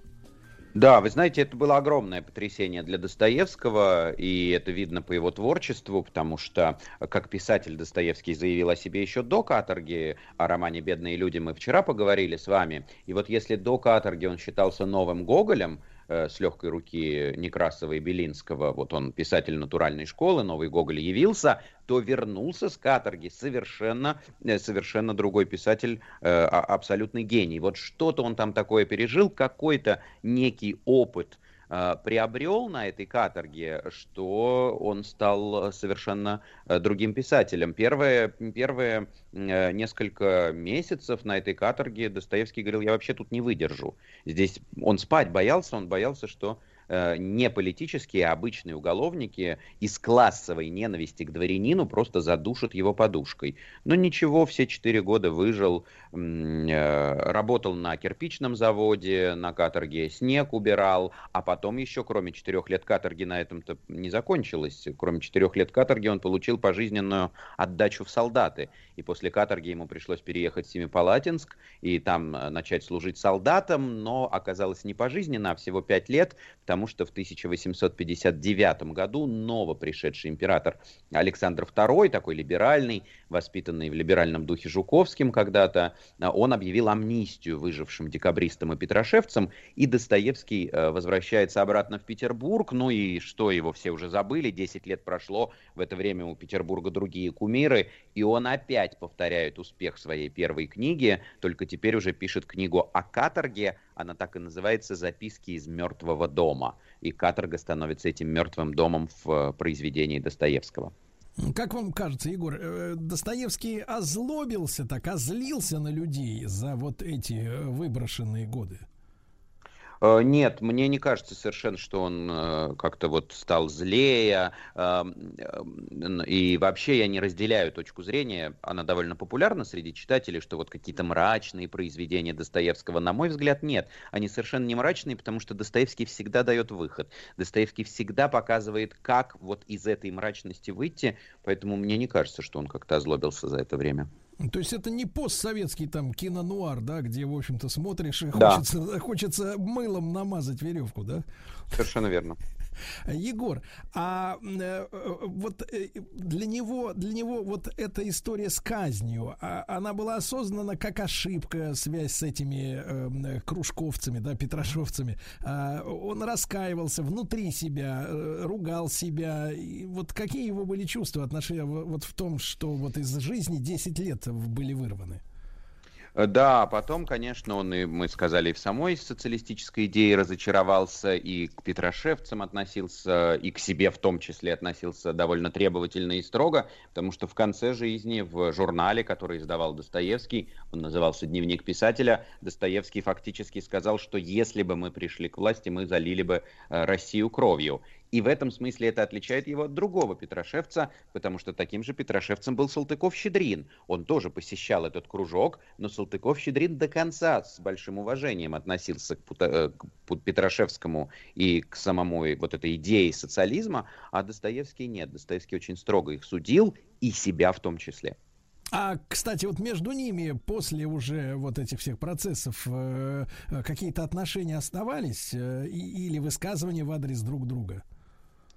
Да, вы знаете, это было огромное потрясение для Достоевского, и это видно по его творчеству, потому что, как писатель Достоевский заявил о себе еще до каторги, о романе «Бедные люди» мы вчера поговорили с вами, и вот если до каторги он считался новым Гоголем, Э, с легкой руки Некрасова и Белинского, вот он писатель натуральной школы, новый Гоголь явился, то вернулся с каторги совершенно, э, совершенно другой писатель, э, а, абсолютный гений. Вот что-то он там такое пережил, какой-то некий опыт, приобрел на этой каторге, что он стал совершенно э, другим писателем. Первые, первые э, несколько месяцев на этой каторге Достоевский говорил, я вообще тут не выдержу. Здесь он спать боялся, он боялся, что Э, не политические, а обычные уголовники из классовой ненависти к дворянину просто задушат его подушкой. Но ничего, все четыре года выжил, э, работал на кирпичном заводе, на каторге снег убирал, а потом еще, кроме четырех лет каторги, на этом-то не закончилось. Кроме четырех лет каторги он получил пожизненную отдачу в солдаты. И после каторги ему пришлось переехать в Семипалатинск и там э, начать служить солдатом, но оказалось не пожизненно, а всего пять лет, потому потому что в 1859 году новопришедший император Александр II, такой либеральный, воспитанный в либеральном духе Жуковским когда-то, он объявил амнистию выжившим декабристам и петрошевцам, и Достоевский э, возвращается обратно в Петербург, ну и что его все уже забыли, 10 лет прошло, в это время у Петербурга другие кумиры, и он опять повторяет успех своей первой книги, только теперь уже пишет книгу о каторге, она так и называется «Записки из мертвого дома». И каторга становится этим мертвым домом в э, произведении Достоевского. Как вам кажется, Егор, э, Достоевский озлобился так, озлился на людей за вот эти э, выброшенные годы? Э, нет, мне не кажется совершенно, что он э, как-то вот стал злее. Э, и вообще я не разделяю точку зрения, она довольно популярна среди читателей, что вот какие-то мрачные произведения Достоевского, на мой взгляд, нет. Они совершенно не мрачные, потому что Достоевский всегда дает выход. Достоевский всегда показывает, как вот из этой мрачности выйти, поэтому мне не кажется, что он как-то озлобился за это время. То есть это не постсоветский там кинонуар, да, где, в общем-то, смотришь и да. хочется, хочется мылом намазать веревку, да? Совершенно верно. Егор, а э, вот э, для него, для него вот эта история с казнью, а, она была осознана как ошибка, связь с этими э, кружковцами, да, петрошовцами. А, он раскаивался внутри себя, э, ругал себя. И вот какие его были чувства, отношения вот в том, что вот из жизни 10 лет были вырваны? Э, да, потом, конечно, он, и мы сказали, и в самой социалистической идее разочаровался, и к петрошевцам относился, и к себе в том числе относился довольно требовательно и строго, потому что в конце жизни в журнале, который издавал Достоевский, он назывался «Дневник писателя», Достоевский фактически сказал, что если бы мы пришли к власти, мы залили бы э, Россию кровью. И в этом смысле это отличает его от другого Петрошевца, потому что таким же Петрошевцем был Салтыков-Щедрин. Он тоже посещал этот кружок, но Салтыков-Щедрин до конца с большим уважением относился к, Пута, к Петрошевскому и к самому вот этой идее социализма, а Достоевский нет. Достоевский очень строго их судил, и себя в том числе. А, кстати, вот между ними после уже вот этих всех процессов э, э какие-то отношения оставались э, или высказывания в адрес друг друга?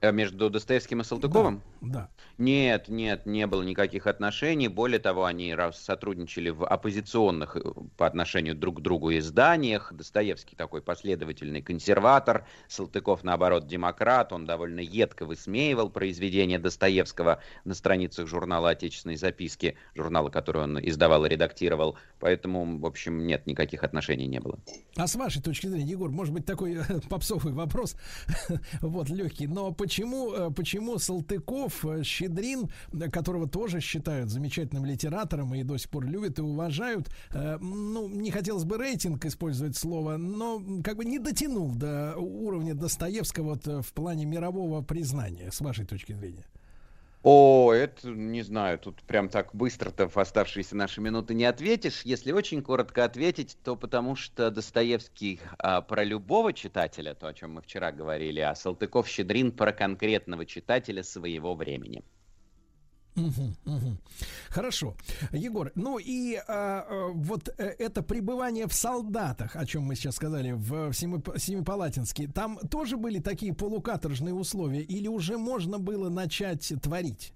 Э, между Достоевским и Салтыковым? Да, да. Нет, нет, не было никаких отношений. Более того, они сотрудничали в оппозиционных э, по отношению друг к другу изданиях. Достоевский такой последовательный консерватор, Салтыков, наоборот, демократ. Он довольно едко высмеивал произведения Достоевского на страницах журнала «Отечественной записки», журнала, который он издавал и редактировал. Поэтому, в общем, нет, никаких отношений не было. А с вашей точки зрения, Егор, может быть, такой попсовый вопрос, вот, легкий, но почему почему, э, почему Салтыков, э, Щедрин, которого тоже считают замечательным литератором и до сих пор любят и уважают, э, ну, не хотелось бы рейтинг использовать слово, но как бы не дотянул до уровня Достоевского вот в плане мирового признания, с вашей точки зрения? О, это не знаю, тут прям так быстро-то в оставшиеся наши минуты не ответишь. Если очень коротко ответить, то потому что Достоевский а, про любого читателя, то, о чем мы вчера говорили, а Салтыков-Щедрин про конкретного читателя своего времени. Хорошо, Егор. Ну и а, а, вот э, это пребывание в солдатах, о чем мы сейчас сказали в Семипалатинске, там тоже были такие полукаторжные условия, или уже можно было начать творить?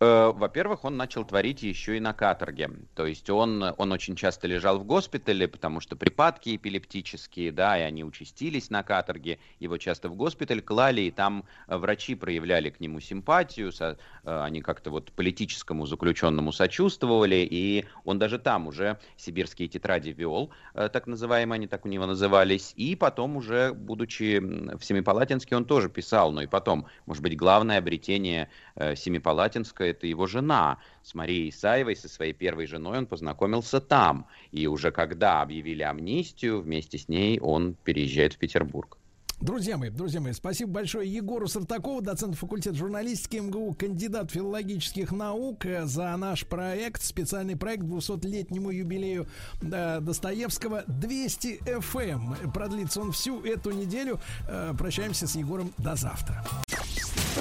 Э, во-первых, он начал творить еще и на каторге. То есть он, он очень часто лежал в госпитале, потому что припадки эпилептические, да, и они участились на каторге. Его часто в госпиталь клали, и там врачи проявляли к нему симпатию, со, э, они как-то вот политическому заключенному сочувствовали, и он даже там уже сибирские тетради вел, э, так называемые, они так у него назывались, и потом уже, будучи в Семипалатинске, он тоже писал, но и потом, может быть, главное обретение Семипалатинска Маяковская, это его жена. С Марией Исаевой, со своей первой женой он познакомился там. И уже когда объявили амнистию, вместе с ней он переезжает в Петербург. Друзья мои, друзья мои, спасибо большое Егору Сартакову, доцент факультета журналистики МГУ, кандидат филологических наук э, за наш проект, специальный проект 200-летнему юбилею э, Достоевского 200 FM. Эм. Продлится он всю эту неделю. Э, прощаемся с Егором до завтра.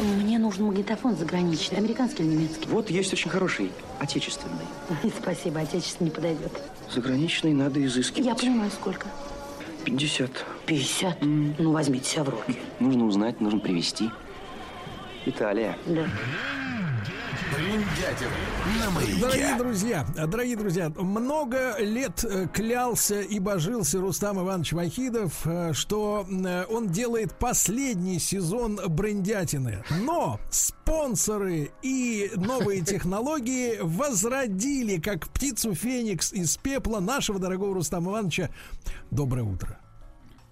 Мне нужен магнитофон заграничный, американский или немецкий? Вот есть очень хороший, отечественный. Спасибо, отечественный не подойдет. Заграничный надо изыскивать. Я понимаю, сколько? 50. 50? Mm. Ну, возьмите себя в руки. Нужно узнать, нужно привезти. Италия. Да. Дорогие друзья, дорогие друзья, много лет э, клялся и божился Рустам Иванович Вахидов, э, что э, он делает последний сезон брендятины. Но спонсоры и новые технологии возродили, как птицу Феникс из пепла нашего дорогого Рустама Ивановича. Доброе утро.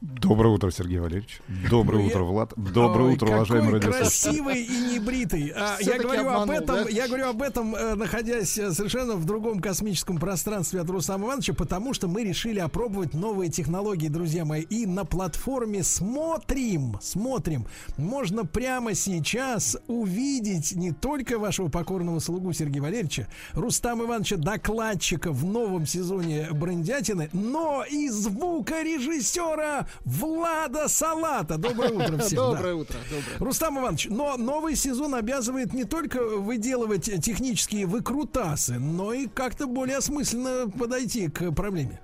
Доброе утро, Сергей Валерьевич. Доброе ну, утро, Влад. Доброе Ой, утро, уважаемый радиослушатель. красивый и небритый. А, я говорю обманул, об этом, да? я говорю об этом, э, находясь э, совершенно в другом космическом пространстве от Рустама Ивановича, потому что мы решили опробовать новые технологии, друзья мои, и на платформе смотрим, смотрим. Можно прямо сейчас увидеть не только вашего покорного слугу Сергея Валерьевича, Рустама Ивановича докладчика в новом сезоне Брендятины, но и звукорежиссера Влада Салата. Доброе утро всем. Доброе да. утро. Доброе. Рустам Иванович, но новый сезон обязывает не только выделывать технические выкрутасы, но и как-то более осмысленно подойти к проблеме.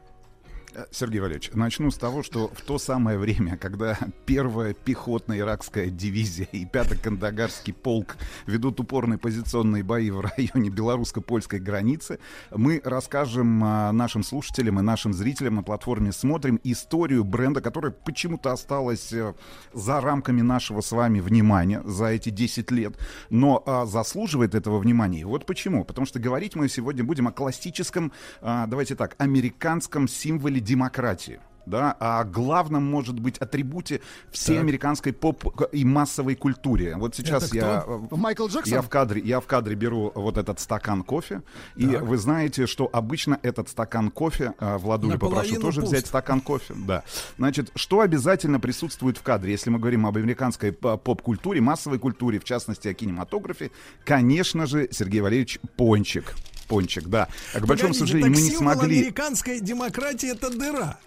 Э, Сергей Валерьевич, начну с того, что в то самое время, когда первая пехотная иракская дивизия и пятый Кандагарский полк ведут упорные позиционные бои в районе белорусско-польской границы, мы расскажем а, нашим слушателям и нашим зрителям на платформе «Смотрим» историю бренда, которая почему-то осталась э, за рамками нашего с вами внимания за эти 10 лет, но а, заслуживает этого внимания. Вот почему. Потому что говорить мы сегодня будем о классическом, а, давайте так, американском символе демократии да, а главном может быть атрибуте всей так. американской поп и массовой культуре. Вот сейчас я Майкл Джексон. Я в кадре, я в кадре беру вот этот стакан кофе, так. и вы знаете, что обычно этот стакан кофе, а, Владуля попрошу тоже пуст. взять стакан кофе, да. Значит, что обязательно присутствует в кадре, если мы говорим об американской поп-культуре, массовой культуре, в частности о кинематографе, конечно же, Сергей Валерьевич Пончик пончик, да. А к большому сожалению, мы не смогли. Американская демократия это дыра.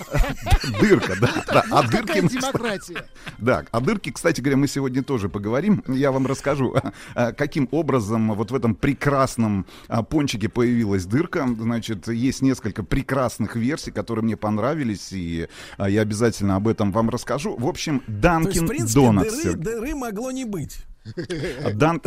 Дырка, да. да. А дырки... демократия. Да, о дырке, кстати говоря, мы сегодня тоже поговорим. Я вам расскажу, а, каким образом вот в этом прекрасном а, пончике появилась дырка. Значит, есть несколько прекрасных версий, которые мне понравились, и а, я обязательно об этом вам расскажу. В общем, Данкин Донатс. Дыры могло не быть. Дан,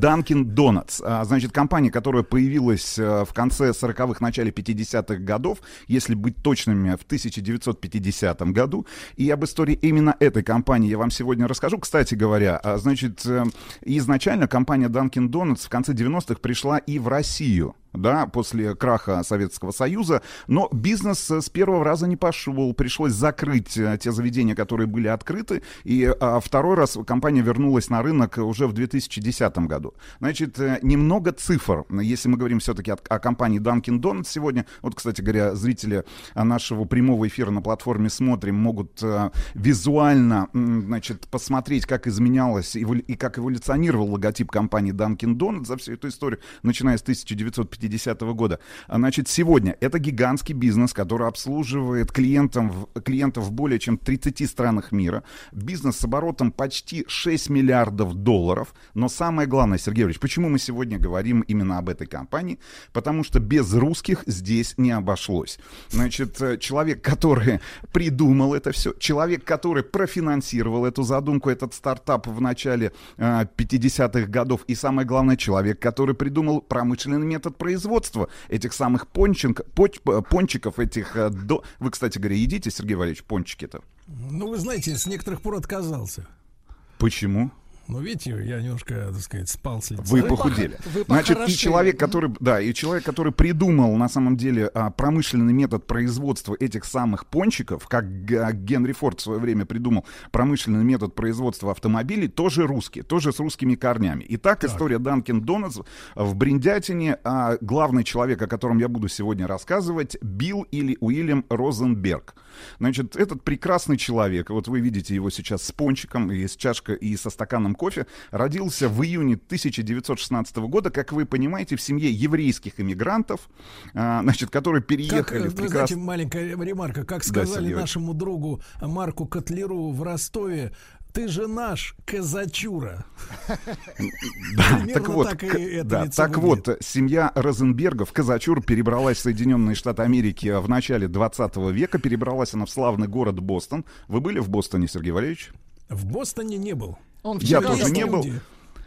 Данкин Донатс. Значит, компания, которая появилась э, в конце 40-х, начале 50-х годов, если быть точными, в 1950 году. И об истории именно этой компании я вам сегодня расскажу. Кстати говоря, а, значит, э, изначально компания Dunkin' Donuts в конце 90-х пришла и в Россию да, после краха Советского Союза, но бизнес с первого раза не пошел, пришлось закрыть э, те заведения, которые были открыты, и а, второй раз компания вернулась на рынок уже в 2010 году. Значит, э, немного цифр, если мы говорим все-таки о, компании Dunkin' Donuts сегодня, вот, кстати говоря, зрители нашего прямого эфира на платформе «Смотрим» могут визуально, значит, посмотреть, как изменялась и как эволюционировал логотип компании Dunkin' Donuts за всю эту историю, начиная с 1950 50 -го года. А, значит, сегодня это гигантский бизнес, который обслуживает клиентов, клиентов в более чем 30 странах мира. Бизнес с оборотом почти 6 миллиардов долларов. Но самое главное, Сергей Ильич, почему мы сегодня говорим именно об этой компании? Потому что без русских здесь не обошлось. Значит, э, человек, который придумал это все, человек, который профинансировал эту задумку, этот стартап в начале э, 50-х годов, и самое главное, человек, который придумал промышленный метод производства производства этих самых пончинг, поч, пончиков, этих... Э, до... Вы, кстати говоря, едите, Сергей Валерьевич, пончики-то? Ну, вы знаете, с некоторых пор отказался. Почему? Ну, видите, я немножко, так сказать, спал с лица. Вы похудели. Вы Значит, и человек, который, да, и человек, который придумал, на самом деле, а, промышленный метод производства этих самых пончиков, как Генри Форд в свое время придумал промышленный метод производства автомобилей, тоже русский, тоже с русскими корнями. Итак, так. история Данкин Донатс в Бриндятине. А главный человек, о котором я буду сегодня рассказывать, Билл или Уильям Розенберг. Значит, этот прекрасный человек, вот вы видите его сейчас с пончиком, и с чашкой, и со стаканом кофе, родился в июне 1916 года, как вы понимаете, в семье еврейских иммигрантов, а, значит, которые переехали как, в прекрасный... знаете, маленькая ремарка, как сказали да, нашему другу Марку Котлеру в Ростове, ты же наш казачура. Да, так вот, да, так вот, семья Розенбергов, казачур, перебралась в Соединенные Штаты Америки в начале 20 века. Перебралась она в славный город Бостон. Вы были в Бостоне, Сергей Валерьевич? В Бостоне не был. Он Я тоже не был.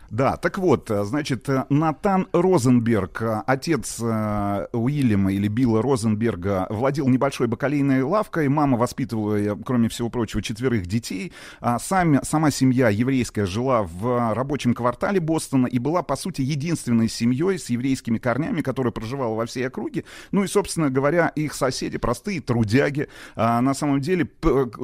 Да, так вот, э, значит, э, Натан Розенберг, э, отец Уильяма или Билла Розенберга, владел небольшой бакалейной лавкой. Мама воспитывала, кроме всего прочего, четверых детей. А сами, сама семья еврейская жила в рабочем квартале Бостона и была, по сути, единственной семьей с еврейскими корнями, которая проживала во всей округе. Ну и, собственно говоря, их соседи, простые трудяги, а, на самом деле,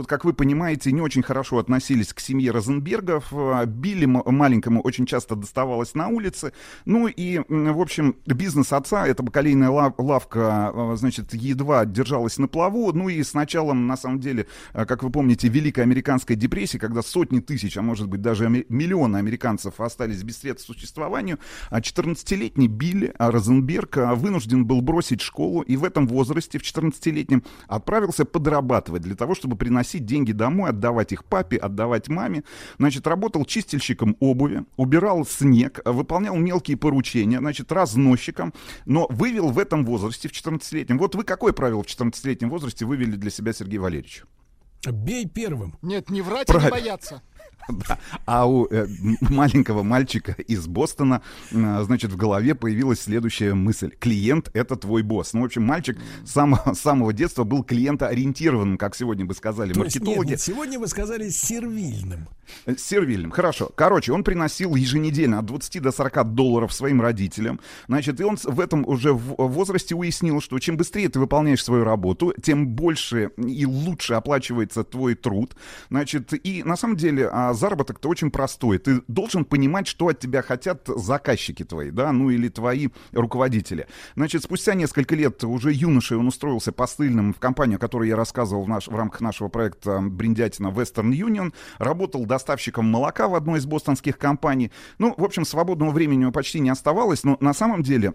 как вы понимаете, не очень хорошо относились к семье Розенбергов. Билли маленькому очень часто доставалось на улице. Ну и, в общем, бизнес отца, эта бакалейная лавка, а, значит, едва держалась на плаву. Ну и с началом, на самом деле, а, как вы помните, Великой Американской депрессии, когда сотни тысяч, а может быть даже миллионы американцев остались без средств к существованию, 14-летний Билли Розенберг а, вынужден был бросить школу и в этом возрасте, в 14-летнем, отправился подрабатывать для того, чтобы приносить деньги домой, отдавать их папе, отдавать маме. Значит, работал чистильщиком обуви, убирал убирал снег, выполнял мелкие поручения, значит, разносчиком, но вывел в этом возрасте, в 14-летнем. Вот вы какое правило в 14-летнем возрасте вывели для себя, Сергей Валерьевич? Бей первым. Нет, не врать Прав... и не бояться. Да. А у э, маленького мальчика из Бостона, э, значит, в голове появилась следующая мысль. Клиент — это твой босс. Ну, в общем, мальчик с самого, с самого детства был клиентоориентированным, как сегодня бы сказали То маркетологи. Нет, нет, сегодня вы сказали сервильным. Э, сервильным, хорошо. Короче, он приносил еженедельно от 20 до 40 долларов своим родителям. Значит, и он в этом уже в возрасте уяснил, что чем быстрее ты выполняешь свою работу, тем больше и лучше оплачивается твой труд. Значит, и на самом деле а, заработок-то очень простой. Ты должен понимать, что от тебя хотят заказчики твои, да, ну или твои руководители. Значит, спустя несколько лет уже юношей он устроился посыльным в компанию, о которой я рассказывал в, наш, в рамках нашего проекта «Бриндятина Western Union». Работал доставщиком молока в одной из бостонских компаний. Ну, в общем, свободного времени почти не оставалось, но на самом деле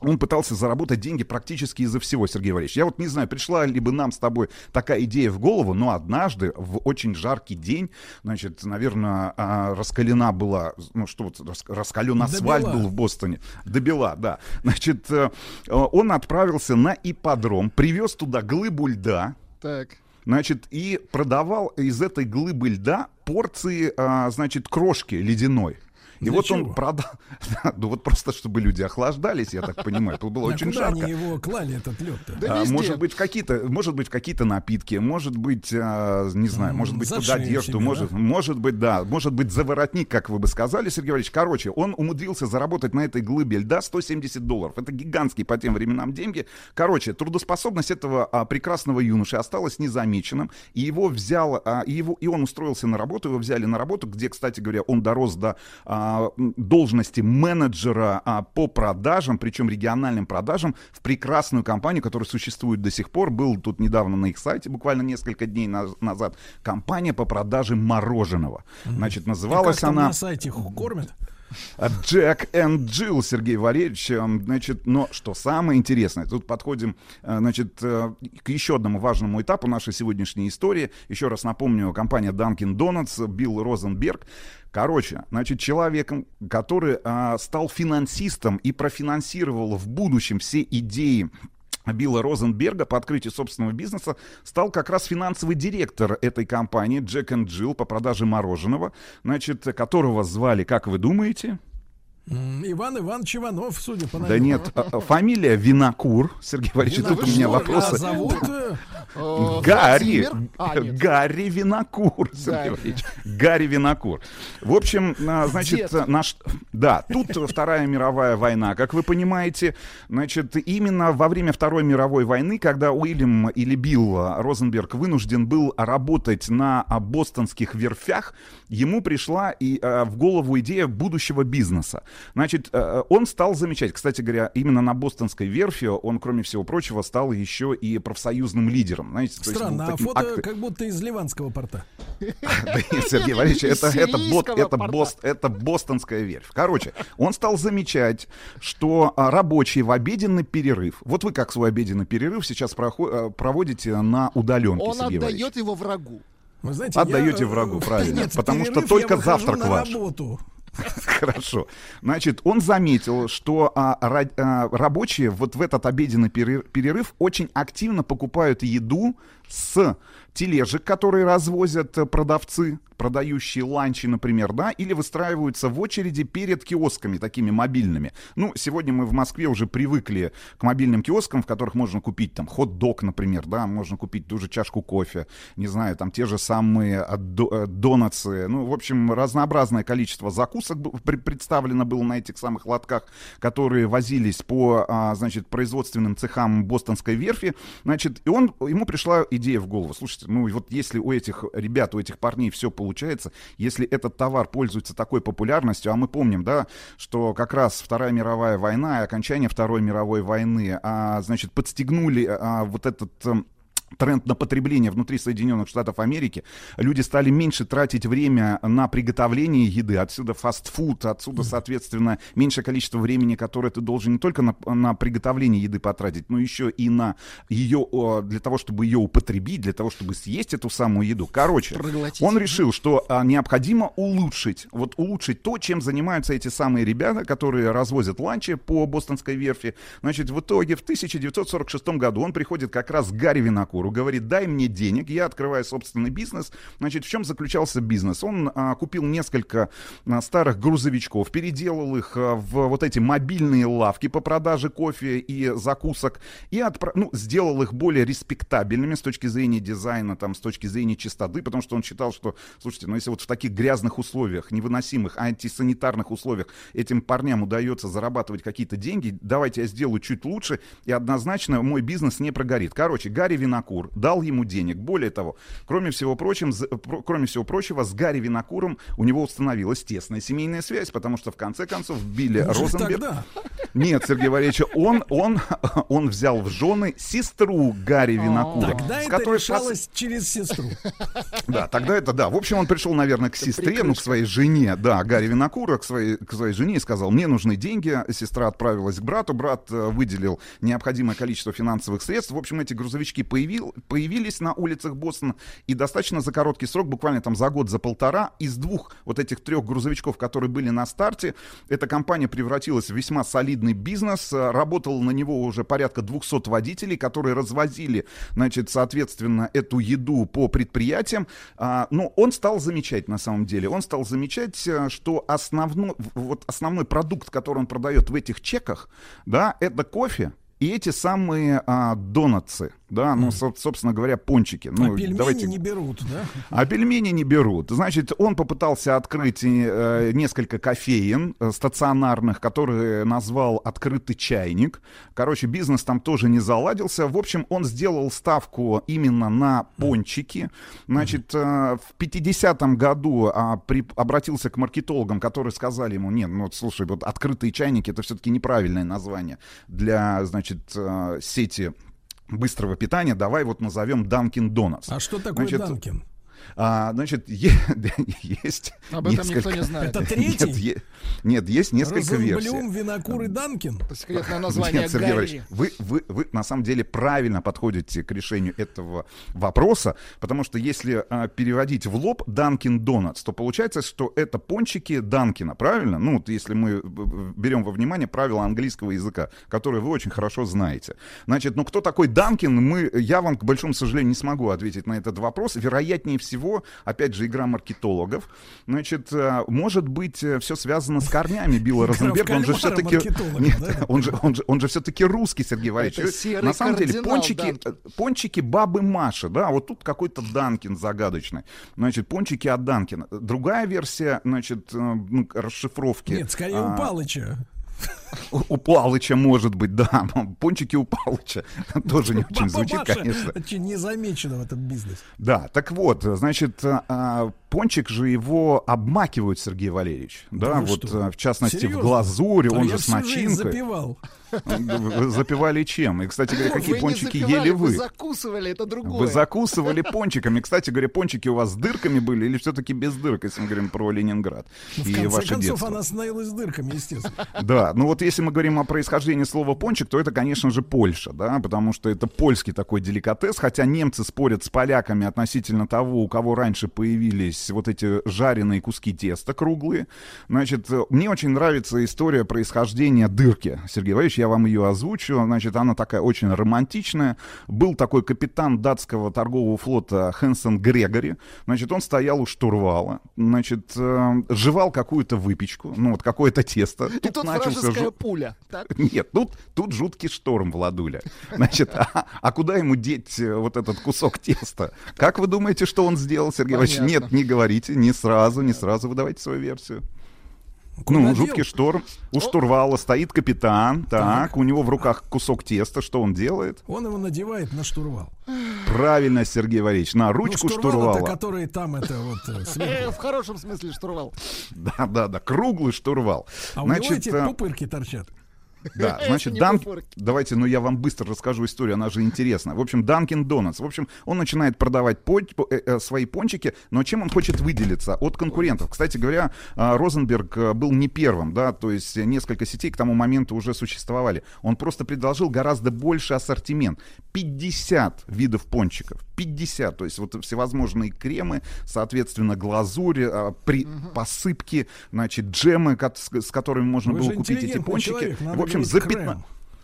он пытался заработать деньги практически из-за всего, Сергей Валерьевич. Я вот не знаю, пришла ли бы нам с тобой такая идея в голову, но однажды в очень жаркий день, значит, наверное, а, раскалена была, ну что вот, раскален асфальт был в Бостоне. Добила, да. Значит, э, он отправился на ипподром, привез туда глыбу льда. Так. Значит, и продавал из этой глыбы льда порции, а, значит, крошки ледяной. И Для вот чего? он продал, ну вот просто чтобы люди охлаждались, я так понимаю, тут было очень куда жарко. они его клали этот лед Да а, может быть какие-то, может быть какие-то напитки, может быть, а, не знаю, может быть под одежду, себе, может, да? может быть, да, может быть за воротник, как вы бы сказали, Сергей Валерьевич. Короче, он умудрился заработать на этой глыбе льда 170 долларов. Это гигантские по тем временам деньги. Короче, трудоспособность этого а, прекрасного юноши осталась незамеченным, и его взял, а, и его, и он устроился на работу, его взяли на работу, где, кстати говоря, он дорос до а, должности менеджера а, по продажам, причем региональным продажам, в прекрасную компанию, которая существует до сих пор. Был тут недавно на их сайте, буквально несколько дней назад, компания по продаже мороженого. Значит, называлась она... на сайте кормят? Джек и Джилл, Сергей Валерьевич. Эм, значит, но что самое интересное, тут подходим, э, значит, э, к еще одному важному этапу нашей сегодняшней истории. Еще раз напомню, компания Dunkin' Donuts, Билл Розенберг. Короче, значит, человеком, который а, стал финансистом и профинансировал в будущем все идеи Билла Розенберга по открытию собственного бизнеса стал как раз финансовый директор этой компании Джек энд Джилл по продаже мороженого, значит, которого звали, как вы думаете? Иван Иванович Иванов, судя по Да нет, а, а, фамилия Винокур. Сергей Валерьевич, тут у меня вопросы. А зовут? Э, Гарри. А, Гарри Винокур, Сергей Валерьевич. Гарри Винокур. В общем, значит, наш... Да, тут Вторая мировая война, как вы понимаете. Значит, именно во время Второй мировой войны, когда Уильям или Билл Розенберг вынужден был работать на бостонских верфях, ему пришла и в голову идея будущего бизнеса. Значит, э, э, он стал замечать, кстати говоря, именно на бостонской верфи он, кроме всего прочего, стал еще и профсоюзным лидером. Знаете, Странно, а фото акт... как будто из Ливанского порта. Сергей Валерьевич, это бостонская верфь. Короче, он стал замечать, что а, рабочие в обеденный перерыв, вот вы как свой обеденный перерыв сейчас э, проводите на удаленке, Он отдает его врагу. Вы знаете, Отдаете я... врагу, правильно. Нет, потому что только завтрак ваш. Работу. Хорошо. Значит, он заметил, что а, а, рабочие вот в этот обеденный перерыв очень активно покупают еду с тележек, которые развозят продавцы, продающие ланчи, например, да, или выстраиваются в очереди перед киосками такими мобильными. Ну, сегодня мы в Москве уже привыкли к мобильным киоскам, в которых можно купить там хот-дог, например, да, можно купить ту же чашку кофе, не знаю, там те же самые э, до, донатсы, ну, в общем, разнообразное количество закусок представлено было на этих самых лотках, которые возились по, а, значит, производственным цехам Бостонской верфи, значит, и он, ему пришла идея в голову, слушайте, ну, вот если у этих ребят, у этих парней все получается, если этот товар пользуется такой популярностью, а мы помним, да, что как раз Вторая мировая война и окончание Второй мировой войны, а, значит, подстегнули а, вот этот тренд на потребление внутри Соединенных Штатов Америки. Люди стали меньше тратить время на приготовление еды. Отсюда фастфуд, отсюда, соответственно, меньшее количество времени, которое ты должен не только на, на приготовление еды потратить, но еще и на ее, для того, чтобы ее употребить, для того, чтобы съесть эту самую еду. Короче, Проглотить. он решил, что а, необходимо улучшить, вот улучшить то, чем занимаются эти самые ребята, которые развозят ланчи по бостонской верфи. Значит, в итоге в 1946 году он приходит как раз к Гарри Винокуру, Куру, говорит, дай мне денег, я открываю собственный бизнес. Значит, в чем заключался бизнес? Он а, купил несколько а, старых грузовичков, переделал их а, в вот эти мобильные лавки по продаже кофе и закусок и отправ... ну, сделал их более респектабельными с точки зрения дизайна, там, с точки зрения чистоты, потому что он считал, что, слушайте, ну если вот в таких грязных условиях, невыносимых, антисанитарных условиях этим парням удается зарабатывать какие-то деньги, давайте я сделаю чуть лучше, и однозначно мой бизнес не прогорит. Короче, Гарри Винокур Винокур дал ему денег. Более того, кроме всего, прочим, кроме всего прочего, с Гарри Винокуром у него установилась тесная семейная связь, потому что в конце концов Билли Может, Розенберг... Тогда? Нет, Сергей Валерьевич, он, он, он взял в жены сестру Гарри а, Винокура. Тогда это которой решалось пос... через сестру. Да, тогда это, да. В общем, он пришел, наверное, к сестре, ну, к своей жене, да, Гарри Винокура, к своей, к своей жене и сказал, мне нужны деньги. Сестра отправилась к брату, брат э, выделил необходимое количество финансовых средств. В общем, эти грузовички появились, появил, появились на улицах Бостона, и достаточно за короткий срок, буквально там за год, за полтора, из двух вот этих трех грузовичков, которые были на старте, эта компания превратилась в весьма солидный бизнес, работало на него уже порядка 200 водителей, которые развозили, значит, соответственно, эту еду по предприятиям, а, но он стал замечать на самом деле, он стал замечать, э, что основной, вот основной продукт, который он продает в этих чеках, да, это кофе, и эти самые а, донатсы, да, ну, со, собственно говоря, пончики. Ну, а пельмени давайте... не берут, да? А пельмени не берут. Значит, он попытался открыть э, несколько кофеин э, стационарных, которые назвал «открытый чайник». Короче, бизнес там тоже не заладился. В общем, он сделал ставку именно на пончики. Значит, э, в 50-м году э, при, обратился к маркетологам, которые сказали ему, нет, ну, слушай, вот «открытые чайники» — это все-таки неправильное название для, значит, э, сети быстрого питания, давай вот назовем Dunkin' Donuts. А что такое Значит, Dunkin'? А, значит, е- есть Об этом несколько... никто не знает. Это третий? Нет, е- нет есть несколько версий. Винокур и Данкин. Секретное название Нет, Сергей Иванович, вы, вы, вы на самом деле правильно подходите к решению этого вопроса, потому что если а, переводить в лоб Данкин Донатс, то получается, что это пончики Данкина, правильно? Ну, вот если мы берем во внимание правила английского языка, которые вы очень хорошо знаете. Значит, ну кто такой Данкин, мы, я вам, к большому сожалению, не смогу ответить на этот вопрос. Вероятнее всего, всего, опять же, игра маркетологов. Значит, э, может быть, э, все связано с корнями Билла Розенберга. Он же все-таки... Нет, он же, он же, он же все-таки русский, Сергей Валерьевич. На самом деле, пончики, э, пончики бабы Маши, да, вот тут какой-то Данкин загадочный. Значит, пончики от Данкина. Другая версия, значит, ну, расшифровки. Нет, скорее а, у Палыча. У Палыча, может быть, да. Пончики у Палыча. Тоже не очень звучит, конечно. Не замечено в этом бизнесе. Да, так вот, значит, а, пончик же его обмакивают, Сергей Валерьевич. Да, вот в частности в глазурь, он же с начинкой. запивал. Вы запивали чем? И, кстати говоря, какие вы пончики ели вы? Вы закусывали, это другое. Вы закусывали пончиками. Кстати говоря, пончики у вас с дырками были или все-таки без дырок, если мы говорим про Ленинград ну, и ваше концов, детство? она становилась с дырками, естественно. Да, ну вот если мы говорим о происхождении слова пончик, то это, конечно же, Польша, да, потому что это польский такой деликатес, хотя немцы спорят с поляками относительно того, у кого раньше появились появились вот эти жареные куски теста круглые. Значит, мне очень нравится история происхождения дырки. Сергей Валерьевич, я вам ее озвучу. Значит, она такая очень романтичная. Был такой капитан датского торгового флота Хэнсон Грегори. Значит, он стоял у штурвала. Значит, э, жевал какую-то выпечку, ну вот какое-то тесто. И тут, тут начался жу... пуля. Так? Нет, тут, тут жуткий шторм, Владуля. Значит, а, а куда ему деть э, вот этот кусок теста? Как вы думаете, что он сделал, Сергей Иванович? Нет, не говорите, не сразу, не сразу выдавайте свою версию. Куда ну, дел? жуткий шторм. У О. штурвала стоит капитан. Так, так, у него в руках кусок теста. Что он делает? Он его надевает на штурвал. Правильно, Сергей Валерьевич, на ручку ну, штурвала. штурвала. который там это вот э, сверху. В хорошем смысле штурвал. Да, да, да, круглый штурвал. А Значит, у него эти э, пупырки торчат. Да, значит, Дан... давайте, ну я вам быстро расскажу историю, она же интересна. В общем, Данкин Донатс. В общем, он начинает продавать по... э, э, свои пончики, но чем он хочет выделиться от конкурентов? Кстати говоря, э, Розенберг э, был не первым, да, то есть несколько сетей к тому моменту уже существовали. Он просто предложил гораздо больше ассортимент. 50 видов пончиков. 50, то есть вот всевозможные кремы, соответственно, глазурь, э, при... угу. посыпки, значит, джемы, с которыми можно Вы было купить эти пончики. Человек, общем, за 15...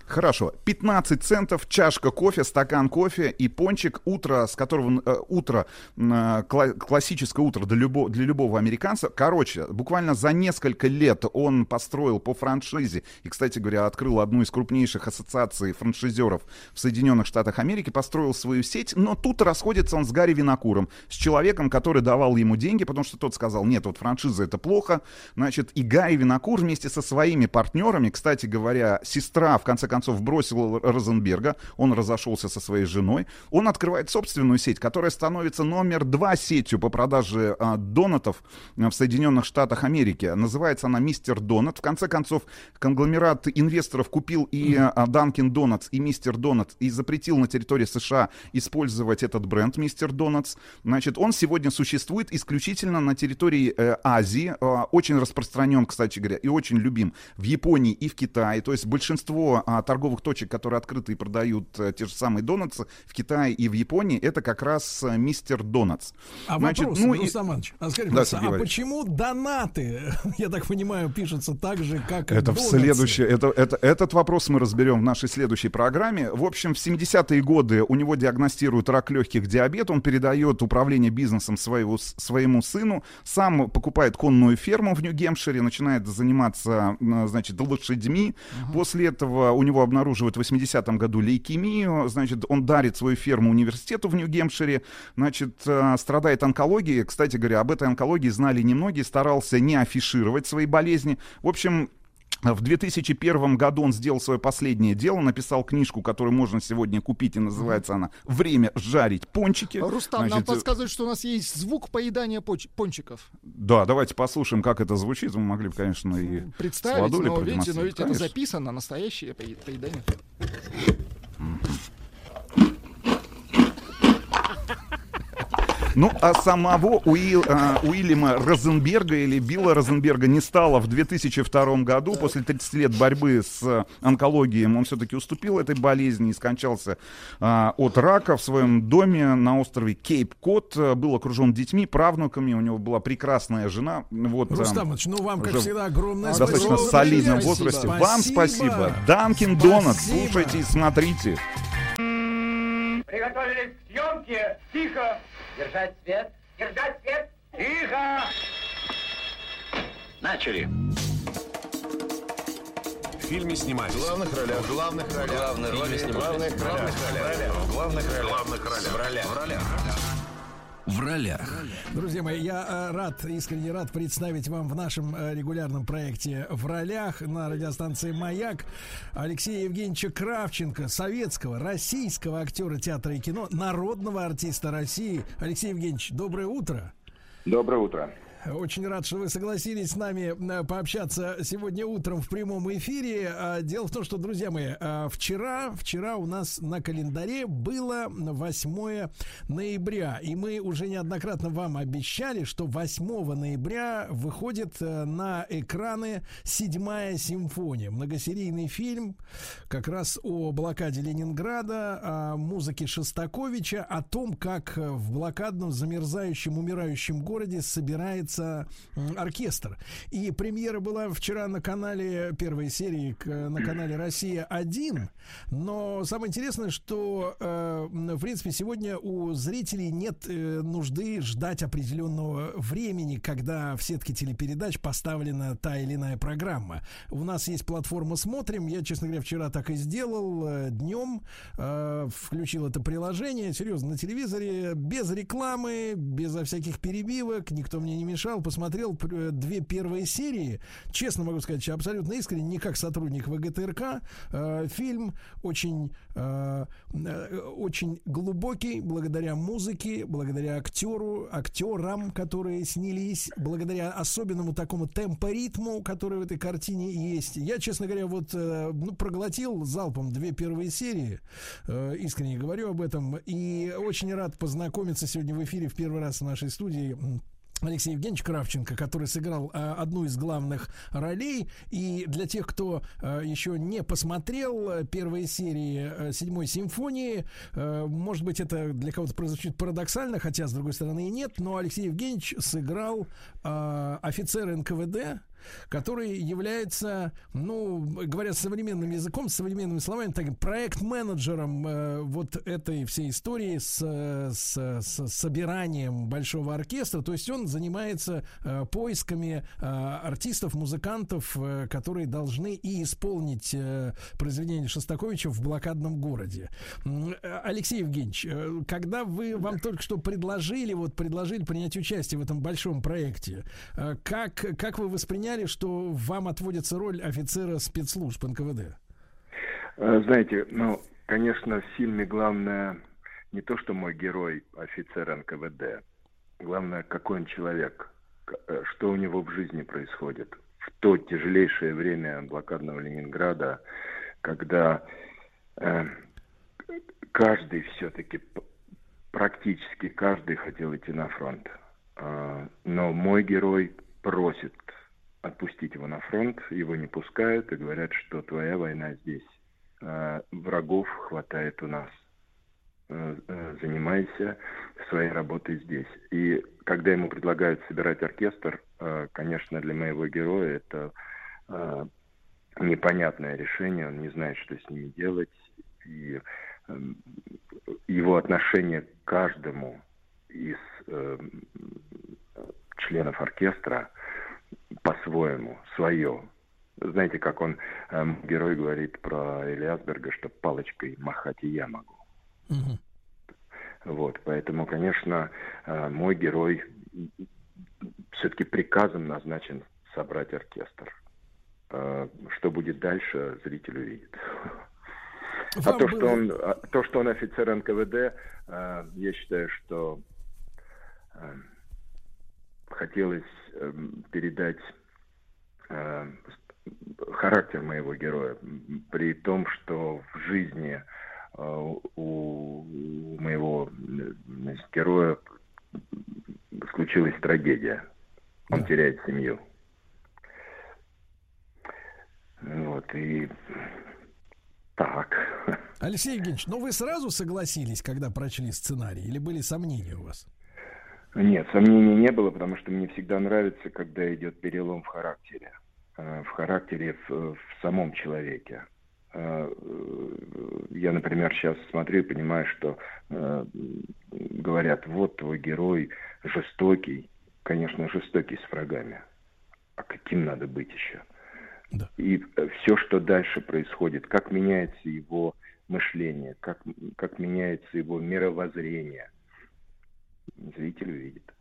Хорошо. 15 центов, чашка кофе, стакан кофе и пончик. Утро, с которого... Э, утро, э, классическое утро для, любо, для любого американца. Короче, буквально за несколько лет он построил по франшизе. И, кстати говоря, открыл одну из крупнейших ассоциаций франшизеров в Соединенных Штатах Америки. Построил свою сеть. Но тут расходится он с Гарри Винокуром. С человеком, который давал ему деньги, потому что тот сказал, нет, вот франшиза это плохо. Значит, и Гарри Винокур вместе со своими партнерами, кстати говоря, сестра, в конце концов, концов бросил Розенберга, он разошелся со своей женой, он открывает собственную сеть, которая становится номер два сетью по продаже а, донатов в Соединенных Штатах Америки. Называется она Мистер Донат. В конце концов, конгломерат инвесторов купил и Данкин Донатс, и Мистер Донат, и запретил на территории США использовать этот бренд Мистер Донатс. Значит, он сегодня существует исключительно на территории э, Азии, э, очень распространен, кстати говоря, и очень любим в Японии и в Китае. То есть большинство э, торговых точек, которые открыты и продают э, те же самые донатсы в Китае и в Японии, это как раз э, мистер Донатс. А Значит, вопрос, ну, и... Иванович, а, скажите, да, а почему донаты, я так понимаю, пишутся так же, как Это в следующее, это, это, этот вопрос мы разберем в нашей следующей программе. В общем, в 70-е годы у него диагностируют рак легких, диабет, он передает управление бизнесом своего, своему сыну, сам покупает конную ферму в Нью-Гемпшире, начинает заниматься, значит, лошадьми. Uh-huh. После этого у него него обнаруживают в 80-м году лейкемию, значит, он дарит свою ферму университету в Нью-Гемпшире, значит, э, страдает онкологией. Кстати говоря, об этой онкологии знали немногие, старался не афишировать свои болезни. В общем, в 2001 году он сделал свое последнее дело, написал книжку, которую можно сегодня купить, и называется она «Время жарить пончики». Рустам, Значит, нам э, подсказывают, что у нас есть звук поедания поч- пончиков. Да, давайте послушаем, как это звучит. Мы могли бы, конечно, и Представить, но видите, но ведь это записано, настоящее поедание. Ну, а самого Уил, а, Уильяма Розенберга или Билла Розенберга не стало в 2002 году. После 30 лет борьбы с онкологией он все-таки уступил этой болезни и скончался а, от рака в своем доме на острове Кейп-Кот. Был окружен детьми, правнуками. У него была прекрасная жена. Вот, Рустамович, ну вам, как всегда, огромное достаточно спасибо. Достаточно солидном возрасте. Спасибо. Вам спасибо. Данкин Донат. Слушайте и смотрите. Приготовились к съемке. Тихо. Держать свет. Держать свет. Тихо. Начали. В фильме снимались. В главных ролях. В главных ролях. Главные роли снимались. В главных ролях. В главных ролях. В ролях. В ролях в ролях. Друзья мои, я э, рад, искренне рад представить вам в нашем э, регулярном проекте «В ролях» на радиостанции «Маяк» Алексея Евгеньевича Кравченко, советского, российского актера театра и кино, народного артиста России. Алексей Евгеньевич, доброе утро. Доброе утро. Очень рад, что вы согласились с нами э, пообщаться сегодня утром в прямом эфире. А, дело в том, что, друзья мои, а, вчера, вчера у нас на календаре было 8 ноября. И мы уже неоднократно вам обещали, что 8 ноября выходит э, на экраны «Седьмая симфония». Многосерийный фильм как раз о блокаде Ленинграда, о музыке Шостаковича, о том, как в блокадном замерзающем, умирающем городе собирается оркестр. И премьера была вчера на канале первой серии, на канале «Россия-1». Но самое интересное, что, э, в принципе, сегодня у зрителей нет э, нужды ждать определенного времени, когда в сетке телепередач поставлена та или иная программа. У нас есть платформа «Смотрим». Я, честно говоря, вчера так и сделал. Э, Днем включил это приложение. Серьезно, на телевизоре без рекламы, безо всяких перебивок, никто мне не мешал. Посмотрел две первые серии. Честно могу сказать, абсолютно искренне, не как сотрудник ВГТРК. Э, фильм очень, э, э, очень глубокий, благодаря музыке, благодаря актеру, актерам, которые снялись, благодаря особенному такому темпоритму, который в этой картине есть. Я, честно говоря, вот ну, проглотил залпом две первые серии, искренне говорю об этом, и очень рад познакомиться сегодня в эфире в первый раз в нашей студии Алексей Евгеньевич Кравченко, который сыграл э, одну из главных ролей. И для тех, кто э, еще не посмотрел э, первые серии э, седьмой симфонии, э, может быть, это для кого-то прозвучит парадоксально, хотя, с другой стороны, и нет, но Алексей Евгеньевич сыграл э, офицера НКВД, который является, ну, говоря современным языком, современными словами, так, проект-менеджером э, вот этой всей истории с, с, с собиранием большого оркестра. То есть он занимается э, поисками э, артистов, музыкантов, э, которые должны и исполнить э, произведение Шостаковича в блокадном городе. Алексей Евгеньевич, э, когда вы вам только что предложили, вот предложили принять участие в этом большом проекте, э, как, как вы восприняли упоминали, что вам отводится роль офицера спецслужб НКВД. Э, знаете, ну, конечно, в фильме главное не то, что мой герой офицер НКВД. Главное, какой он человек, э, что у него в жизни происходит. В то тяжелейшее время блокадного Ленинграда, когда э, каждый все-таки, практически каждый хотел идти на фронт. Э, но мой герой просит отпустить его на фронт, его не пускают и говорят, что твоя война здесь. А врагов хватает у нас. Э, э, занимайся своей работой здесь. И когда ему предлагают собирать оркестр, э, конечно, для моего героя это непонятное решение, он не знает, что с ними делать. И эм, его отношение к каждому из членов оркестра – по-своему, свое. Знаете, как он, э, герой говорит про Элиасберга, что палочкой махать и я могу. Угу. Вот, поэтому, конечно, э, мой герой все-таки приказом назначен собрать оркестр. Э, что будет дальше, зритель увидит. А то, что он, а то, что он офицер НКВД, э, я считаю, что э, хотелось передать э, характер моего героя, при том, что в жизни э, у моего значит, героя случилась трагедия. Он да. теряет семью. Вот, и так. Алексей Евгеньевич, ну вы сразу согласились, когда прочли сценарий, или были сомнения у вас? Нет, сомнений не было, потому что мне всегда нравится, когда идет перелом в характере. Э, в характере в, в самом человеке. Э, я, например, сейчас смотрю и понимаю, что э, говорят, вот твой герой жестокий, конечно, жестокий с врагами. А каким надо быть еще? Да. И все, что дальше происходит, как меняется его мышление, как, как меняется его мировоззрение – зритель увидит.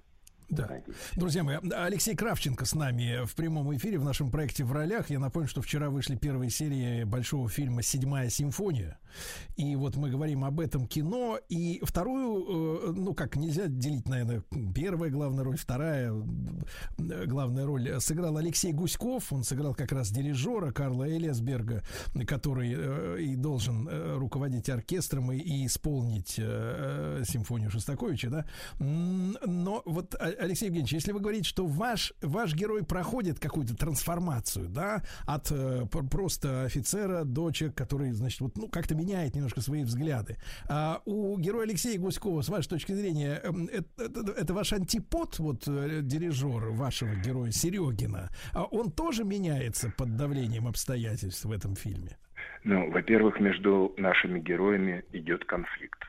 Да. Друзья мои, Алексей Кравченко с нами в прямом эфире в нашем проекте «В ролях». Я напомню, что вчера вышли первые серии большого фильма «Седьмая симфония». И вот мы говорим об этом кино. И вторую, э, ну как, нельзя делить, наверное, первая главная роль, вторая главная роль сыграл Алексей Гуськов. Он сыграл как раз дирижера Карла Элиасберга, который э, и должен э, руководить оркестром и, и исполнить симфонию Шостаковича, да. Но вот, Алексей Евгеньевич, если вы говорите, что ваш, ваш герой проходит какую-то трансформацию, да, от просто офицера до человека, который, значит, вот, ну, как-то меняет немножко свои взгляды. А у героя Алексея Гуськова, с вашей точки зрения, это, это, это ваш антипод, вот э, дирижер вашего героя Серегина, а он тоже меняется под давлением обстоятельств в этом фильме? Ну, во-первых, между нашими героями идет конфликт.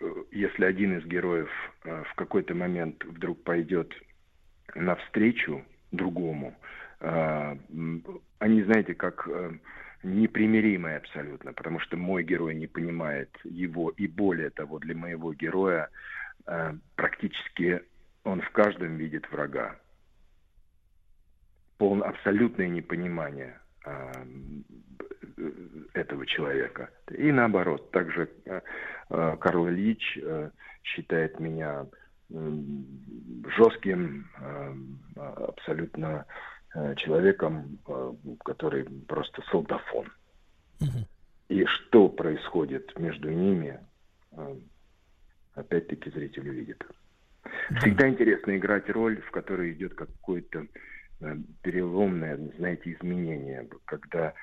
Э, если один из героев э, в какой-то момент вдруг пойдет навстречу другому, а, они, знаете, как непримиримые абсолютно, потому что мой герой не понимает его, и более того, для моего героя э, практически он в каждом видит врага. Полное абсолютное непонимание э, этого человека. И наоборот, также э, э Карл Ильич э, считает меня э, жестким, э, абсолютно Э, человеком, э, который просто солдафон. Угу. И что происходит между ними, э, опять-таки зритель увидит. Всегда интересно играть роль, в которой идет какое-то переломное, знаете, изменение, когда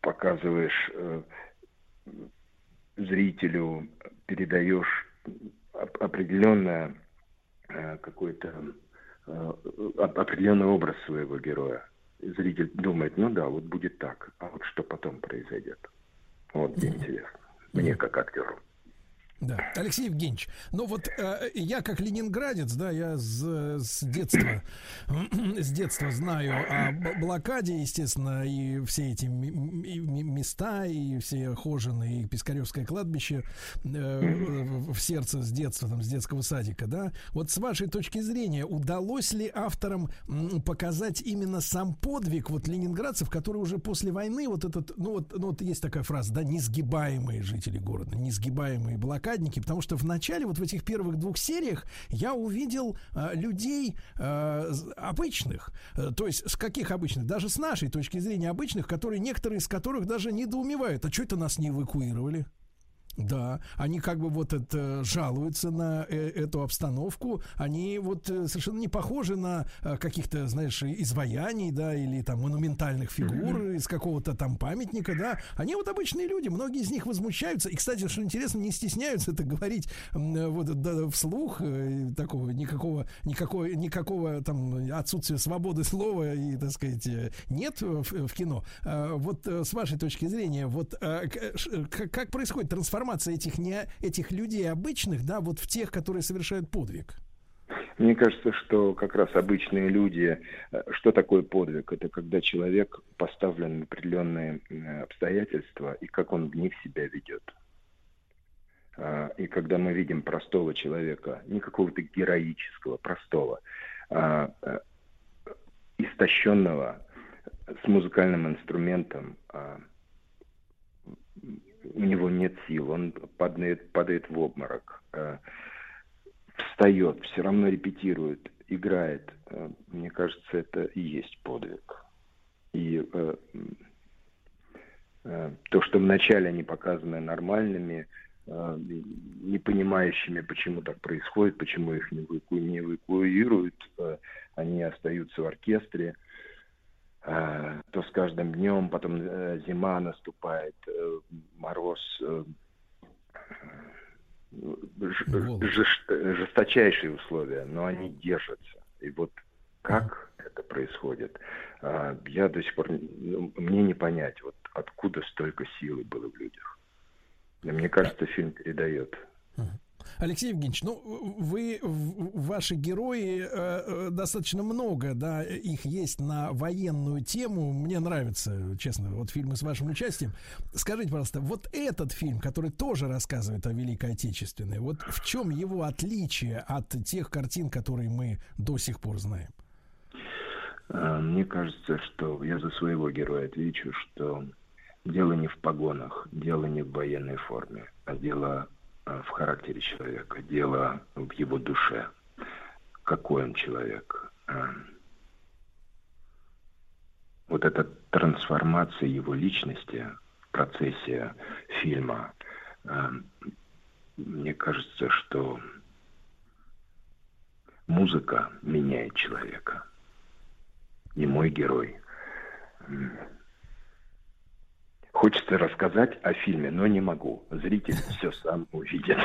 показываешь зрителю, передаешь определенное какое-то Э, определенный образ своего героя. Зритель думает, ну да, вот будет так, а вот что потом произойдет. Вот где интересно. Мне как актеру. Да, Алексей Евгеньевич, ну вот э, я как ленинградец, да, я с, с детства с детства знаю о блокаде, естественно, и все эти места, и все хожены, и Пискаревское кладбище э, в сердце с детства, там, с детского садика, да. Вот с вашей точки зрения, удалось ли авторам показать именно сам подвиг вот ленинградцев, которые уже после войны, вот этот, ну вот, ну вот есть такая фраза, да, несгибаемые жители города, несгибаемые блокады, блокадники, потому что в начале, вот в этих первых двух сериях, я увидел э, людей э, обычных. Э, то есть, с каких обычных? Даже с нашей точки зрения обычных, которые, некоторые из которых даже недоумевают, а что это нас не эвакуировали? Да, они как бы вот это жалуются на э, эту обстановку. Они вот э, совершенно не похожи на э, каких-то, знаешь, изваяний, да, или там монументальных фигур mm-hmm. из какого-то там памятника, да. Они вот обычные люди, многие из них возмущаются. И, кстати, что интересно, не стесняются это говорить вот да, вслух такого никакого никакого никакого там отсутствия свободы слова и, так сказать, нет в, в кино. Вот с вашей точки зрения, вот как происходит трансформация трансформация этих, не, этих людей обычных, да, вот в тех, которые совершают подвиг? Мне кажется, что как раз обычные люди, э, что такое подвиг? Это когда человек поставлен в определенные обстоятельства и как он в них себя ведет. А, и когда мы видим простого человека, не какого-то героического, простого, а э, истощенного, с музыкальным инструментом, а, у него нет сил, он падает, падает в обморок, э, встает, все равно репетирует, играет. Э, мне кажется, это и есть подвиг. И э, то, что вначале они показаны нормальными, не понимающими, почему так происходит, почему их не, эваку, не эвакуируют, они остаются в оркестре – то с каждым днем, потом э, зима наступает, э, мороз, жесточайшие условия, но они держатся. И вот как это происходит, я до сих пор, ну, мне не понять, вот откуда столько силы было в людях. Мне кажется, фильм передает. Алексей Евгеньевич, ну, вы, ваши герои, э, э, достаточно много, да, их есть на военную тему. Мне нравится, честно, вот фильмы с вашим участием. Скажите, пожалуйста, вот этот фильм, который тоже рассказывает о Великой Отечественной, вот в чем его отличие от тех картин, которые мы до сих пор знаем? А, мне кажется, что я за своего героя отвечу, что дело не в погонах, дело не в военной форме, а дело в характере человека, дело в его душе. Какой он человек. Вот эта трансформация его личности в процессе фильма, мне кажется, что музыка меняет человека. И мой герой Хочется рассказать о фильме, но не могу. Зритель все сам увидит.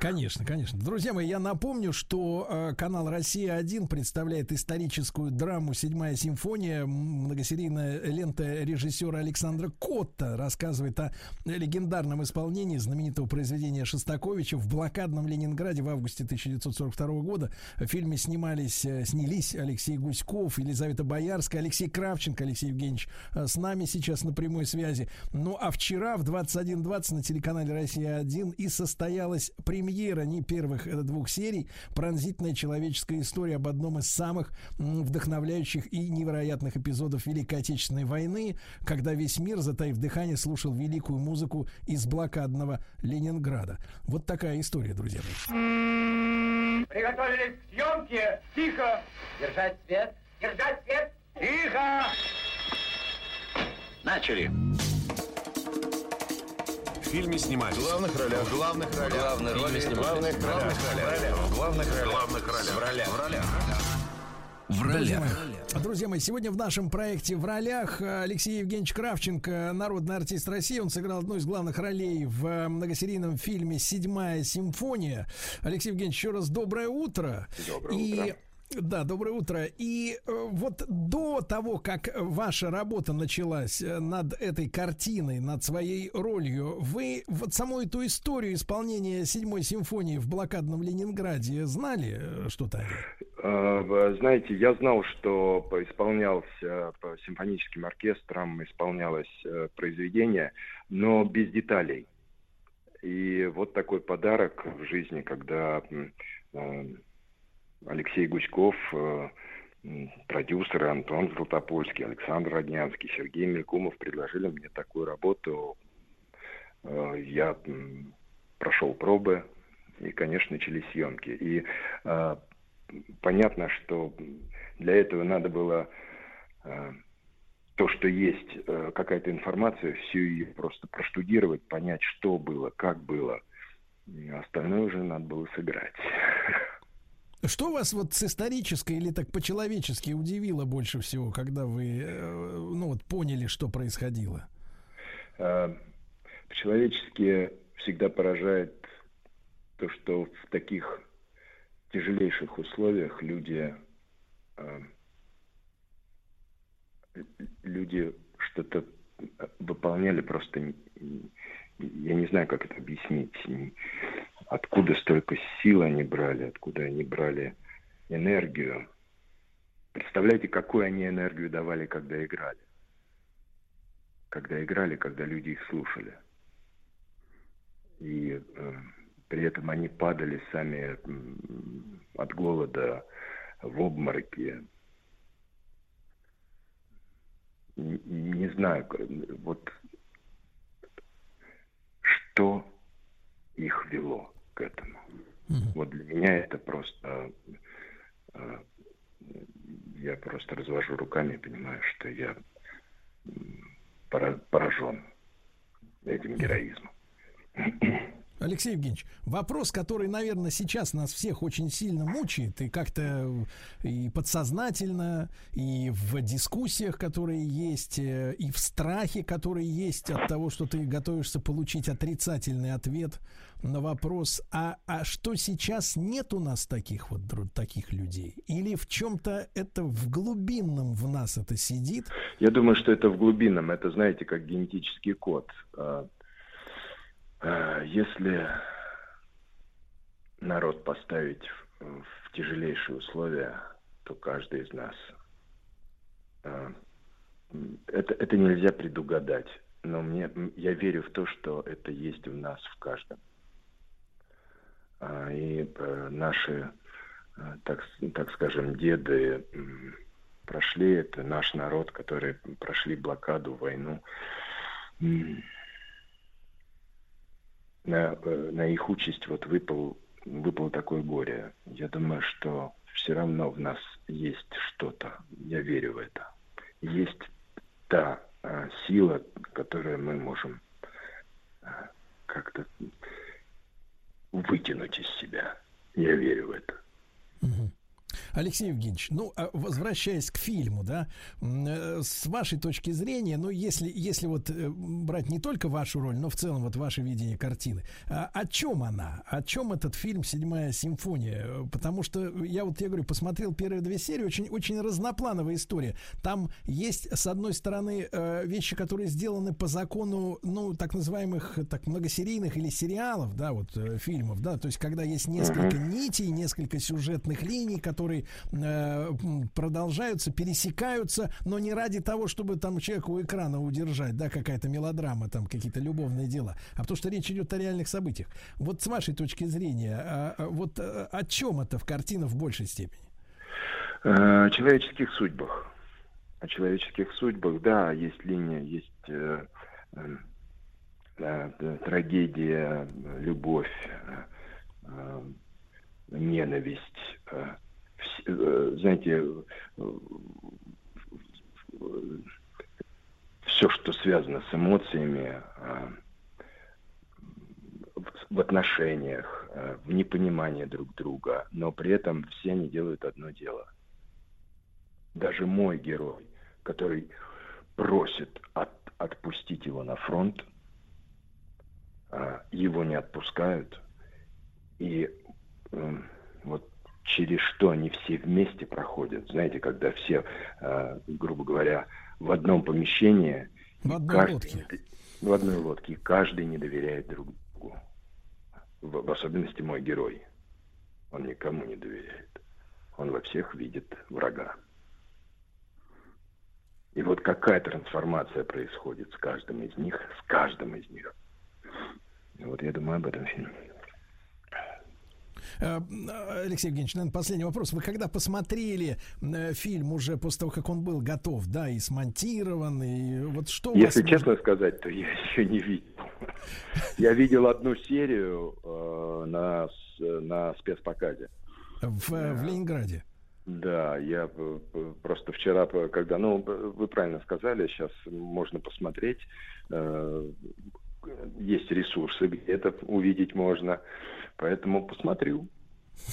Конечно, конечно. Друзья мои, я напомню, что э, канал «Россия-1» представляет историческую драму «Седьмая симфония». Многосерийная лента режиссера Александра Котта рассказывает о легендарном исполнении знаменитого произведения Шостаковича в блокадном Ленинграде в августе 1942 года. В фильме снимались, э, снялись Алексей Гуськов, Елизавета Боярская, Алексей Кравченко, Алексей Евгеньевич э, с нами сейчас на прямой связи связи. Ну а вчера в 21.20 на телеканале «Россия-1» и состоялась премьера не первых это двух серий «Пронзительная человеческая история» об одном из самых вдохновляющих и невероятных эпизодов Великой Отечественной войны, когда весь мир, затаив дыхание, слушал великую музыку из блокадного Ленинграда. Вот такая история, друзья мои. Приготовились к съемке. Тихо. Держать свет. Держать свет. Тихо. Начали. В фильме снимались. В главных ролях. В главных ролях. Главные роли снимались. Главных ролях. В главных ролях. Главных ролях. В ролях. В ролях. В ролях. Друзья мои, сегодня в нашем проекте «В ролях» Алексей Евгеньевич Кравченко, народный артист России. Он сыграл одну из главных ролей в многосерийном фильме «Седьмая симфония». Алексей Евгеньевич, еще раз доброе утро. Доброе И утро. Да, доброе утро. И э, вот до того, как ваша работа началась э, над этой картиной, над своей ролью, вы вот саму эту историю исполнения седьмой симфонии в блокадном Ленинграде знали э, что-то? Знаете, я знал, что исполнялся по симфоническим оркестрам, исполнялось произведение, но без деталей. И вот такой подарок в жизни, когда Алексей Гуськов, э, продюсеры Антон Златопольский, Александр Роднянский, Сергей Мелькумов предложили мне такую работу. Э, Я прошел пробы, и, конечно, начались съемки. И э, понятно, что для этого надо было то, что есть какая-то информация, всю ее просто проштудировать, понять, что было, как было. Остальное уже надо было сыграть. Что вас вот с исторической или так по-человечески удивило больше всего, когда вы э, ну вот поняли, что происходило? Э, По-человечески всегда поражает то, что в таких тяжелейших условиях люди, э, люди что-то выполняли просто, я не знаю, как это объяснить, откуда столько сил они брали, откуда они брали энергию. Представляете, какую они энергию давали, когда играли. Когда играли, когда люди их слушали. И э, при этом они падали сами от голода в обмороки. Н- Не знаю, вот что их вело к этому. Вот для меня это просто... э, Я просто развожу руками и понимаю, что я поражен этим героизмом. Алексей Евгеньевич, вопрос, который, наверное, сейчас нас всех очень сильно мучает, и как-то и подсознательно, и в дискуссиях, которые есть, э, и в страхе, который есть от того, что ты готовишься получить отрицательный ответ на вопрос, а, а что сейчас нет у нас таких вот таких людей? Или в чем-то это в глубинном в нас это сидит? Я думаю, что это в глубинном. Это, знаете, как генетический код. А, Если народ поставить в, тяжелейшие условия, то каждый из нас а, это, это нельзя предугадать. Но мне, я верю в то, что это есть в нас в каждом. А, И э, наши, э, так, так скажем, деды прошли, это наш народ, который прошли блокаду, войну. На, э, на их участь вот выпал, выпало такое горе. Я думаю, что все равно в нас есть что-то. Я верю в это. Есть та а, сила, которую мы можем а, как-то вытянуть из себя. Я верю в это. Угу. Алексей Евгеньевич, ну, а возвращаясь к фильму, да, э, с вашей точки зрения, ну, если, если вот э, брать не только вашу роль, но в целом вот ваше видение картины, а о чем она? О чем этот фильм «Седьмая симфония»? Потому что я вот, я говорю, посмотрел первые две серии, очень, очень разноплановая история. Там есть, с одной стороны, э, вещи, которые сделаны по закону, ну, так называемых, так, многосерийных или сериалов, да, вот, фильмов, да, то есть, когда есть несколько нитей, несколько сюжетных линий, которые э, продолжаются, пересекаются, но не ради того, чтобы там человека у экрана удержать, да, какая-то мелодрама, там какие-то любовные дела, а потому что речь идет о реальных событиях. Вот с вашей точки зрения, а, а, вот а, о чем это в картина в большей степени? О человеческих судьбах. О человеческих судьбах, да, есть линия, есть э, э, э, трагедия, любовь, э, ненависть, э, Э, знаете, э, все, что связано с эмоциями, э, в отношениях, в непонимании друг друга, но при этом все они делают одно дело. Даже мой герой, который просит от, отпустить его на фронт, его не отпускают. И вот через что они все вместе проходят. Знаете, когда все, э, грубо говоря, в одном помещении. В одной каждый, лодке. В одной лодке. Каждый не доверяет друг другу. В, в особенности мой герой. Он никому не доверяет. Он во всех видит врага. И вот какая трансформация происходит с каждым из них, с каждым из них. Вот я думаю об этом фильме. Э, Алексей Евгеньевич, наверное, последний вопрос. Вы когда посмотрели э, фильм уже после того, как он был готов, да, и смонтирован, и вот что Если вас... честно сказать, то я еще не видел. Я видел одну серию э, на, на спецпоказе. В, в Ленинграде? Да, я просто вчера, когда, ну, вы правильно сказали, сейчас можно посмотреть, есть ресурсы, где это увидеть можно. Поэтому посмотрю.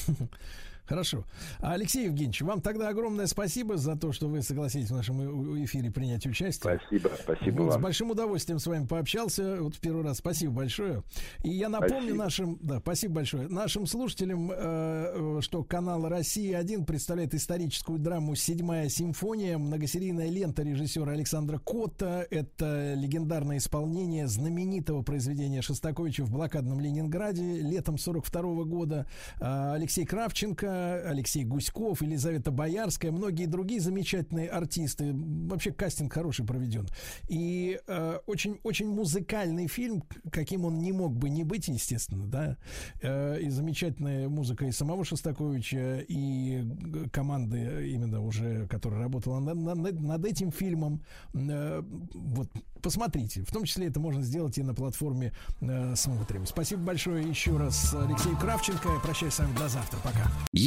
Хорошо. Алексей Евгеньевич, вам тогда огромное спасибо за то, что вы согласились в нашем эфире принять участие. Спасибо, спасибо вот, вам. С большим удовольствием с вами пообщался. Вот в первый раз. Спасибо большое. И я напомню спасибо. нашим, да, спасибо большое, нашим слушателям, э, э что канал Россия-1 представляет историческую драму «Седьмая симфония», многосерийная лента режиссера Александра Котта. Это легендарное исполнение знаменитого произведения Шостаковича в блокадном Ленинграде летом 42 года. Э, Алексей Кравченко Алексей Гуськов, Елизавета Боярская, многие другие замечательные артисты. Вообще кастинг хороший проведен. И э, очень, очень музыкальный фильм, каким он не мог бы не быть, естественно, да. Э, и замечательная музыка и самого Шостаковича, и команды именно уже, которая работала над, над, над этим фильмом. Э, вот посмотрите. В том числе это можно сделать и на платформе э, «Смотрим». Спасибо большое еще раз Алексею Кравченко. Я прощаюсь с вами до завтра. Пока.